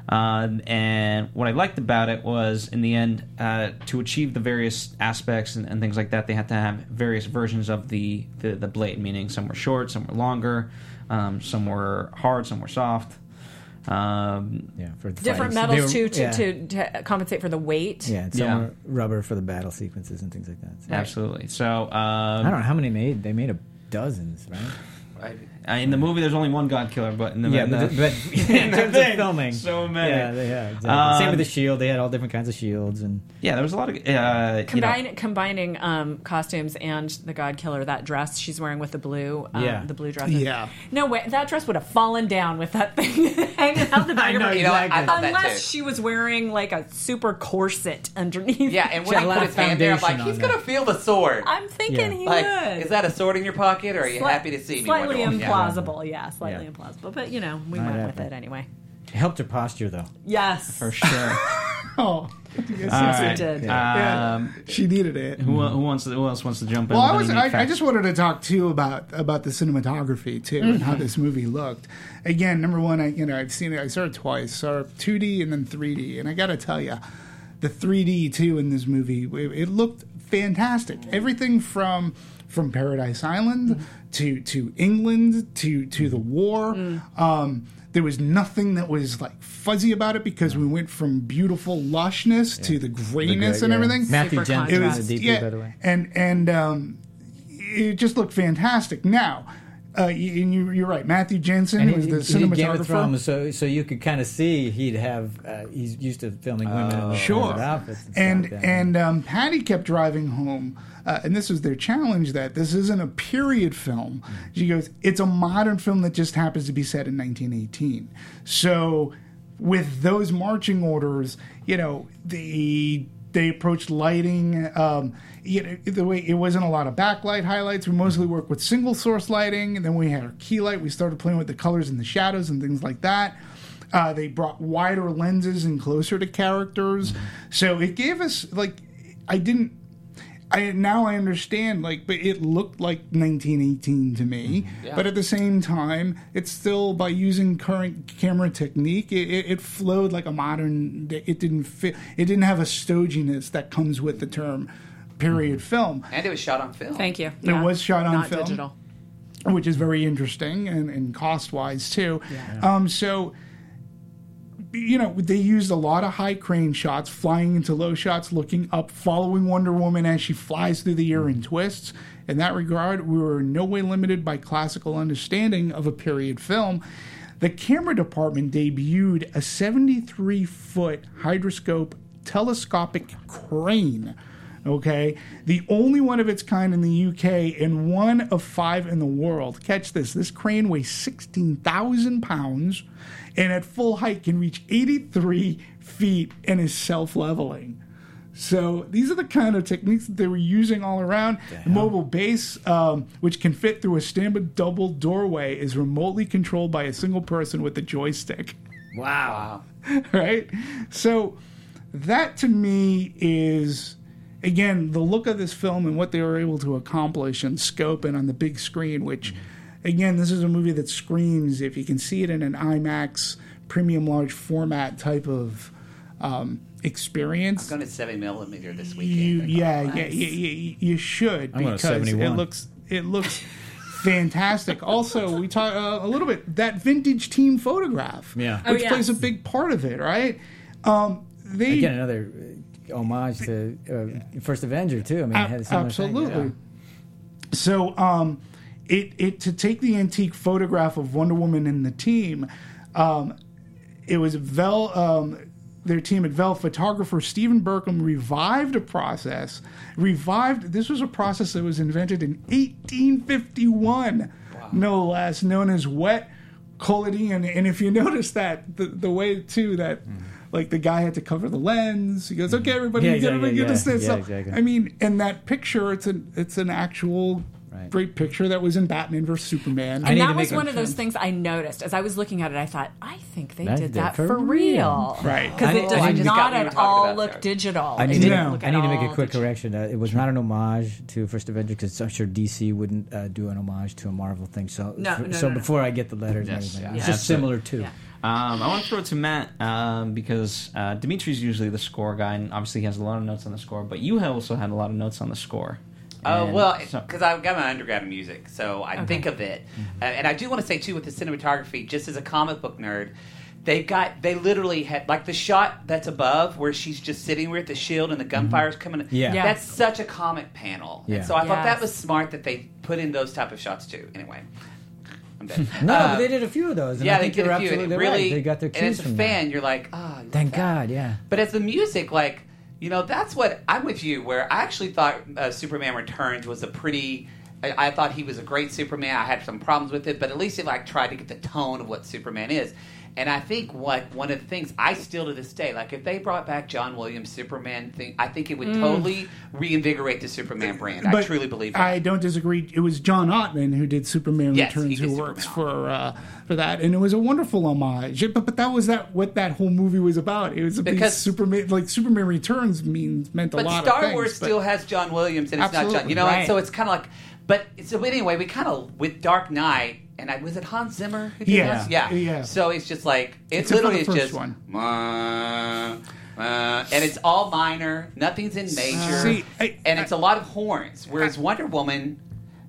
Uh, and what I liked about it was, in the end, uh, to achieve the various aspects and, and things like that, they had to have various versions of the, the, the blade, meaning some were short, some were longer, um, some were hard, some were soft. Um, Yeah, for the Different fights. metals were- too to, yeah. to, to compensate for the weight. Yeah, and some Yeah. rubber for the battle sequences and things like that. So- Absolutely. So, I um, don't know how many made. They made a dozens, right? I- uh, in the movie, there's only one God Killer, but in the, Yeah, in but, the- but in terms of filming, so many. Yeah, they, yeah exactly. Um, Same with the shield. They had all different kinds of shields, and yeah, there was a lot of uh, you know, combining um, costumes and the God Killer, that dress she's wearing with the blue, um, Yeah. the blue dress. Yeah. No way, that dress would have fallen down with that thing hanging out the back of her. You know, what? I thought that Unless too. she was wearing like a super corset underneath. Yeah, and She when had he put his hand there, I'm like, he's on gonna feel the sword. I'm thinking Yeah. he like, would. is that a sword in your pocket, or are you Sli- happy to see me? Slightly Wonder Woman? Yeah. Implausible, yeah, slightly Yeah. implausible. But you know, we Might went with it anyway. it helped her posture though. Yes, for sure. oh, yes, yes, right. it did. Yeah. Um, she needed it. who, who wants? Who else wants to jump in? Well, I was. I, I just wanted to talk too about about the cinematography too and how this movie looked. Again, number one, I you know I've seen it. I saw it twice. Saw it 2D and then 3D, and I got to tell you, the 3D too in this movie, it, it looked fantastic. Everything from from Paradise Island to to England to to the war. Um, there was nothing that was like fuzzy about it because we went from beautiful lushness to the grayness and Yeah. everything. Matthew Super Jensen It contrast. was was the DP, yeah, by the way. and and um, it just looked fantastic. Now, uh, and you, you're right, Matthew Jensen And was he, the he did Game of. Thrones, so so you could kind of see he'd have. Uh, he's used to filming women in Sure. outfits and and and um, Patty kept driving home, uh, and this was their challenge that this isn't a period film. She goes, "It's a modern film that just happens to be set in 1918." So, with those marching orders, you know, the they approached lighting. Um, you know, the way it wasn't a lot of backlight highlights. We mostly worked with single source lighting, and then we had our key light. We started playing with the colors and the shadows and things like that. Uh, they brought wider lenses and closer to characters, so it gave us like I didn't. I now I understand like, but it looked like 1918 to me. Yeah. But at the same time, it's still by using current camera technique, it, it, it flowed like a modern. It didn't fit. It didn't have a stoginess that comes with the term period film. And it was shot on film. Thank you. It was shot on not film. digital. which is very interesting and, and cost wise too. Um, so, you know, they used a lot of high crane shots, flying into low shots, looking up, following Wonder Woman as she flies through the air and twists. In that regard, we were in no way limited by classical understanding of a period film. The camera department debuted a 73 foot Hydrascope telescopic crane okay? The only one of its kind in the UK and one of five in the world. Catch this this crane weighs 16,000 pounds and at full height can reach 83 feet and is self leveling. So these are the kind of techniques that they were using all around. The mobile base, um, which can fit through a standard double doorway, is remotely controlled by a single person with a joystick wow. right? So that to me is again the look of this film and what they were able to accomplish and scope and on the big screen. Which again, this is a movie that screams if you can see it in an IMAX premium large format type of um, experience, going to seven millimeter this you weekend. yeah, yeah, yeah, yeah, you should I'm because it looks it looks fantastic. also, we talk uh, a little bit that vintage team photograph, Yeah. Oh, which yes. plays a big part of it, right? Um, they Again, another uh, homage to uh, First Avenger too. I mean, it had a similar thing, absolutely. yeah. So, um, it it to take the antique photograph of Wonder Woman and the team, um, it was Vel. Um, their team at Vel photographer Stephen Burkham revived a process. Revived this was a process that was invented in 1851, no less, known as wet collodion. And if you notice that the the way too that. Like the guy had to cover the lens. He goes, "Okay, everybody, Yeah, get exactly, everybody, get yeah, this." yeah, So, exactly. I mean, in that picture, it's an it's an actual Right. great picture that was in Batman vs Superman. And that was one of those things I noticed as I was looking at it. I thought, I think they That did did that for for real. real, Right. Because it I does just not what we were at all look there. digital. I need, didn't No. to, look I need to make a quick digital. correction. Uh, it was not an homage to First Avenger because I'm sure DC wouldn't uh, do an homage to a Marvel thing. So, No, for- no, so no, no. before I get the letters Yes, and everything, yeah. it's just Absolutely. similar to. Yeah. Um, I want to throw it to Matt um, because uh, Dimitri's usually the score guy, and obviously he has a lot of notes on the score. But you have also had a lot of notes on the score. Oh And well, so- because I've got my undergrad in music, so I think of it, Mm-hmm. uh, and I do want to say too with the cinematography, just as a comic book nerd, They've got they literally had like the shot that's above where she's just sitting with the shield and the gunfire's coming. Yeah. Yeah. that's such a comic panel, Yeah. and so I thought that was smart that they put in those type of shots too. Anyway. No, Uh, but they did a few of those. And yeah, I they think did a few. and really, right. They got their and as a from fan, that. you're like, oh, Thank God, yeah. but as the music, like you know, that's what I'm with you. Where I actually thought uh, Superman Returns was a pretty. I, I thought he was a great Superman. I had some problems with it, but at least it like tried to get the tone of what Superman is. And I think what one of the things I still to this day, like if they brought back John Williams Superman thing, I think it would totally reinvigorate the Superman brand. I truly believe that. I don't disagree. It was John Ottman who did Superman Yes, Returns, did who Superman. works for uh, for that, and it was a wonderful homage. But but that was that what that whole movie was about. It was a big Because- Superman like Superman Returns means meant a But lot Star of things. Wars but- still has John Williams, and it's not John. You know, and so it's kind of like. But so anyway, we kind of with Dark Knight, and I was it Hans Zimmer Yeah. this? Yeah, Yeah. So it's just like it for literally is just one. "Mwah, mwah," and it's all minor, nothing's in major, See, I- and it's a lot of horns. Whereas Wonder Woman.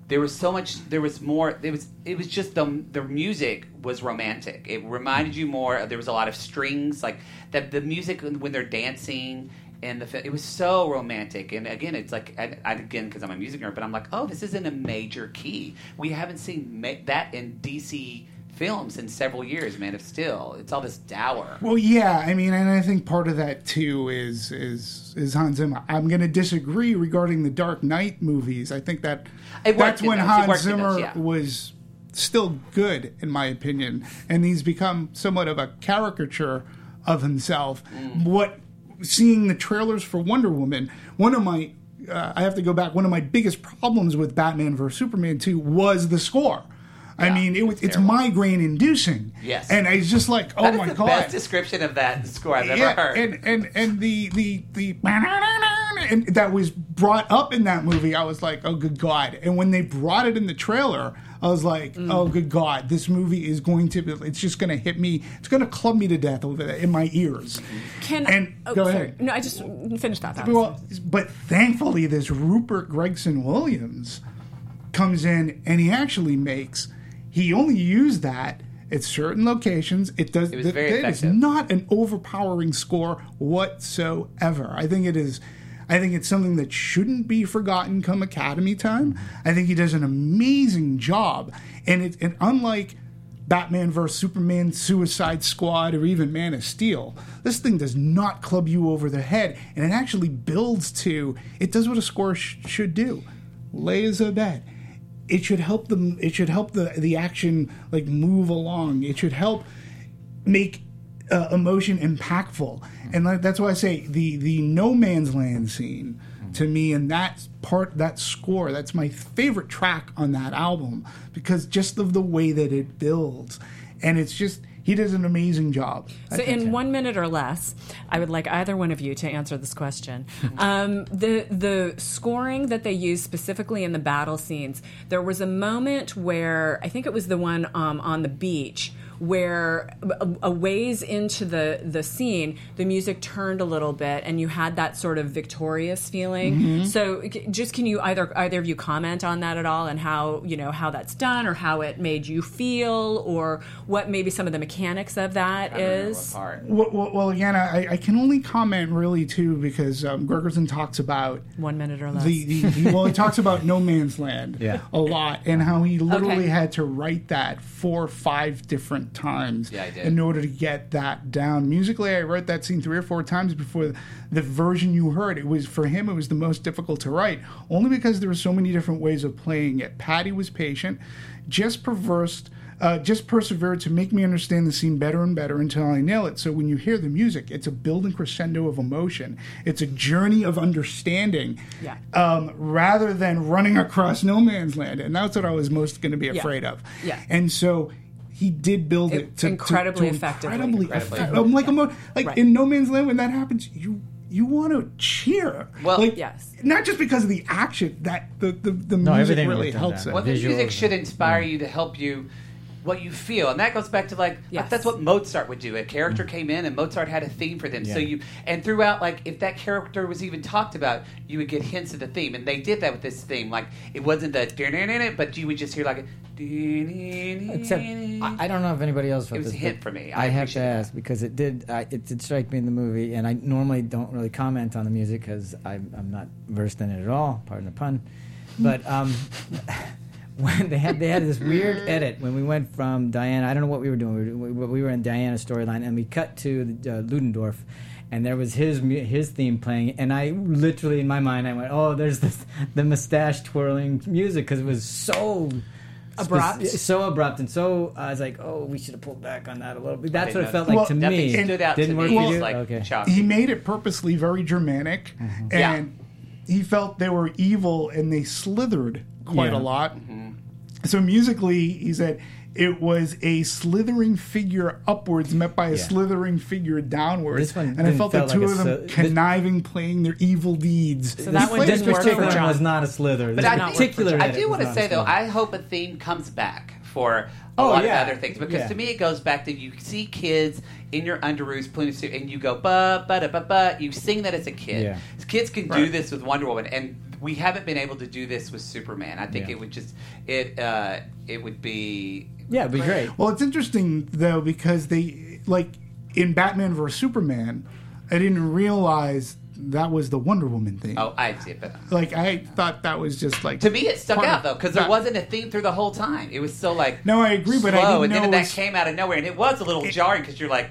There was so much. There was more. It was. It was just the the music was romantic. It reminded you more. There was a lot of strings, like the the music when they're dancing, and the fi- it was so romantic. And again, it's like I, I, again because I'm a music nerd, but I'm like, oh, this is in a major key. We haven't seen ma- that in DC films in several years. Man of Steel. It's all this dour. Well, yeah, I mean, and I think part of that too is is is Hans Zimmer. I'm going to disagree regarding the Dark Knight movies. I think that It that's when. Hans worked in those, Zimmer yeah. was still good, in my opinion, and he's become somewhat of a caricature of himself. Mm. What seeing the trailers for Wonder Woman, one of my uh, I have to go back. One of my biggest problems with Batman vs Superman 2 was the score. I mean, it, was it's it's migraine inducing. Yes. and it's just like, oh my the god, best description of that score I've ever heard. and and and the the the and that was brought up in that movie. I was like, oh good god! And when they brought it in the trailer, I was like, Mm. oh good god, this movie is going to. It's just going to hit me. It's going to club me to death over there in my ears. Can And- oh, go sorry. ahead. No, I just finished that. thought. Well, but thankfully, this Rupert Gregson Williams comes in and he actually makes. He only used that at certain locations. It does. It was very that is effective. not an overpowering score whatsoever. I think it is. I think it's something that shouldn't be forgotten come Academy time. I think he does an amazing job, and it and unlike. Batman vs Superman, Suicide Squad, or even Man of Steel. This thing does not club you over the head, and it actually builds to. It does what a score sh- should do: lay as a bed. It should help them. It should help the the action like move along. It should help make uh, emotion impactful, and like, that's why I say the the no man's land scene to me, and that part that score that's my favorite track on that album because just of the way that it builds, and it's just he does an amazing job. So, think. in one minute or less, I would like either one of you to answer this question. Um, the the scoring that they used specifically in the battle scenes, there was a moment where I think it was the one um, on the beach where a, a ways into the the scene, the music turned a little bit, and you had that sort of victorious feeling. Mm-hmm. So, just can you either either of you comment on that at all, and how you know how that's done, or how it made you feel, or what maybe some of the mechanics of that I is? Well, well, well, again, I, I can only comment really too because um, Gregson talks about One minute or less. the, the, the well, he talks about No Man's Land Yeah. a lot and how he literally Okay. had to write that four or five different times Yeah, I did. in order to get that down. Musically, I wrote that scene three or four times before the version you heard. It was for him, it was the most difficult to write, only because there were so many different ways of playing it. Patty was patient, just perversed. Uh, just persevered to make me understand the scene better and better until I nail it. So when you hear the music, it's a building crescendo of emotion. It's a journey of understanding Yeah. um, rather than running across no man's land. And that's what I was most going to be afraid of. Yeah. And so he did build it, It- to, incredibly to, to effectively. Incredibly, Incredibly effective. I'm like, emo- like Right. in no man's land when that happens, you you want to cheer. Well- like, Yes. Not just because of the action, that the the, the No, music everything really helps that. it. Well, the music should inspire you to help you what you feel, and that goes back to like Yes. that's what Mozart would do. A character came in, and Mozart had a theme for them. So you and throughout, like if that character was even talked about, you would get hints of the theme, and they did that with this theme. Like it wasn't the but you would just hear like a. Except, I, I don't know if anybody else. felt was a this, hint but for me. I I, have to appreciate that. ask because it did. I, it did strike me in the movie, and I normally don't really comment on the music because I'm, I'm not versed in it at all. Pardon the pun. But um, when they had they had this weird edit when we went from Diana. I don't know what we were doing. We were, we were in Diana's storyline, and we cut to the, uh, Ludendorff. And there was his his theme playing, and I literally in my mind I went, "Oh, there's this, the mustache twirling music" because it was so Abrupt. spec- so abrupt and so I was like, oh, we should have pulled back on that a little bit. That's what it felt like Well, to That me. thing stood out Didn't to work me for like okay. shocking. he made it purposely very Germanic, Mm-hmm. and he felt they were evil and they slithered quite Yeah. a lot. Mm-hmm. So musically, he said it was a slithering figure upwards met by a Yeah. slithering figure downwards. This one and I felt the two like of a them sli- this- conniving, playing their evil deeds. So that He one This didn't work particular for one John. was not a slither. But This I, particular I do want to say though. I hope a theme comes back for a Oh, lot yeah. of other things because Yeah. to me it goes back to you see kids in your underoos playing a suit and you go ba ba da ba ba. You sing that as a kid. Yeah. Kids can do this with Wonder Woman, and we haven't been able to do this with Superman. I think Yeah. it would just it uh, it would be yeah, it'd be great. Well, it's interesting though because they like in Batman vs Superman, I didn't realize that was the Wonder Woman thing. oh I see it, but uh, Like I thought that was just like to me it stuck out though because there Bat- wasn't a theme through the whole time. It was so like No, I agree, but I slow, didn't and know then that was- came out of nowhere, and it was a little jarring because you're like.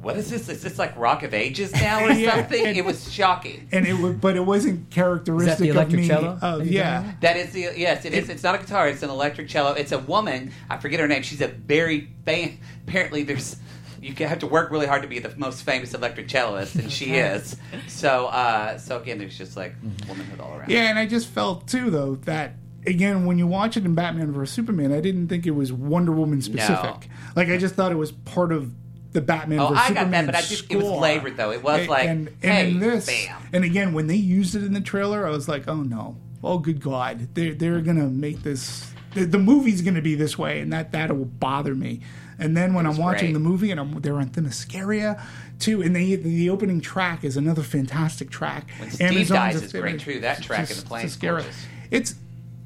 What is this? Is this like Rock of Ages now or Yeah, something? and- it was shocking. and it was, but it wasn't characteristic electric of me. cello uh, Of, yeah, That is the yes, it is. It's not a guitar. It's an electric cello. It's a woman. I forget her name. She's a very fan. apparently there's you have to work really hard to be the most famous electric celloist, and she is. So uh, so again, there's just like womanhood all around. yeah, and I just felt too though that again when you watch it in Batman vs Superman, I didn't think it was Wonder Woman specific. Like I just thought it was part of the Batman Oh, vs I got that, Superman but I just- it was score. flavored, though. It was And- like, and, and hey, in this, bam. and again when they used it in the trailer, I was like, oh no, oh good god, they're they're gonna make this. The, the movie's going to be this way, and that that will bother me. And then when I'm watching great. the movie, and I'm, they're on Themyscira too, and they, the opening track is another fantastic track. When Steve Amazon's dies, a it's great, too. That track in the plane is Themyscira. gorgeous. It's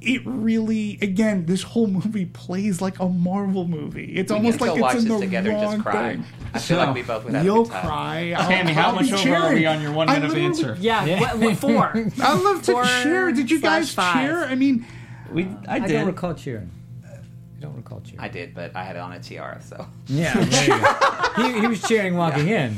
it really again. This whole movie plays like a Marvel movie. It's We almost like it's watch in the together and wrong just cry. thing. I feel like we both would have You'll good time. cry. I'll- Tammy, how I'll much over are we on your one minute of answer? Yeah, Yeah. What, what, four. I love to Four cheer. Did you guys five. cheer? I mean, We, I I did. don't recall cheering. I don't recall cheering. I did, but I had it on a tiara, so yeah, there you go. he, he was cheering walking in.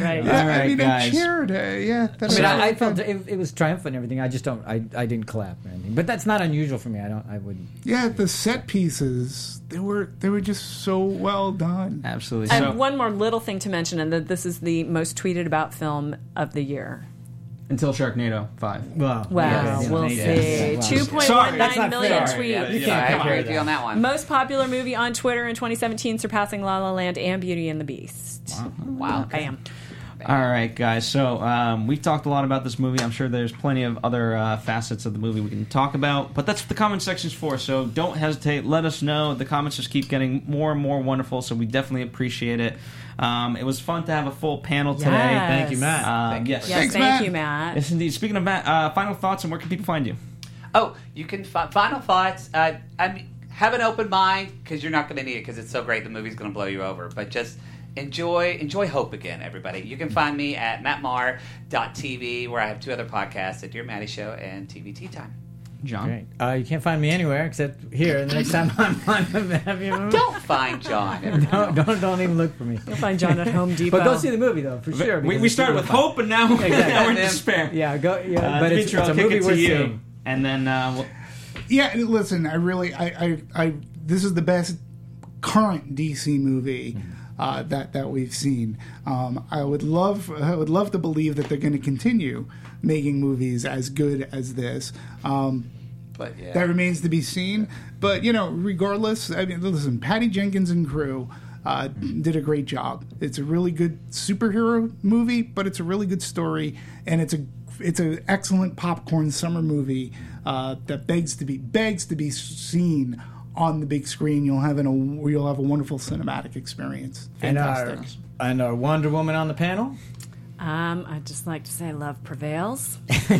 Right. All I right, mean, I guys. cheered. Uh, yeah, I mean, I, I felt it, it was triumphant and everything. I just don't. I, I didn't clap or anything. But that's not unusual for me. I don't. I wouldn't. yeah. The set pieces they were they were just so well done. Absolutely. And So, one more little thing to mention, and that this is the most tweeted about film of the year. Until Sharknado 5. Well, Wow, yeah, we'll yeah, see. yeah, wow. Two point Sorry, one that's nine not million fair. tweets. yeah, You yeah, I compare agree with you on that one. Most popular movie on Twitter in 2017, surpassing La La Land and Beauty and the Beast. Wow. Bam. All right, guys. So um, we've talked a lot about this movie. I'm sure there's plenty of other uh, facets of the movie we can talk about, but that's what the comment section's for. So don't hesitate. Let us know. The comments just keep getting more and more wonderful, so we definitely appreciate it. Um, it was fun to have a full panel today. Yes. Thank you, Matt. Um, Thank you. yes. Yes, Thanks, thank Matt. you, Matt. Yes, indeed. Speaking of Matt, uh, final thoughts and where can people find you? Oh, you can fi- final thoughts. Uh, I mean, have an open mind because you're not going to need it because it's so great. The movie's going to blow you over. But just enjoy enjoy hope again, everybody. You can find me at mattmar.tv where I have two other podcasts: the Dear Maddie Show and TV Tea Time. John. Great. Uh, you can't find me anywhere except here. And the next time I'm on the Happy Movie. Don't find John. Don't, don't, don't even look for me. You'll find John at Home Depot. But go see the movie though, for sure. We, because we started with fun. hope, and now, now we're in despair. Yeah, go. Yeah, Uh, but it's, Dimitri, it's a I'll movie it to worth you, seeing. and then uh, we'll, Yeah, listen, I really, I, I, I this is the best current DC movie uh, that that we've seen. Um, I would love, I would love to believe that they're going to continue making movies as good as this. Um, But yeah, that remains to be seen. But you know, regardless, I mean, listen, Patty Jenkins and crew uh, did a great job. It's a really good superhero movie, but it's a really good story, and it's a it's an excellent popcorn summer movie uh, that begs to be begs to be seen on the big screen. You'll have an, a you'll have a wonderful cinematic experience. And our, Fantastic. and our Wonder Woman on the panel. Um, I'd just like to say love prevails. uh,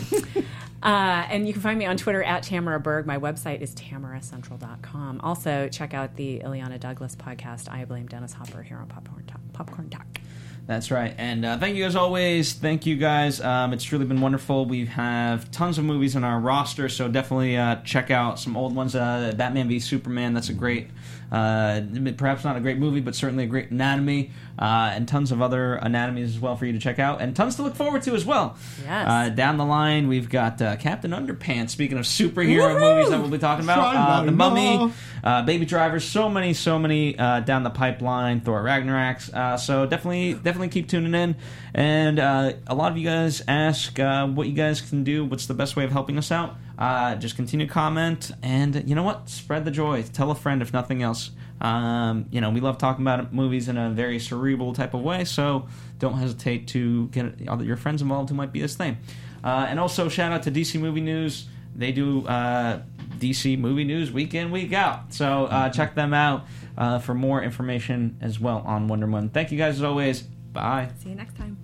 and you can find me on Twitter at Tamara Berg. My website is tamaracentral.com. Also, check out the Illeana Douglas podcast, I Blame Dennis Hopper, here on Popcorn Talk. Popcorn Talk. That's right. And uh, thank you as always. Thank you guys. Um, it's truly been wonderful. We have tons of movies on our roster, so definitely uh, check out some old ones. Uh, Batman v Superman. That's a great, uh, perhaps not a great movie, but certainly a great anatomy, uh, and tons of other anatomies as well for you to check out, and tons to look forward to as well. Yes. Uh, down the line, we've got uh, Captain Underpants. Speaking of superhero Woohoo! movies that we'll be talking about, uh, The Mummy, uh, Baby Driver, so many, so many uh, down the pipeline. Thor Ragnarok. Uh, so definitely, definitely keep tuning in. And uh, a lot of you guys ask uh, what you guys can do. What's the best way of helping us out? Uh, just continue to comment, and you know what? Spread the joy. Tell a friend if nothing else. Um, you know, we love talking about movies in a very cerebral type of way, so don't hesitate to get your friends involved who might be the same. Uh, and also, shout out to DC Movie News. They do uh, DC movie news week in, week out. So uh, check them out uh, for more information as well on Wonder Woman. Thank you guys as always. Bye. See you next time.